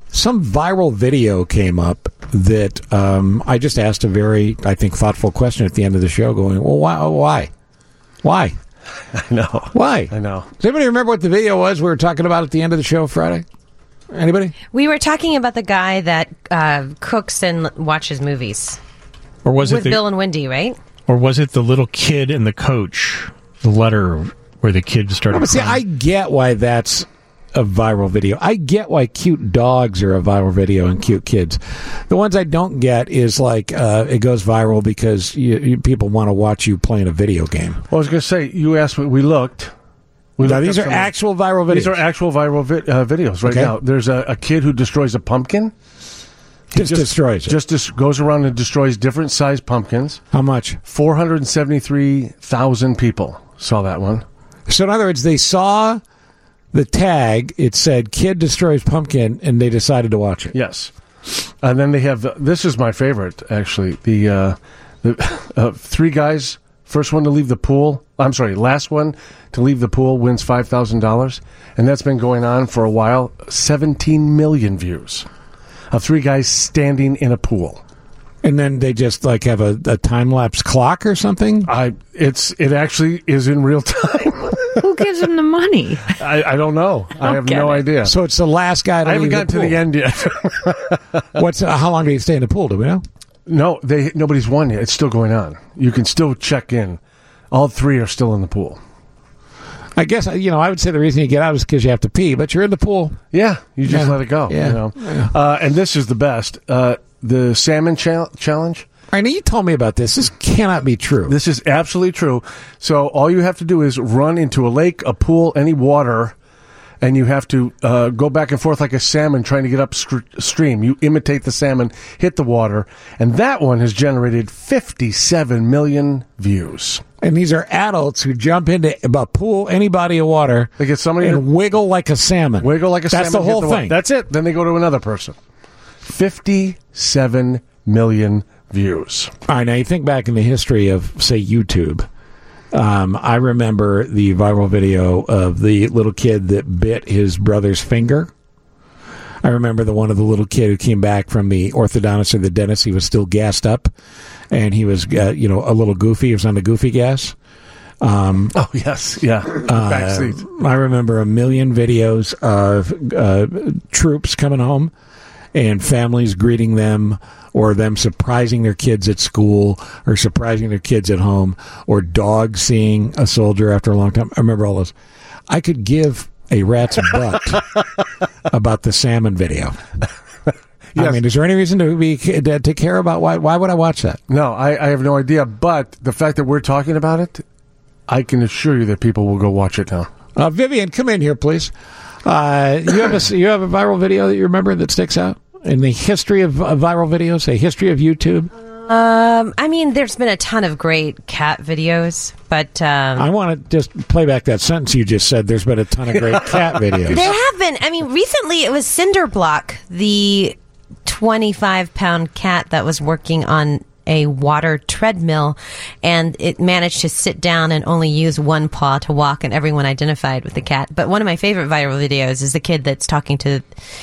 Some viral video came up that um, I just asked a very, I think, thoughtful question at the end of the show going, well, why? Why? Why? I know. Why? I know. Does anybody remember what the video was we were talking about at the end of the show Friday? Anybody? We were talking about the guy that uh, cooks and watches movies Or was with it the, Bill and Wendy, right? or was it the little kid and the coach? The letter where the kid started. But see, I get why that's a viral video. I get why cute dogs are a viral video and cute kids. The ones I don't get is like uh, it goes viral because you, you, people want to watch you playing a video game. Well, I was going to say, you asked what we looked. We Now, these are actual viral videos. These are actual viral vi- uh, videos right Okay. now. There's a, a kid who destroys a pumpkin. He Just destroys it. Just dis- goes around and destroys different sized pumpkins. How much? 473,000 people saw that one. So in other words, they saw the tag. It said "kid destroys pumpkin," and they decided to watch it. Yes. And then they have the, this is my favorite actually. The uh, the uh, three guys, first one to leave the pool. I'm sorry, last one to leave the pool wins five thousand dollars, and that's been going on for a while. Seventeen million views of three guys standing in a pool. And then they just like have a, a time lapse clock or something. I it's it actually is in real time. Who gives him the money? I, I don't know. I, have no it. idea. So it's the last guy to I haven't leave gotten the to the end yet. What's uh, how long do you stay in the pool? Do we know? No, they nobody's won yet. It's still going on. You can still check in. All three are still in the pool. I guess you know. I would say the reason you get out is because you have to pee, but you're in the pool. Yeah, you just Yeah. let it go. Yeah. You know? uh, and this is the best. Uh, the salmon chal- challenge. I know you told me about this. This cannot be true. This is absolutely true. So all you have to do is run into a lake, a pool, any water, and you have to uh, go back and forth like a salmon trying to get upstream. You imitate the salmon, hit the water, and that one has generated 57 million views. And these are adults who jump into a pool, any body of water, They get somebody and to wiggle like a salmon. wiggle like a That's salmon. That's the whole wa- thing. That's it. Then they go to another person. 57 million views. All right, now you think back in the history of, say, YouTube. Um, I remember the viral video of the little kid that bit his brother's finger. I remember the one of the little kid who came back from the orthodontist or the dentist. He was still gassed up, and he was, uh, you know, a little goofy. He was on the goofy gas. Um, Oh, yes. Yeah. uh, I remember a million videos of uh, troops coming home and families greeting them or them surprising their kids at school or surprising their kids at home or dogs seeing a soldier after a long time. I remember all those. I could give a rat's butt about the salmon video. I mean, is there any reason to be to care about why? Why would I watch that? No, I, I have no idea. But the fact that we're talking about it, I can assure you that people will go watch it now. Uh, Vivian, come in here, please. Uh, you have a you have a viral video that you remember that sticks out in the history of viral videos, a history of YouTube. Um, I mean, there's been a ton of great cat videos, but um, I want to just play back that sentence you just said. There's been a ton of great cat videos. There have been. I mean, recently it was Cinderblock, the 25 pound cat that was working on a water treadmill and it managed to sit down and only use one paw to walk and everyone identified with the cat. But one of my favorite viral videos is the kid that's talking to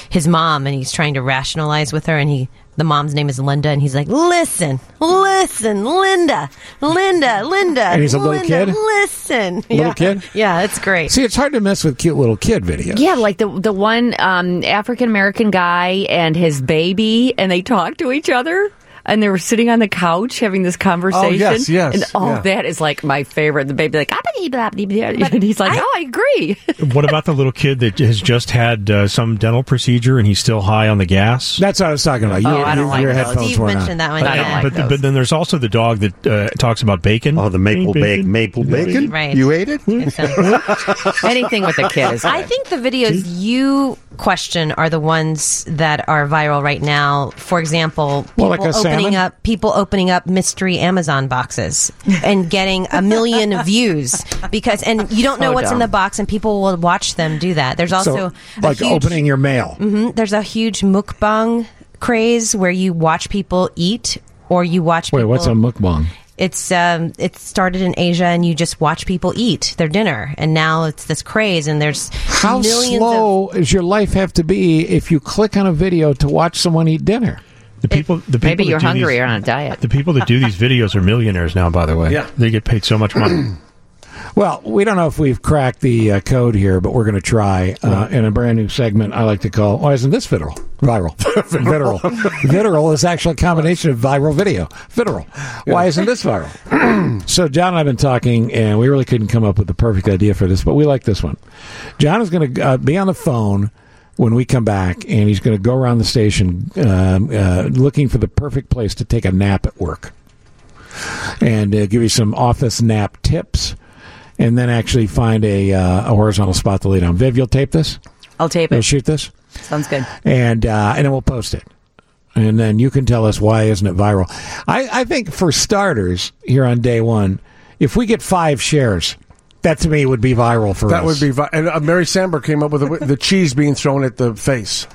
his mom and he's trying to rationalize with her and he the mom's name is Linda and he's like, "Listen, listen, Linda, Linda, Linda." And he's a little Linda, kid? Listen. Little yeah. kid? Yeah, it's great. See, it's hard to mess with cute little kid videos. Yeah, like the the one um, African American guy and his baby, and they talk to each other. And they were sitting on the couch having this conversation. Oh, yes, yes, And oh, yeah. that is like my favorite. The baby like, "Ah, and he's like, oh, I agree. what about the little kid that has just had uh, some dental procedure and he's still high on the gas? That's what I was talking about. Oh, Your- I don't your- like your those. headphones Steve mentioned that one. I don't yeah. like but, but then there's also the dog that uh, talks about bacon. Oh, the maple Bacon. bacon, maple bacon. Right. You ate it? Anything with a kid is I think the videos you question are the ones that are viral right now. For example, people Well, like a opening up people opening up mystery Amazon boxes and getting a million views because and you don't know So what's in the box and people will watch them do that. There's also So, like huge, opening your mail. Mhm. there's a huge mukbang craze where you watch people eat or you watch Wait, people what's a mukbang? it's um, it started in Asia, and you just watch people eat their dinner, and now it's this craze, and there's How millions of slow does your life have to be if you click on a video to watch someone eat dinner? The people, the people Maybe you're hungry these- or on a diet. The people that do these videos are millionaires now. By the way, Yeah. they get paid so much money. Well, we don't know if we've cracked the uh, code here, but we're going to try uh, in a brand new segment I like to call, why isn't this viral? Viral. Viral. Viral is actually a combination of viral video. Viral. Why isn't this viral? so, John and I have been talking, and we really couldn't come up with the perfect idea for this, but we like this one. John is going to uh, be on the phone when we come back, and he's going to go around the station um, uh, looking for the perfect place to take a nap at work and uh, give you some office nap tips, and then actually find a, uh, a horizontal spot to lay down. Viv, you'll tape this. I'll tape it. You'll shoot this, Sounds good. and uh, and then we'll post it. And then you can tell us why isn't it viral. I, I think for starters, here on day one, if we get five shares, that to me would be viral for us. That us. would be. Vi- and uh, Mary Sandberg came up with the, the cheese being thrown at the face.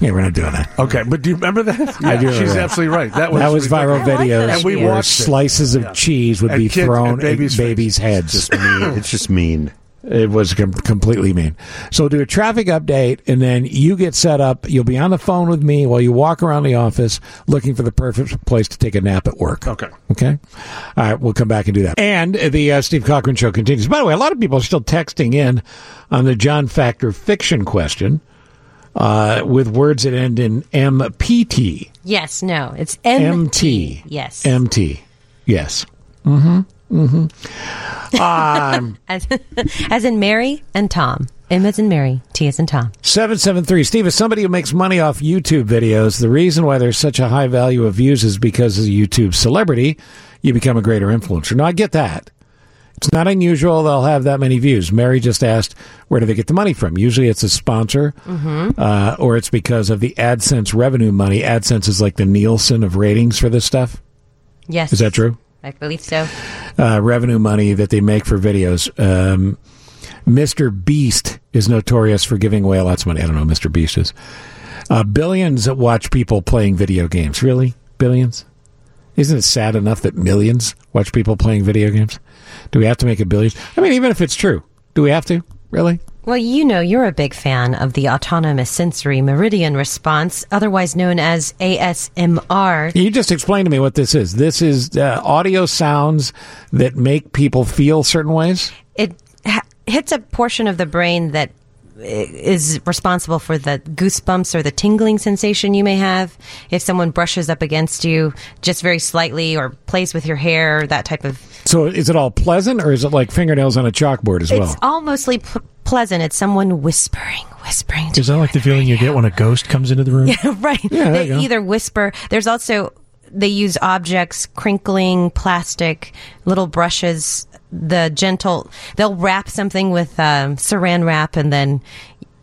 Yeah, we're not doing that. Okay, but do you remember that? I do She's remember absolutely right. That was, that was viral videos and we where watched it. slices of cheese would And be kids- thrown and babies' at babies' heads. Just mean. It's just mean. It was com- completely mean. So we'll do a traffic update, and then you get set up. You'll be on the phone with me while you walk around the office looking for the perfect place to take a nap at work. Okay. Okay. All right, we'll come back and do that. And the uh, Steve Cochran show continues. By the way, a lot of people are still texting in on the John Factor fiction question uh, with words that end in MPT. Yes, no, it's MT. MT. Yes. MT. Yes. Mm-hmm. Mm-hmm. Um, as, as in Mary and Tom. M as in Mary, T as in Tom. 773. Steve, as somebody who makes money off YouTube videos, the reason why there's such a high value of views is because as a YouTube celebrity, you become a greater influencer. Now, I get that. It's not unusual they'll have that many views. Mary just asked, where do they get the money from? Usually it's a sponsor, Mhm. uh, or it's because of the AdSense revenue money. AdSense is like the Nielsen of ratings for this stuff. Yes. Is that true? I believe so. uh, revenue money that they make for videos. Um, Mr. Beast is notorious for giving away lots of money. I don't know Mr. Beast is. Uh, billions watch people playing video games. Really? Billions? Isn't it sad enough that millions watch people playing video games? Do we have to make a billion? I mean, even if it's true, do we have to? Really? Well, you know, you're a big fan of the autonomous sensory meridian response, otherwise known as ASMR. You just explain to me what this is. This is uh, audio sounds that make people feel certain ways. It ha- hits a portion of the brain that is responsible for the goosebumps or the tingling sensation you may have if someone brushes up against you just very slightly or plays with your hair, that type of. So, is it all pleasant, or is it like fingernails on a chalkboard as well? It's all mostly p- pleasant. It's someone whispering, whispering. Is that like the feeling you get when a ghost comes into the room? Yeah, right. Yeah, they either whisper. There's also they use objects, crinkling, plastic, little brushes. The gentle. They'll wrap something with um, Saran wrap and then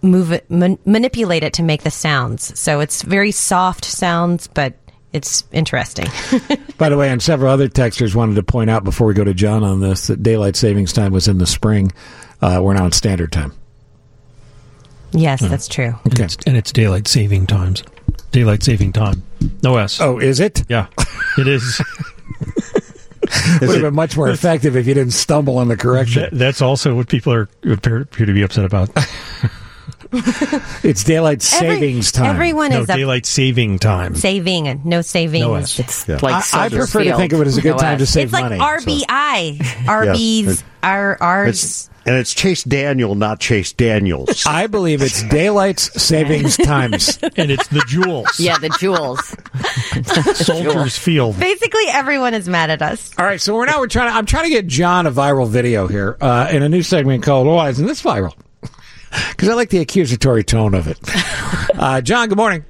move it, man- manipulate it to make the sounds. So it's very soft sounds, but it's interesting. By the way, and several other texters wanted to point out before we go to John on this that daylight savings time was in the spring. Uh, we're now in standard time. yes, that's true. And, it's, and it's daylight saving times. Daylight saving time. No S. Oh, is it? Yeah, it is. It would have been much more effective if you didn't stumble on the correction. That- that's also what people are appear, appear to be upset about. It's daylight Every- savings time. everyone no, is up- daylight saving time. Saving and no savings. No S. It's Yeah. like I- I prefer to think of it as a good No time to S. save it's like money. RBI, RBs, Yes. R R's. And it's Chase Daniel, not Chase Daniels. I believe it's daylight savings times. and it's the jewels. Yeah, the jewels. Soldiers Field. Basically, everyone is mad at us. All right, so we're now we're trying. To, I'm trying to get John a viral video here uh, in a new segment called "Why Isn't This Viral?" Because I like the accusatory tone of it. Uh, John, good morning.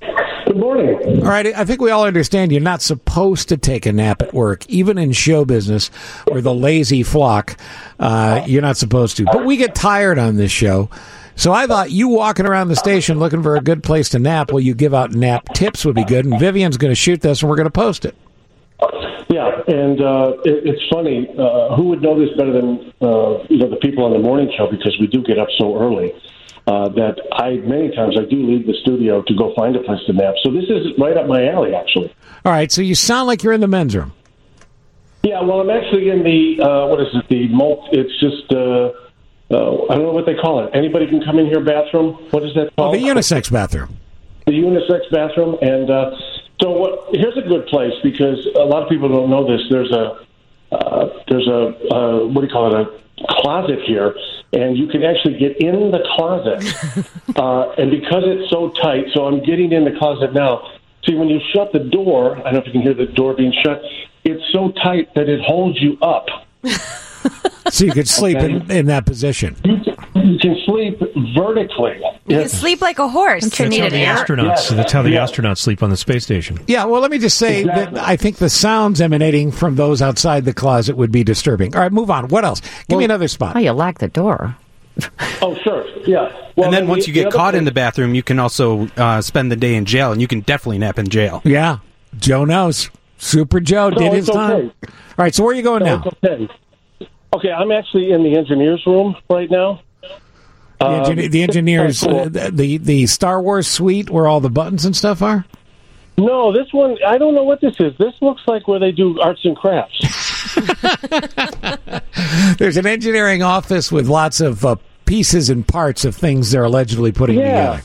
Good morning. All right, I think we all understand you're not supposed to take a nap at work, even in show business or the lazy flock. Uh, you're not supposed to, but we get tired on this show. So I thought you walking around the station looking for a good place to nap while you give out nap tips would be good. And Vivian's going to shoot this, and we're going to post it. Yeah, and uh, it, it's funny. Uh, who would know this better than uh, you know the people on the morning show? Because we do get up so early uh, that I many times I do leave the studio to go find a place to nap. So this is right up my alley, actually. All right, so you sound like you're in the men's room. Yeah, well, I'm actually in the uh, what is it? The mult. It's just uh, uh, I don't know what they call it. Anybody can come in here bathroom. What is that Oh, called? the unisex bathroom. the unisex bathroom. And uh, so, what? Here's a good place because a lot of people don't know this. There's a uh, there's a uh, what do you call it? A closet here, and you can actually get in the closet. uh, and because it's so tight, so I'm getting in the closet now. See, when you shut the door, I don't know if you can hear the door being shut. It's so tight that it holds you up. So you could sleep in, in that position. You can sleep vertically. You can sleep like a horse. That's how the astronauts. That's how the astronauts sleep on the space station. Yeah, well, let me just say that I think the sounds emanating from those outside the closet would be disturbing. All right, move on. What else? Give me another spot. Oh, you lock the door. Oh, sure. Yeah. Well, and then once the- you get caught thing- in the bathroom, you can also uh, spend the day in jail, and you can definitely nap in jail. Yeah, Joe knows. Super Joe No, did it's his time. All right, so where are you going No, now? Okay. I'm actually in the engineers room right now. The, Um, engineer, the engineers, uh, the the Star Wars suite where all the buttons and stuff are. No, this one, I don't know what this is. This looks like where they do arts and crafts. There's an engineering office with lots of uh, pieces and parts of things they're allegedly putting Yeah. together.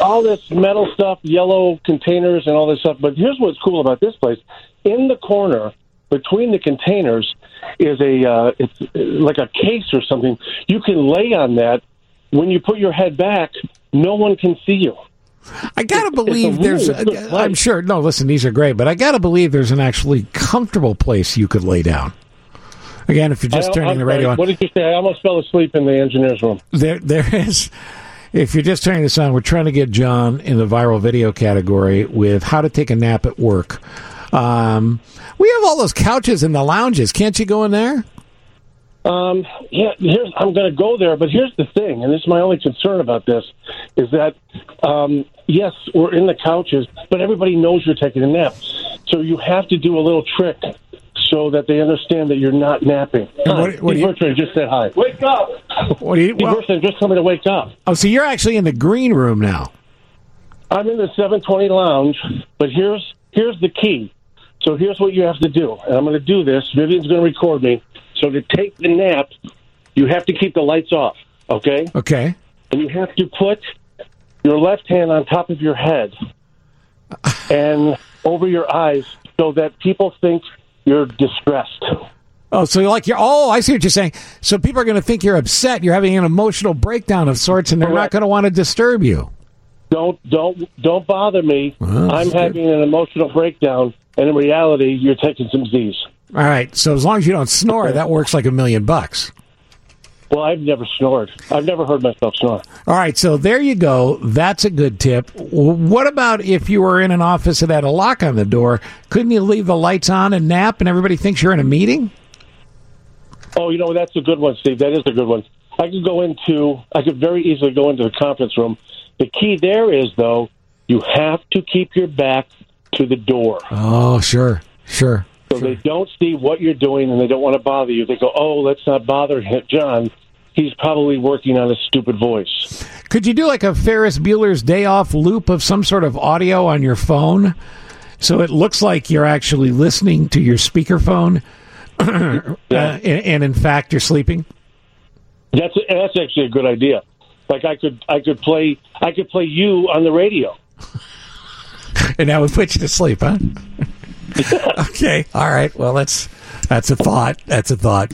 all this metal stuff, yellow containers, and all this stuff. But here's what's cool about this place: in the corner between the containers is a uh, it's like a case or something. You can lay on that. When you put your head back, no one can see you. I gotta It's a believe there's. place. I'm sure. No, listen, these are great, but I gotta believe there's an actually comfortable place you could lay down. Again, if you're just I- turning I'm the radio sorry, on, What did you say? I almost fell asleep in the engineer's room. there there is if you're just turning this on we're trying to get john in the viral video category with how to take a nap at work um, we have all those couches in the lounges can't you go in there Um, yeah, here's, I'm going to go there, but here's the thing, and this is my only concern about this, is that um, yes, we're in the couches, but everybody knows you're taking a nap, so you have to do a little trick so that they understand that you're not napping. Hi, what do Steve you- Bertrand just said hi. Wake up! what do you Steve Bertrand just told me to wake up. oh so you're actually in the green room now I'm in the 720 lounge, but here's here's the key. So here's what you have to do, and I'm going to do this. Vivian's going to record me. So to take the nap, you have to keep the lights off. Okay. okay And you have to put your left hand on top of your head and over your eyes, so that people think you're distressed. oh so you're like you're oh i see what you're saying so people are going to think you're upset you're having an emotional breakdown of sorts and they're not going to want to disturb you Don't don't don't bother me. Well, I'm good. having an emotional breakdown, and in reality, you're taking some Z's. all right so as long as you don't snore that works like a million bucks Well, I've never snored. I've never heard myself snore. All right, so there you go. That's a good tip. What about if you were in an office that had a lock on the door? Couldn't you leave the lights on and nap and everybody thinks you're in a meeting? Oh, you know that's a good one, Steve. That is a good one. I could go into. I could very easily go into the conference room. The key there is though, you have to keep your back to the door. Oh, sure, sure. So they don't see what you're doing and they don't want to bother you. They go, oh, let's not bother him, John. He's probably working on a stupid voice. Could you do like a Ferris Bueller's Day Off loop of some sort of audio on your phone, so it looks like you're actually listening to your speakerphone, uh, and, and in fact you're sleeping? That's that's actually a good idea. Like I could I could play I could play you on the radio. and that would put you to sleep, huh? okay, all right. Well, that's that's a thought. That's a thought.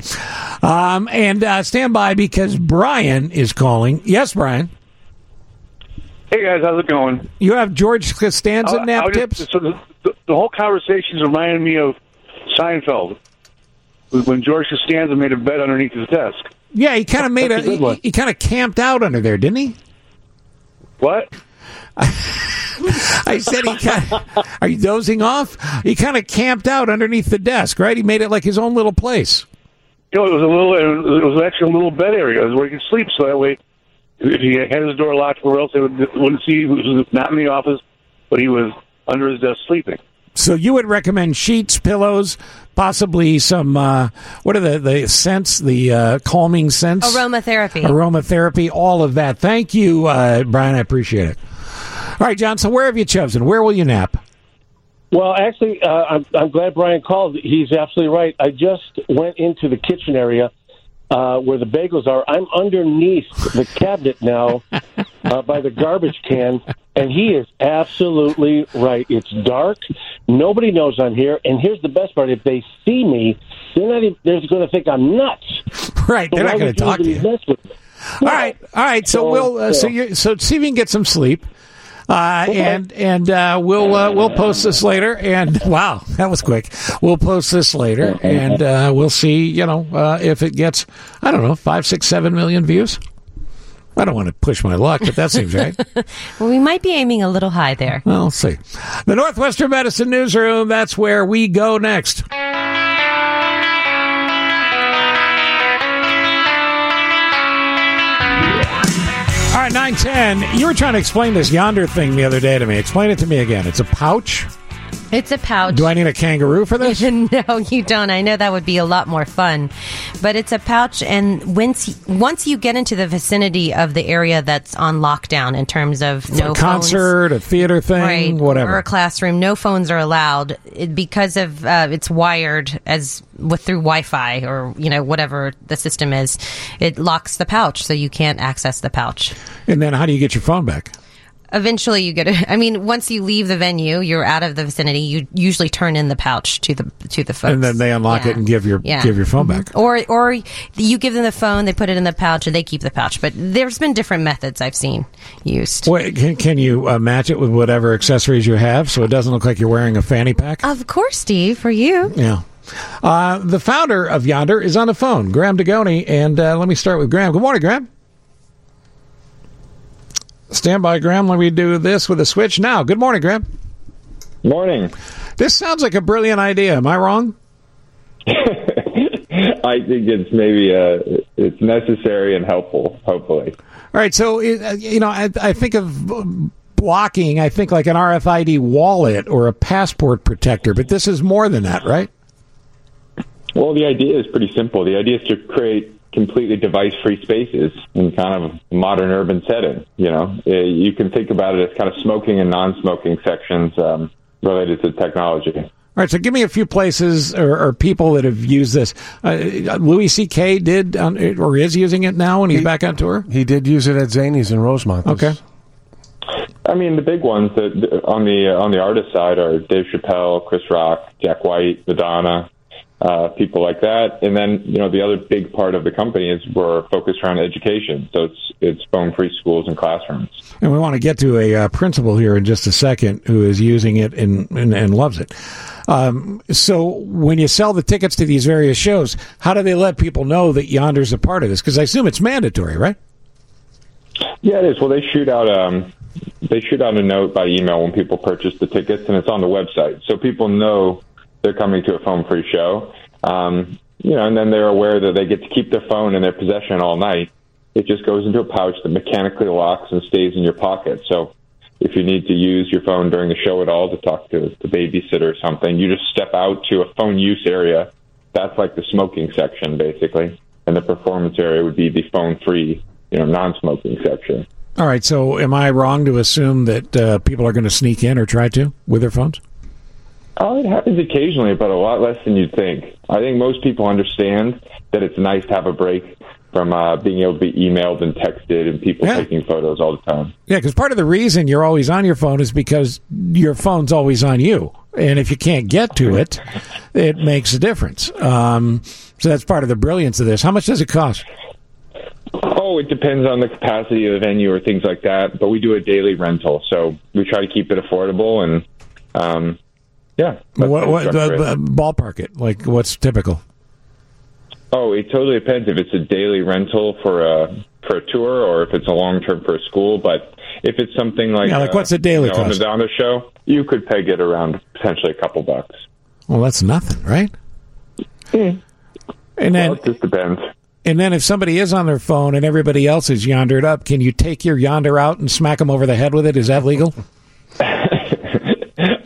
Um, and uh, stand by because Brian is calling. Yes, Brian. Hey guys, how's it going? You have George Costanza nap I was just- tips. So the, the, the whole conversation's reminding me of Seinfeld when George Costanza made a bed underneath his desk. Yeah, he kind of made a a. he he kind of camped out under there, didn't he? What? I said he kind. Of, are you dozing off? He kind of camped out underneath the desk, right? He made it like his own little place. You know, it was a little. It was actually a little bed area where he could sleep. So that way, if he had his door locked, where else they would, wouldn't see he was not in the office, but he was under his desk sleeping. So you would recommend sheets, pillows, possibly some. Uh, what are the the scents? The uh, calming scents, Aromatherapy. aromatherapy, all of that. Thank you, uh, Brian. I appreciate it. All right, John. So where have you chosen? Where will you nap? Well, actually, uh, I'm, I'm glad Brian called. He's absolutely right. I just went into the kitchen area uh, where the bagels are. I'm underneath the cabinet now uh, by the garbage can, and he is absolutely right. It's dark. Nobody knows I'm here. And here's the best part: if they see me, they're not. Even, they're going to think I'm nuts. Right, So they're not going to talk to you. mess with me? All right, all right. So So, we'll uh, so you so see if you can get some sleep, uh, and and uh, we'll uh, we'll post this later. And wow, that was quick. We'll post this later, and uh, we'll see. You know, uh, if it gets I don't know five, six, seven million views. I don't want to push my luck, but that seems right. Well, we might be aiming a little high there. Well, we'll see. The Northwestern Medicine Newsroom. That's where we go next. All right, nine ten. You were trying to explain this Yondr thing the other day to me. Explain it to me again. It's a pouch. It's a pouch. Do I need a kangaroo for this? no, you don't. I know that would be a lot more fun, but it's a pouch, and once once you get into the vicinity of the area that's on lockdown in terms of no a concert, a theater thing, right, whatever. or a classroom, no phones are allowed it, because of uh, it's wired as with through Wi-Fi or you know whatever the system is. It locks the pouch, so you can't access the pouch. and then how do you get your phone back? Eventually, you get. A, I mean, once you leave the venue, you're out of the vicinity. You usually turn in the pouch to the to the folks, and then they unlock Yeah. it and give your Yeah. give your phone back. Or or you give them the phone, they put it in the pouch, and they keep the pouch. But there's been different methods I've seen used. Wait, can, can you uh, match it with whatever accessories you have so it doesn't look like you're wearing a fanny pack? Of course, Steve, for you. Yeah. Uh, the founder of Yondr is on the phone, Graham Dugoni, and uh, let me start with Graham. Good morning, Graham. Stand by, Graham. Let me do this with a switch now. Good morning, Graham. Morning. This sounds like a brilliant idea. Am I wrong? I think it's maybe uh, it's necessary and helpful. Hopefully, All right, so uh, you know, I, I think of blocking. I think like an RFID wallet or a passport protector, but this is more than that, right? well, the idea is pretty simple. The idea is to create completely device-free spaces in kind of a modern urban setting. You know, Uh, you can think about it as kind of smoking and non-smoking sections um, related to technology. All right, so give me a few places or, or people that have used this. Uh, Louis C.K. did on, or is using it now when he's back on tour. He did use it at Zanies in Rosemont. Okay. I mean, the big ones that on the on the artist side are Dave Chappelle, Chris Rock, Jack White, Madonna, uh, people like that. And then you know the other big part of the company is we're focused around education, so it's it's phone free schools and classrooms. And we want to get to a uh, principal here in just a second who is using it and, and, and loves it. Um, so when you sell the tickets to these various shows, how do they let people know that Yondr's a part of this? Because I assume it's mandatory, right? Yeah, it is. Well, they shoot out um, they shoot out a note by email when people purchase the tickets, and it's on the website, so people know they're coming to a phone free show. Um, you know, and then they're aware that they get to keep their phone in their possession all night. It just goes into a pouch that mechanically locks and stays in your pocket. So if you need to use your phone during the show at all to talk to the babysitter or something, you just step out to a phone use area. That's like the smoking section, basically, and the performance area would be the phone free, you know, non-smoking section. All right. So am I wrong to assume that uh, people are going to sneak in or try to with their phones? Oh, it happens occasionally, but a lot less than you'd think. I think most people understand that it's nice to have a break from uh, being able to be emailed and texted and people taking photos all the time. Yeah, because part of the reason you're always on your phone is because your phone's always on you, and if you can't get to it, it makes a difference. Um, so that's part of the brilliance of this. How much does it cost? Oh, it depends on the capacity of the venue or things like that. But we do a daily rental, so we try to keep it affordable and, um, yeah. What, the what it. uh, ballpark it? Like what's typical? Oh, it totally depends if it's a daily rental for a for a tour or if it's a long term for a school. But if it's something like Yeah, like uh, what's a daily you know, cost? A Madonna show, you could peg it around potentially a couple bucks. Well, that's nothing, right? And then Well, it just depends. And then if somebody is on their phone and everybody else is yondered up, can you take your Yondr out and smack them over the head with it? Is that legal?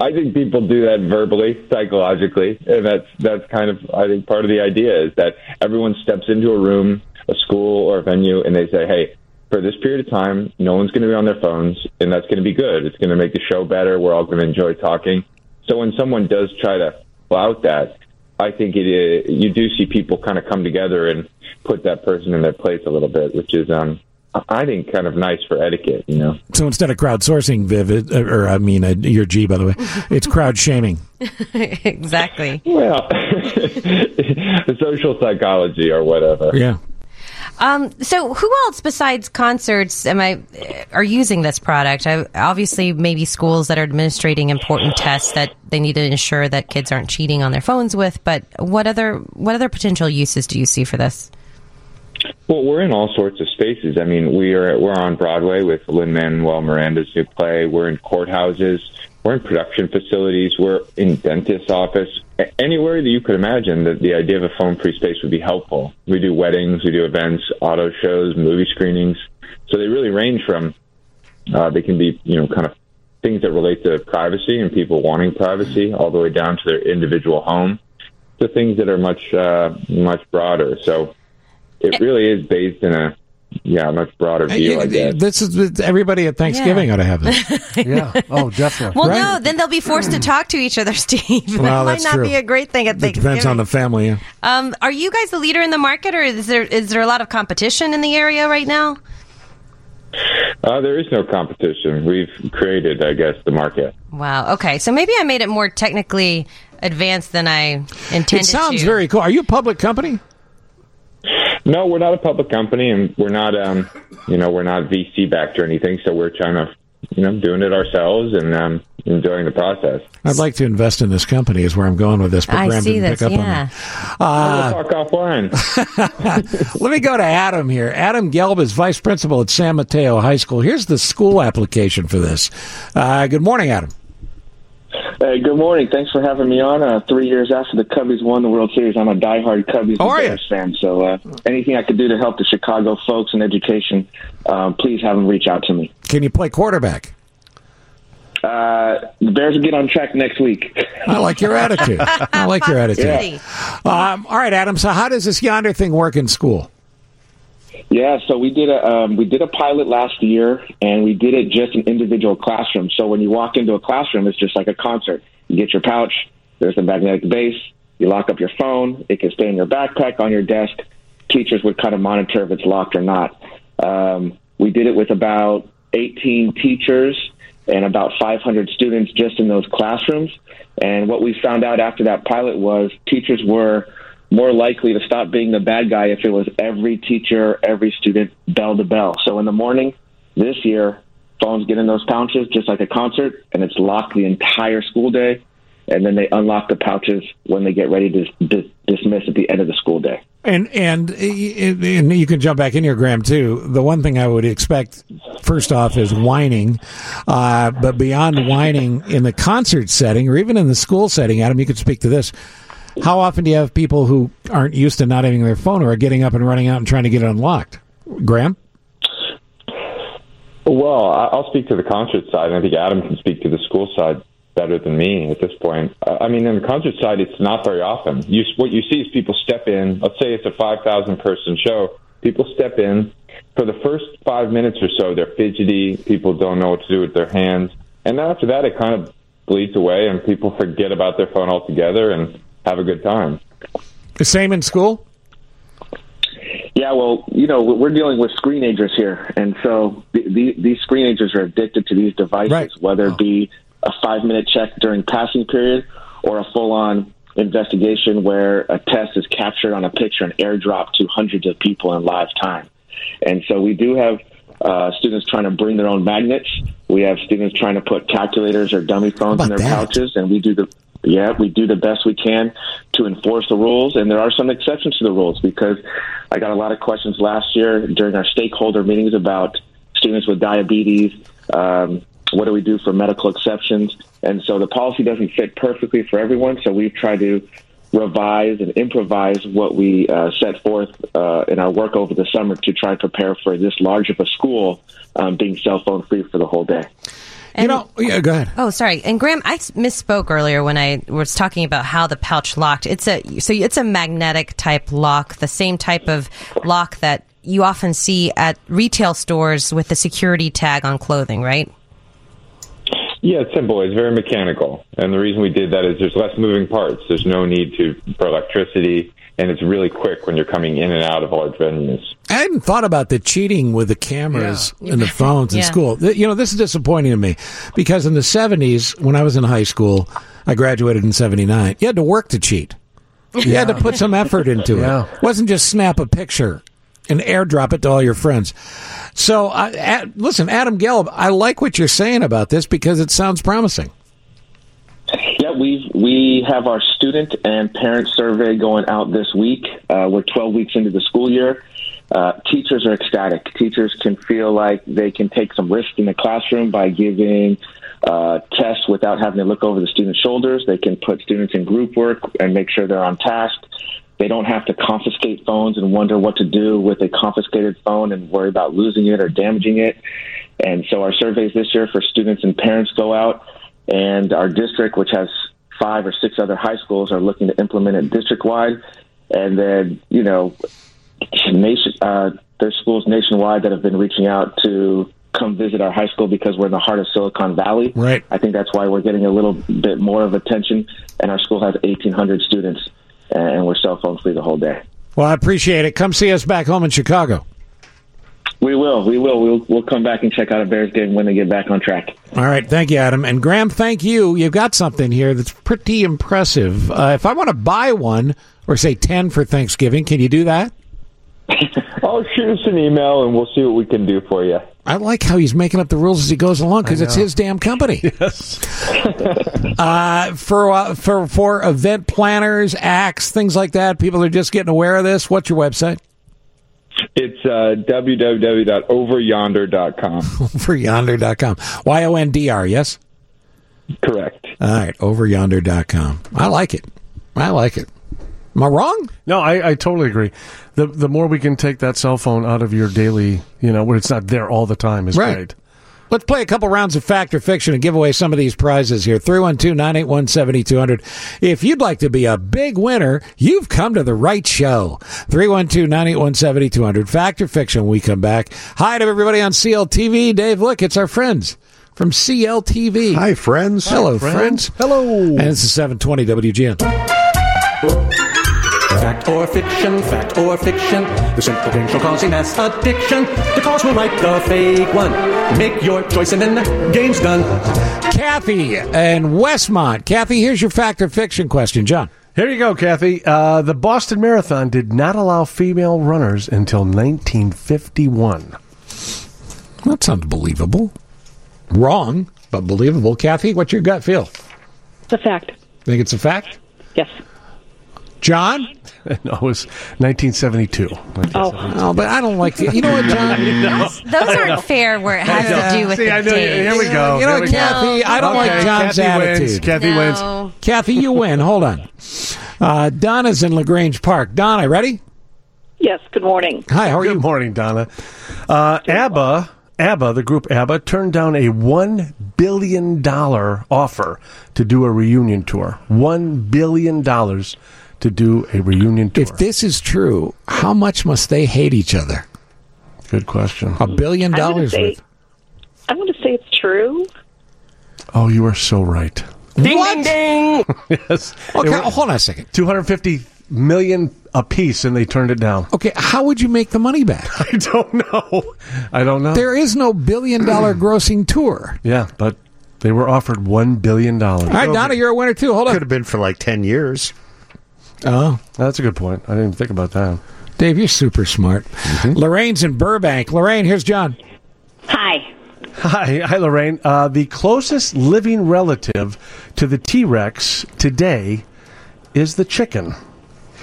I think people do that verbally, psychologically, and that's that's kind of I think part of the idea is that everyone steps into a room, a school or a venue, and they say, "Hey, for this period of time, no one's going to be on their phones, and that's going to be good. It's going to make the show better. We're all going to enjoy talking." So when someone does try to flout that, I think it uh, you do see people kind of come together and put that person in their place a little bit, which is um I think kind of nice for etiquette, you know. So instead of crowdsourcing, Vivid, uh, or I mean, uh, your G, by the way, it's crowd shaming. exactly. Well, social psychology or whatever. Yeah. Um, so, who else besides concerts am I are using this product? I, obviously, maybe schools that are administrating important tests that they need to ensure that kids aren't cheating on their phones with. But what other what other potential uses do you see for this? Well, we're in all sorts of spaces. I mean, we are we're on Broadway with Lin Manuel Miranda's new play. We're in courthouses. We're in production facilities. We're in dentist's office. Anywhere that you could imagine that the idea of a phone-free space would be helpful. We do weddings, we do events, auto shows, movie screenings. So they really range from uh, they can be you know kind of things that relate to privacy and people wanting privacy, all the way down to their individual home, to things that are much uh, much broader. So it really is based in a yeah much broader view. I guess. This is everybody at Thanksgiving Yeah. ought to have this. yeah. Oh, definitely. Well, no, then they'll be forced to talk to each other, Steve. that Well, might that's not true. be a great thing at It Thanksgiving. depends on the family. yeah. Um, are you guys the leader in the market, or is there is there a lot of competition in the area right now? Uh, there is no competition. We've created, I guess, the market. Wow. Okay, so maybe I made it more technically advanced than I intended. It sounds to. very cool. Are you a public company? No, we're not a public company, and we're not, um, you know, we're not VC backed or anything. So we're trying to, you know, doing it ourselves and um, enjoying the process. I'd like to invest in this company. Is where I'm going with this. But I Graham see didn't this. pick up on Yeah. that. Uh, we'll talk offline. Let me go to Adam here. Adam Gelb is vice principal at San Mateo High School. Here's the school application for this. Uh, good morning, Adam. Hey, good morning. Thanks for having me on. Uh, three years after the Cubbies won the World Series, I'm a diehard Cubbies How and? Bears fan. So uh, anything I could do to help the Chicago folks in education, um, please have them reach out to me. Can you play quarterback? Uh, the Bears will get on track next week. I like your attitude. I like your attitude. Um, all right, Adam. So, how does this Yondr thing work in school? Yeah, so we did a um, we did a pilot last year, and we did it just in individual classrooms. So when you walk into a classroom, it's just like a concert. You get your pouch. There's a magnetic base. You lock up your phone. It can stay in your backpack on your desk. Teachers would kind of monitor if it's locked or not. Um, we did it with about 18 teachers and about 500 students just in those classrooms. And what we found out after that pilot was teachers were more likely to stop being the bad guy if it was every teacher, every student, bell to bell. So in the morning this year, phones get in those pouches just like a concert, and it's locked the entire school day. And then they unlock the pouches when they get ready to dis- dismiss at the end of the school day. And and and you can jump back in here, Graham. Too. The one thing I would expect first off is whining, uh, but beyond whining in the concert setting or even in the school setting, Adam, you could speak to this. How often do you have people who aren't used to not having their phone or are getting up and running out and trying to get it unlocked? Graham. Well, I'll speak to the concert side, and I think Adam can speak to the school side better than me at this point. I mean, on the concert side, it's not very often. You, what you see is people step in. Let's say it's a 5,000 person show. People step in. For the first five minutes or so, they're fidgety. People don't know what to do with their hands. And after that, it kind of bleeds away, and people forget about their phone altogether and have a good time. The same in school. Yeah, well, you know, we're dealing with screenagers here, and so the, the, these screenagers are addicted to these devices, whether it be a five-minute check during passing period or a full-on investigation where a test is captured on a picture and airdropped to hundreds of people in live time. And so we do have uh, students trying to bring their own magnets. We have students trying to put calculators or dummy phones in their pouches, and we do the yeah, we do the best we can to enforce the rules, and there are some exceptions to the rules because I got a lot of questions last year during our stakeholder meetings about students with diabetes. Um, what do we do for medical exceptions? And so the policy doesn't fit perfectly for everyone, so we've tried to revise and improvise what we uh, set forth uh, in our work over the summer to try and prepare for this large of a school um, being cell phone free for the whole day. And, you know, yeah, go ahead. Oh, sorry. And Graham, I misspoke earlier when I was talking about how the pouch locked. It's a so it's a magnetic type lock, the same type of lock that you often see at retail stores with the security tag on clothing, right? Yeah, it's simple. It's very mechanical, and the reason we did that is there's less moving parts. There's no need to for electricity, and it's really quick when you're coming in and out of large venues. I hadn't thought about the cheating with the cameras and the phones in Yeah. school. You know, this is disappointing to me because in the 70s, when I was in high school, I graduated in 79, you had to work to cheat. You had to put some effort into Yeah. it. It wasn't just snap a picture and airdrop it to all your friends. So, uh, Ad- listen, Adam Gelb, I like what you're saying about this because it sounds promising. Yeah, we we have our student and parent survey going out this week. Uh, we're 12 weeks into the school year. Uh, teachers are ecstatic. Teachers can feel like they can take some risk in the classroom by giving uh, tests without having to look over the students' shoulders. They can put students in group work and make sure they're on task. They don't have to confiscate phones and wonder what to do with a confiscated phone and worry about losing it or damaging it. And so our surveys this year for students and parents go out, and our district, which has five or six other high schools, are looking to implement it district wide. And then, you know, nation, uh, there's schools nationwide that have been reaching out to come visit our high school because we're in the heart of Silicon Valley. Right. I think that's why we're getting a little bit more of attention. And our school has 1,800 students, and we're cell phone free the whole day. Well, I appreciate it. Come see us back home in Chicago. We will. We will. We'll, we'll come back and check out a Bears game when they get back on track. All right, thank you, Adam. And Graham, thank you. You've got something here that's pretty impressive. Uh, if I want to buy one, or say 10 for Thanksgiving, can you do that? Oh, shoot us an email and we'll see what we can do for you. I like how he's making up the rules as he goes along because it's his damn company. Yes. uh, for uh, for for event planners, acts, things like that. People are just getting aware of this. What's your website? It's uh, www.overyondr.com. Overyondr.com. Y O N D R. Yes. Correct. All right. Overyondr.com. I like it. I like it. Am I wrong? No, I, I totally agree. The the more we can take that cell phone out of your daily, you know, where it's not there all the time is Right. great. Let's play a couple rounds of Fact or Fiction and give away some of these prizes here. 312 981 7200. If you'd like to be a big winner, you've come to the right show. 312 981 7200. Fact or Fiction when we come back. Hi to everybody on CLTV. Dave, look, it's our friends from CLTV. Hi, friends. Hello, Hi, friends. friends. Hello. And it's the 720 WGN. Fact or fiction, fact or fiction. The simple game shall cause a mass addiction. The cause will write the fake one. Make your choice and then the game's done. Kathy and Westmont. Kathy, here's your Fact or Fiction question. John. Here you go, Kathy. Uh, the Boston Marathon did not allow female runners until 1951. That sounds believable. Wrong, but believable. Kathy, what's your gut feel? It's a fact. Think it's a fact? Yes. John? no, it was 1972. Oh. Oh, but I don't like the, you know what, John? Those, those aren't fair where it has to do with See, the I know- date. here we go. You know, Here we go. Kathy, I don't Okay, like John's Kathy wins. attitude. Kathy wins. No. Kathy, you win. Hold on. Uh, Donna's in LaGrange Park. Donna, ready? Yes. Good morning. Hi, how are Good you? morning, Donna. Uh, ABBA, ABBA, the group ABBA, turned down a $1 billion offer to do a reunion tour. $1 billion to do a reunion tour. If this is true, how much must they hate each other? Good question. A billion dollars say- worth. I'm going to say it's true. Oh, you are so right. Ding, What? ding, ding. yes. Okay, It hold on a second. 250 million a piece, and they turned it down. Okay, how would you make the money back? I don't know. I don't know. There is no billion dollar grossing tour. yeah, but they were offered $1 billion. All right, Donna, you're a winner too. Hold on. Could have been for like 10 years. Oh, That's a good point. I didn't even think about that. Dave, you're super smart. Lorraine's in Burbank. Lorraine, here's John. Hi. Hi, hi, Lorraine. Uh, the closest living relative to the T Rex today is the chicken.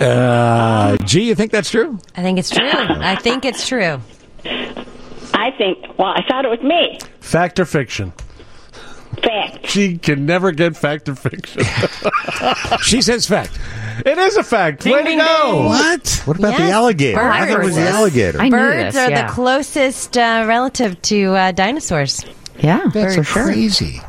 uh, G, you think that's true? I think it's true. I think it's true. I think, well, I thought it was me. Fact or fiction? Fact. She can never get fact or fiction. She says fact. it is a fact. Way to ding, go. ding. What? What about the Yes, alligator? I thought it was the birds. alligator. I knew Birds this, are yeah. the closest uh, relative to uh, dinosaurs. Yeah, That's for sure. crazy.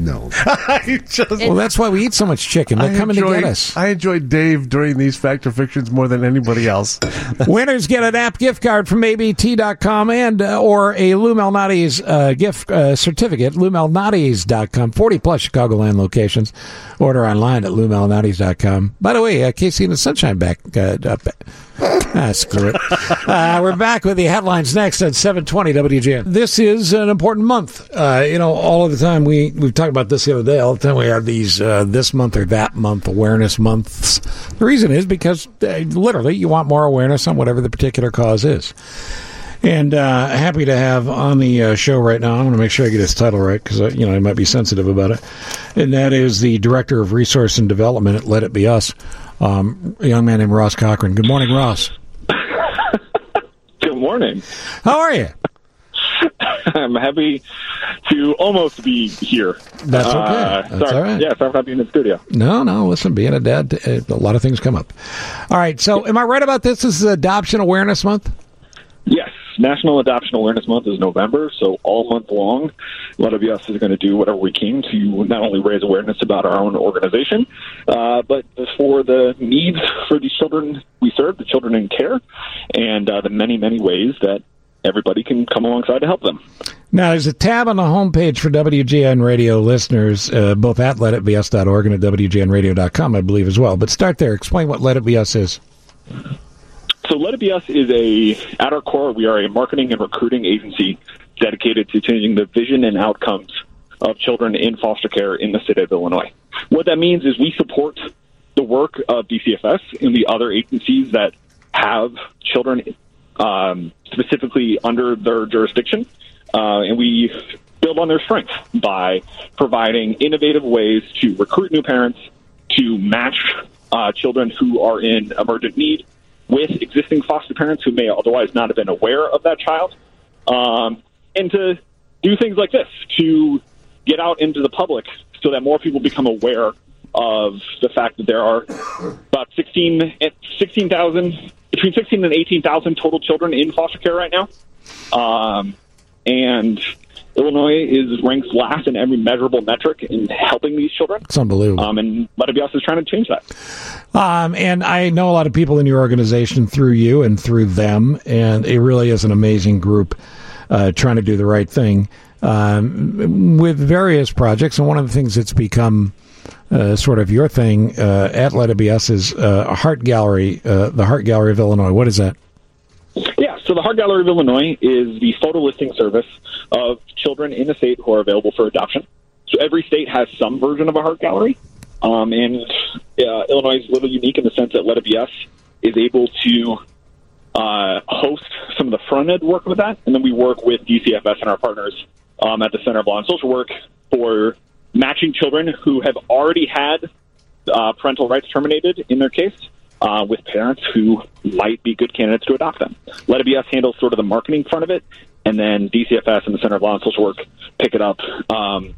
No. I just, Well, that's why we eat so much chicken. They're I coming to get us. I enjoyed Dave during these factor fictions more than anybody else. Winners get an app gift card from ABT.com and uh, or a Lou Malnati's uh, gift uh, certificate, LouMalnati's.com, 40 plus Chicagoland locations. Order online at LouMalnati's.com. By the way, uh, Casey and the Sunshine back. Uh, up. Ah, screw it. Uh, we're back with the headlines next at 720 WGN. This is an important month. Uh, you know, all of the time we, we've talked talking about this the other day. All the time we have these uh, this month or that month awareness months. The reason is because uh, literally you want more awareness on whatever the particular cause is. And uh, happy to have on the uh, show right now. I'm going to make sure I get his title right because you know I might be sensitive about it. And that is the director of resource and development at Let It Be Us, um, a young man named Ross Cochran. Good morning, Ross. Good morning. How are you? I'm happy to almost be here. That's okay. Uh, That's sorry. all right. Yeah, sorry for not being in the studio. No, no. Listen, being a dad, uh, a lot of things come up. All right. So, am I right about this? This is Adoption Awareness Month. Yes, National Adoption Awareness Month is November, so all month long, Let It Be Us is going to do whatever we can to not only raise awareness about our own organization, uh, but for the needs for these children we serve, the children in care, and uh, the many, many ways that everybody can come alongside to help them. Now, there's a tab on the homepage for WGN Radio listeners, uh, both at letitbeus.org and at WGNradio.com, I believe, as well. But start there. Explain what Let It Be Us is. So Let It Be Us is a, at our core, we are a marketing and recruiting agency dedicated to changing the vision and outcomes of children in foster care in the state of Illinois. What that means is we support the work of DCFS and the other agencies that have children um, specifically under their jurisdiction, uh, and we build on their strengths by providing innovative ways to recruit new parents, to match uh, children who are in emergent need with existing foster parents who may otherwise not have been aware of that child, um, and to do things like this to get out into the public so that more people become aware of the fact that there are about 16 16,000 between 16 and 18,000 total children in foster care right now. Um, and Illinois is ranked last in every measurable metric in helping these children. It's unbelievable. Um, and Let It is trying to change that. Um, and I know a lot of people in your organization through you and through them, and it really is an amazing group uh, trying to do the right thing um, with various projects. And one of the things that's become uh, sort of your thing uh, at Let It Be Us is uh, Heart Gallery, uh, the Heart Gallery of Illinois. What is that? Yeah, so the Heart Gallery of Illinois is the photo listing service of children in the state who are available for adoption. So every state has some version of a Heart Gallery. Um, and uh, Illinois is a little unique in the sense that Let It Be Us is able to uh, host some of the front end work with that, and then we work with DCFS and our partners um, at the Center of Law and Social Work for matching children who have already had uh, parental rights terminated in their case uh, with parents who might be good candidates to adopt them. Let Us handles sort of the marketing front of it, and then DCFS and the Center of Law and Social Work pick it up um,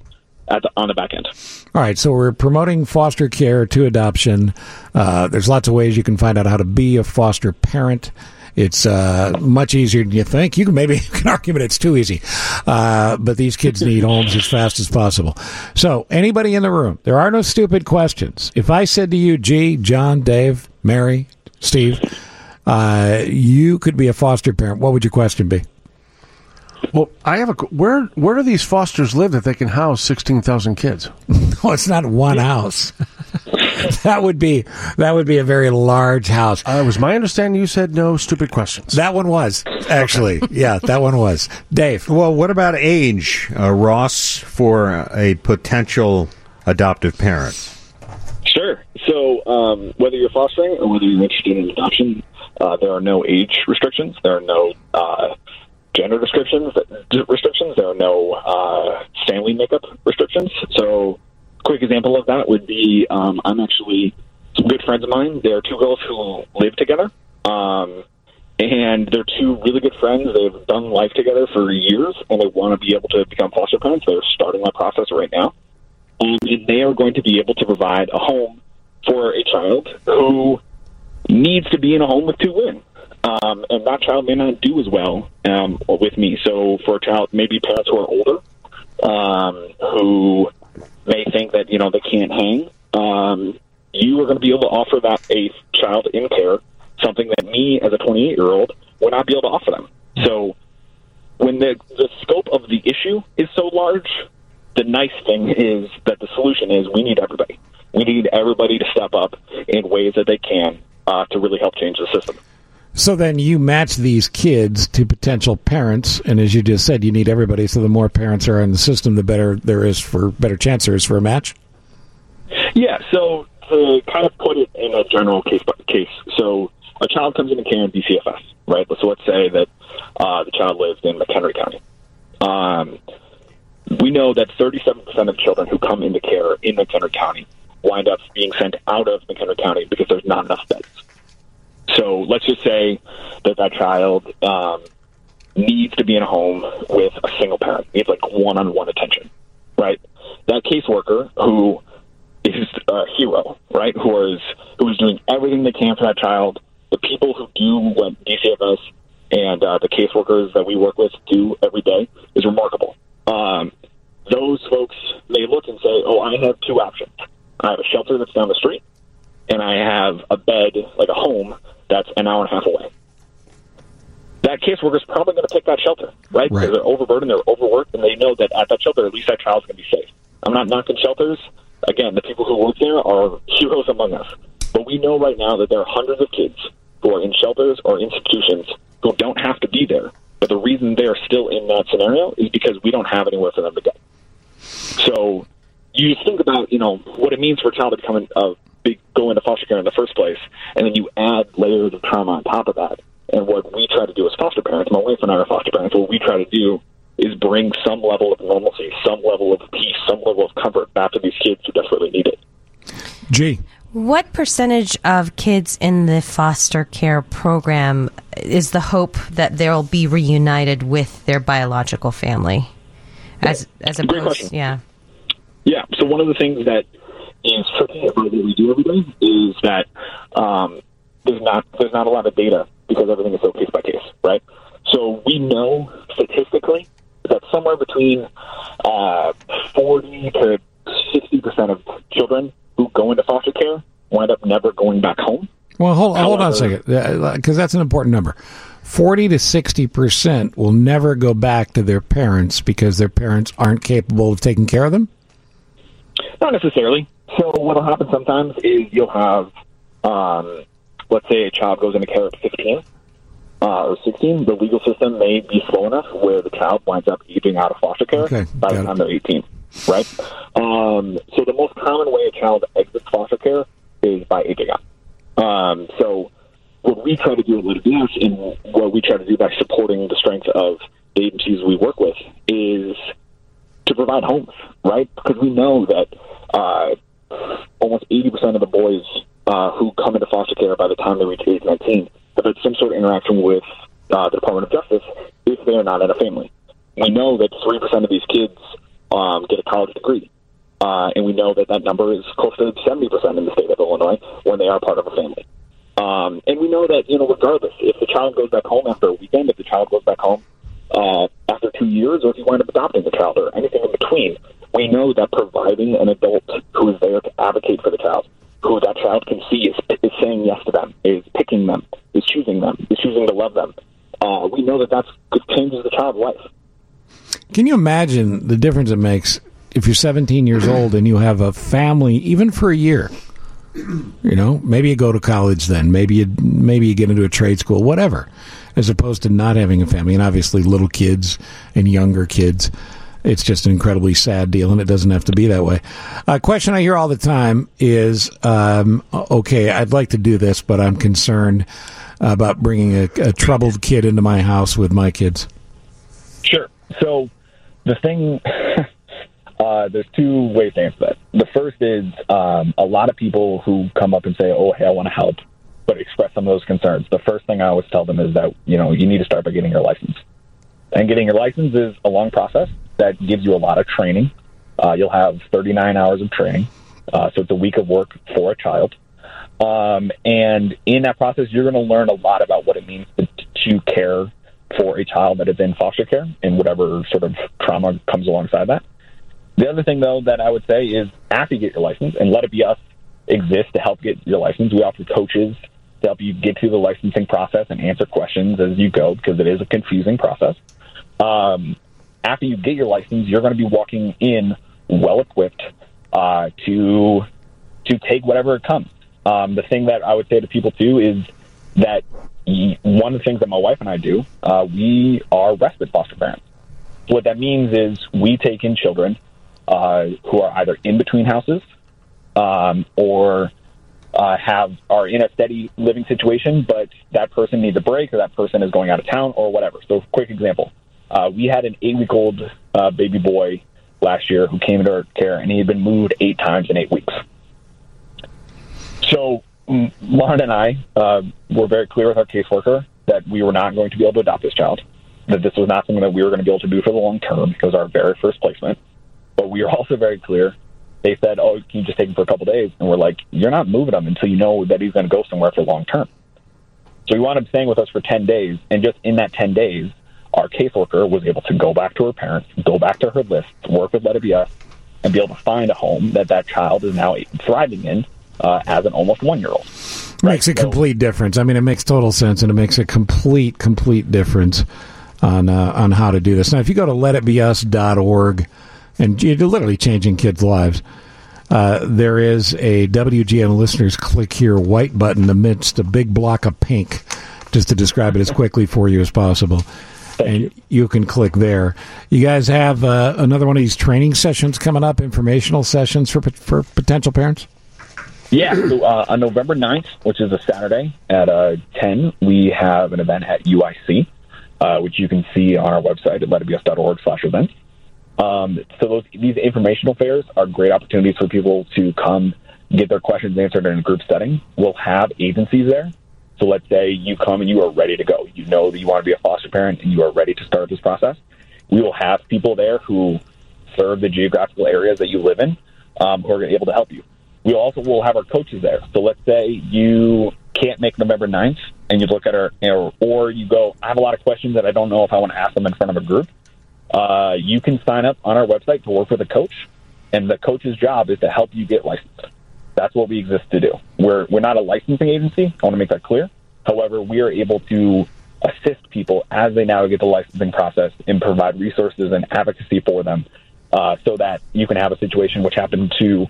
at the, on the back end. All right, so we're promoting foster care to adoption. Uh, there's lots of ways you can find out how to be a foster parent. It's uh, much easier than you think. You can maybe you can argue that it's too easy, uh, but these kids need homes as fast as possible. So, anybody in the room, there are no stupid questions. If I said to you, "G, John, Dave, Mary, Steve, uh, you could be a foster parent," what would your question be? Well, I have a where where do these fosters live that they can house sixteen thousand kids? no, it's not one house. that would be that would be a very large house. Uh, was my understanding you said no stupid questions. That one was actually, yeah, that one was. Dave, well, what about age, uh, Ross, for a potential adoptive parent? Sure. So, um, whether you're fostering or whether you're interested in adoption, uh, there are no age restrictions. There are no uh, gender restrictions. Restrictions. There are no uh, family makeup restrictions. So, quick example of that would be um, I'm actually some good friends of mine. There are two girls who live together. Um, and they're two really good friends. They've done life together for years, and they want to be able to become foster parents. They're starting that process right now um, and they are going to be able to provide a home for a child who needs to be in a home with two women. Um, and that child may not do as well um, with me. So for a child, maybe parents who are older, um, who may think that you know they can't hang, um, you are going to be able to offer that a child in care something that me as a 28 year old would not be able to offer them. So when the the scope of the issue is so large, the nice thing is that the solution is we need everybody. We need everybody to step up in ways that they can uh, to really help change the system. So then you match these kids to potential parents, and as you just said, you need everybody. So the more parents are in the system, the better there is for better chance there is for a match. Yeah, so to kind of put it in a general case case, so a child comes into care in DCFS, right? So let's say that uh, the child lives in McHenry County. Um, we know that 37% of children who come into care in McHenry County wind up being sent out of McHenry County because there's not enough beds. So let's just say that that child um, needs to be in a home with a single parent, needs like one-on-one attention, right? That caseworker who is a hero, right? Who is who is doing everything they can for that child. The people who do what DCFS and uh, the caseworkers that we work with do every day is remarkable. Um, those folks may look and say, "Oh, I have two options. I have a shelter that's down the street, and I have a bed, like a home, that's an hour and a half away." That caseworker is probably going to pick that shelter, right? Because they're overburdened, they're overworked, and they know that at that shelter, at least that child's going to be safe. I'm not knocking shelters. Again, the people who work there are heroes among us. But we know right now that there are hundreds of kids who are in shelters or institutions who don't have to be there. But the reason they're still in that scenario is because we don't have anywhere for them to go. So you just think about, you know, what it means for a child to come in, uh, be, go into foster care in the first place, and then you add layers of trauma on top of that. And what we try to do as foster parents, my wife and I are foster parents, what we try to do is bring some level of normalcy, some level of peace, some level of comfort back to these kids who desperately need it. G. What percentage of kids in the foster care program is the hope that they'll be reunited with their biological family? As as Great opposed, question. yeah. Yeah. So one of the things that is tricky about what we do every day is that um, there's not there's not a lot of data because everything is so case by case, right? So we know statistically that somewhere between uh, 40 to 60 percent of children who go into foster care wind up never going back home. Well, hold, hold on a second, because that's an important number. Forty to sixty percent will never go back to their parents because their parents aren't capable of taking care of them. Not necessarily. So what'll happen sometimes is you'll have, um, let's say a child goes into care at 15 uh, or 16. The legal system may be slow enough where the child winds up aging out of foster care Okay, by the got it. time they're 18. Right. Um, so the most common way a child exits foster care is by aging out. Um, so what we try to do at Be and what we try to do by supporting the strength of the agencies we work with is to provide homes, right? Because we know that uh, almost 80% of the boys uh, who come into foster care by the time they reach age 19 have had some sort of interaction with uh, the Department of Justice if they are not in a family. We know that 3% of these kids um, get a college degree. Uh, and we know that that number is close to 70% in the state of Illinois when they are part of a family. Um, and we know that, you know, regardless, if the child goes back home after a weekend, if the child goes back home uh, after two years, or if you wind up adopting the child, or anything in between, we know that providing an adult who is there to advocate for the child, who that child can see is, is saying yes to them, is picking them, is choosing them, is choosing to love them, uh, we know that that changes the child's life. Can you imagine the difference it makes if you're 17 years old and you have a family, even for a year? You know, maybe you go to college then, maybe you maybe you get into a trade school, whatever, as opposed to not having a family. And obviously, little kids and younger kids, it's just an incredibly sad deal, and it doesn't have to be that way. A question I hear all the time is, um, okay, I'd like to do this, but I'm concerned about bringing a, a troubled kid into my house with my kids. Sure. So the thing, uh, there's two ways to answer that. The first is um, a lot of people who come up and say, "Oh, hey, I want to help," but express some of those concerns. The first thing I always tell them is that you know you need to start by getting your license, and getting your license is a long process that gives you a lot of training. Uh, you'll have 39 hours of training, uh, so it's a week of work for a child. Um, and in that process, you're going to learn a lot about what it means to, to care for a child that is in foster care and whatever sort of trauma comes alongside that. The other thing, though, that I would say is after you get your license, and let it be us exist to help get your license, we offer coaches to help you get through the licensing process and answer questions as you go because it is a confusing process. Um, after you get your license, you're going to be walking in well equipped uh, to to take whatever it comes. Um, the thing that I would say to people too is that one of the things that my wife and I do, uh, we are respite foster parents. What that means is we take in children uh, who are either in between houses um, or uh, have are in a steady living situation, but that person needs a break or that person is going out of town or whatever. So, quick example: uh, we had an eight-week-old uh, baby boy last year who came into our care, and he had been moved eight times in eight weeks. So, mm, Lauren and I uh, were very clear with our caseworker that we were not going to be able to adopt this child, that this was not something that we were going to be able to do for the long term. because our very first placement. But we were also very clear. They said, "Oh, can you just take him for a couple days?" And we're like, "You're not moving him until you know that he's going to go somewhere for long term." So he wound up staying with us for ten days, and just in that ten days, our caseworker was able to go back to her parents, go back to her list, work with Let It Be Us, and be able to find a home that that child is now thriving in uh, as an almost one year old. makes a complete difference. I mean, it makes total sense, and it makes a complete, complete difference on uh, on how to do this. Now, if you go to letitbeus.org, and you're literally changing kids' lives, uh, there is a WGN listeners click here white button amidst a big block of pink, just to describe it as quickly for you as possible. And you. can click there. You guys have uh, another one of these training sessions coming up, informational sessions for for potential parents. Yeah, so uh, on November 9th, which is a Saturday at uh, 10, we have an event at UIC, uh, which you can see on our website at letitbeus.org slash events. Um, so those, these informational fairs are great opportunities for people to come get their questions answered in a group setting. We'll have agencies there. So let's say you come and you are ready to go. You know that you want to be a foster parent and you are ready to start this process. We will have people there who serve the geographical areas that you live in um, who are able to help you. We also will have our coaches there. So let's say you can't make November 9th and you look at our, know, or you go, I have a lot of questions that I don't know if I want to ask them in front of a group. Uh, you can sign up on our website to work with a coach, and the coach's job is to help you get licensed. That's what we exist to do. We're we're not a licensing agency. I want to make that clear. However, we are able to assist people as they navigate the licensing process and provide resources and advocacy for them, uh, so that you can have a situation which happened to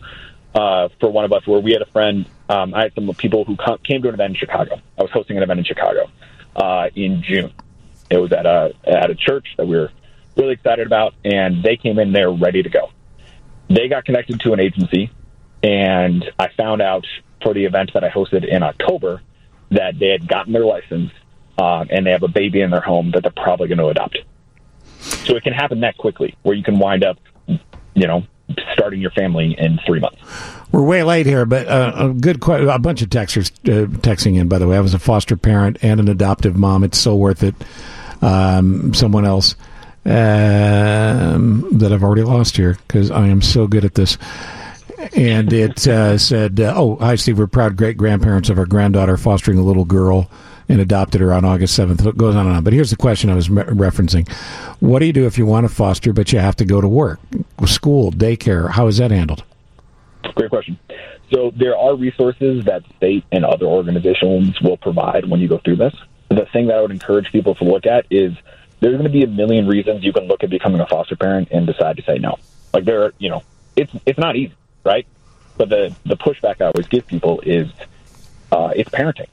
uh, for one of us where we had a friend. Um, I had some people who came to an event in Chicago. I was hosting an event in Chicago uh, in June. It was at a at a church that we were really excited about, and they came in there ready to go. They got connected to an agency, and I found out for the event that I hosted in October that they had gotten their license um, and they have a baby in their home that they're probably going to adopt. So it can happen that quickly, where you can wind up, you know, starting your family in three months. We're way late here, but uh, a good que- a bunch of texters uh, texting in. By the way, I was a foster parent and an adoptive mom. It's so worth it. Um, someone else um, that I've already lost here because I am so good at this. And it uh, said, uh, "Oh, hi, Steve. We're proud great grandparents of our granddaughter fostering a little girl and adopted her on August seventh. It goes on and on. But here's the question I was me- referencing: What do you do if you want to foster but you have to go to work, school, daycare? How is that handled? Great question. So there are resources that state and other organizations will provide when you go through this. The thing that I would encourage people to look at is there's going to be a million reasons you can look at becoming a foster parent and decide to say no. Like there, are, you know, it's it's not easy, right? But the the pushback I always give people is uh, it's parenting,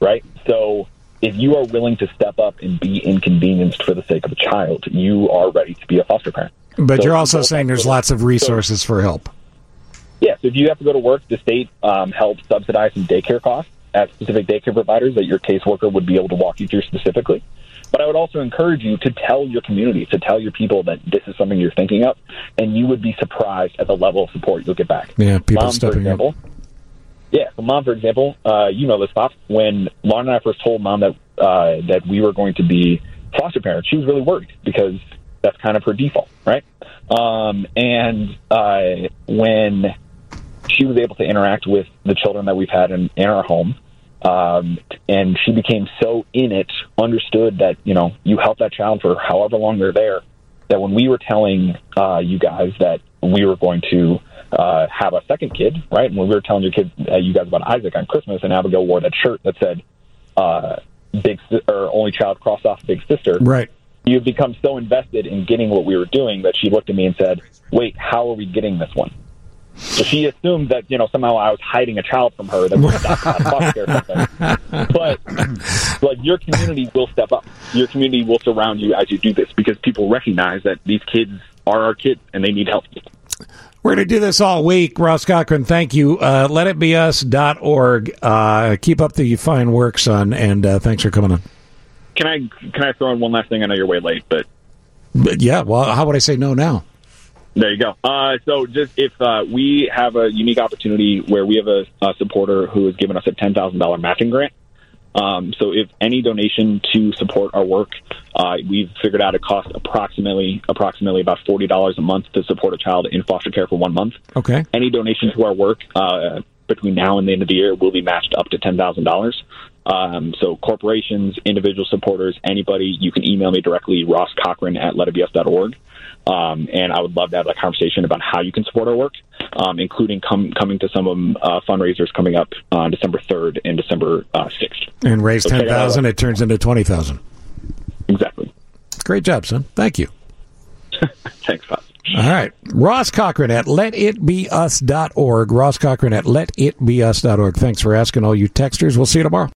right? So if you are willing to step up and be inconvenienced for the sake of a child, you are ready to be a foster parent. But So you're also saying there's lots of resources for help. Yes, if you have to go to work, the state um, helps subsidize some daycare costs at specific daycare providers that your caseworker would be able to walk you through specifically. But I would also encourage you to tell your community, to tell your people that this is something you're thinking of, and you would be surprised at the level of support you'll get back. Yeah, people Mom, for stepping up. example, yeah, so mom, for example, uh, you know this, Pop. When Lauren and I first told mom that uh, that we were going to be foster parents, she was really worried because that's kind of her default, right? Um, and uh, when she was able to interact with the children that we've had in, in our home, um, and she became so in it, understood that you know you help that child for however long they're there. That when we were telling uh, you guys that we were going to uh, have a second kid, right? And when we were telling your kids, uh, you guys about Isaac on Christmas, and Abigail wore that shirt that said uh, "big si- or only child crossed off big sister." Right. You've become so invested in getting what we were doing that she looked at me and said, "Wait, how are we getting this one?" So she assumed that you know somehow I was hiding a child from her that was adopted out of foster care or something. But like your community will step up. Your community will surround you as you do this because people recognize that these kids are our kids and they need help. We're going to do this all week. Ross Cochran, thank you. Uh, letitbeus.org. Uh, keep up the fine work, son, and uh, thanks for coming on. Can I can I throw in one last thing? I know you're way late, but But yeah, well, how would I say no now? There you go. Uh, so, just if uh, we have a unique opportunity where we have a, a supporter who has given us a ten thousand dollar matching grant. Um, so, if any donation to support our work, uh, we've figured out it costs approximately approximately about forty dollars a month to support a child in foster care for one month. Okay. Any donation to our work uh, between now and the end of the year will be matched up to ten thousand dollars. Um, so corporations, individual supporters, anybody, you can email me directly, Ross Cochran at letitbeus.org. Um, and I would love to have a conversation about how you can support our work, um, including com- coming to some um, uh, fundraisers coming up on December 3rd and December uh, 6th. And raise So check ten it out. thousand, it turns into twenty thousand. Exactly. Great job, son. Thank you. Thanks, Bob. All right. Ross Cochran at letitbeus.org. Ross Cochran at letitbeus.org. Thanks for asking all you texters. We'll see you tomorrow.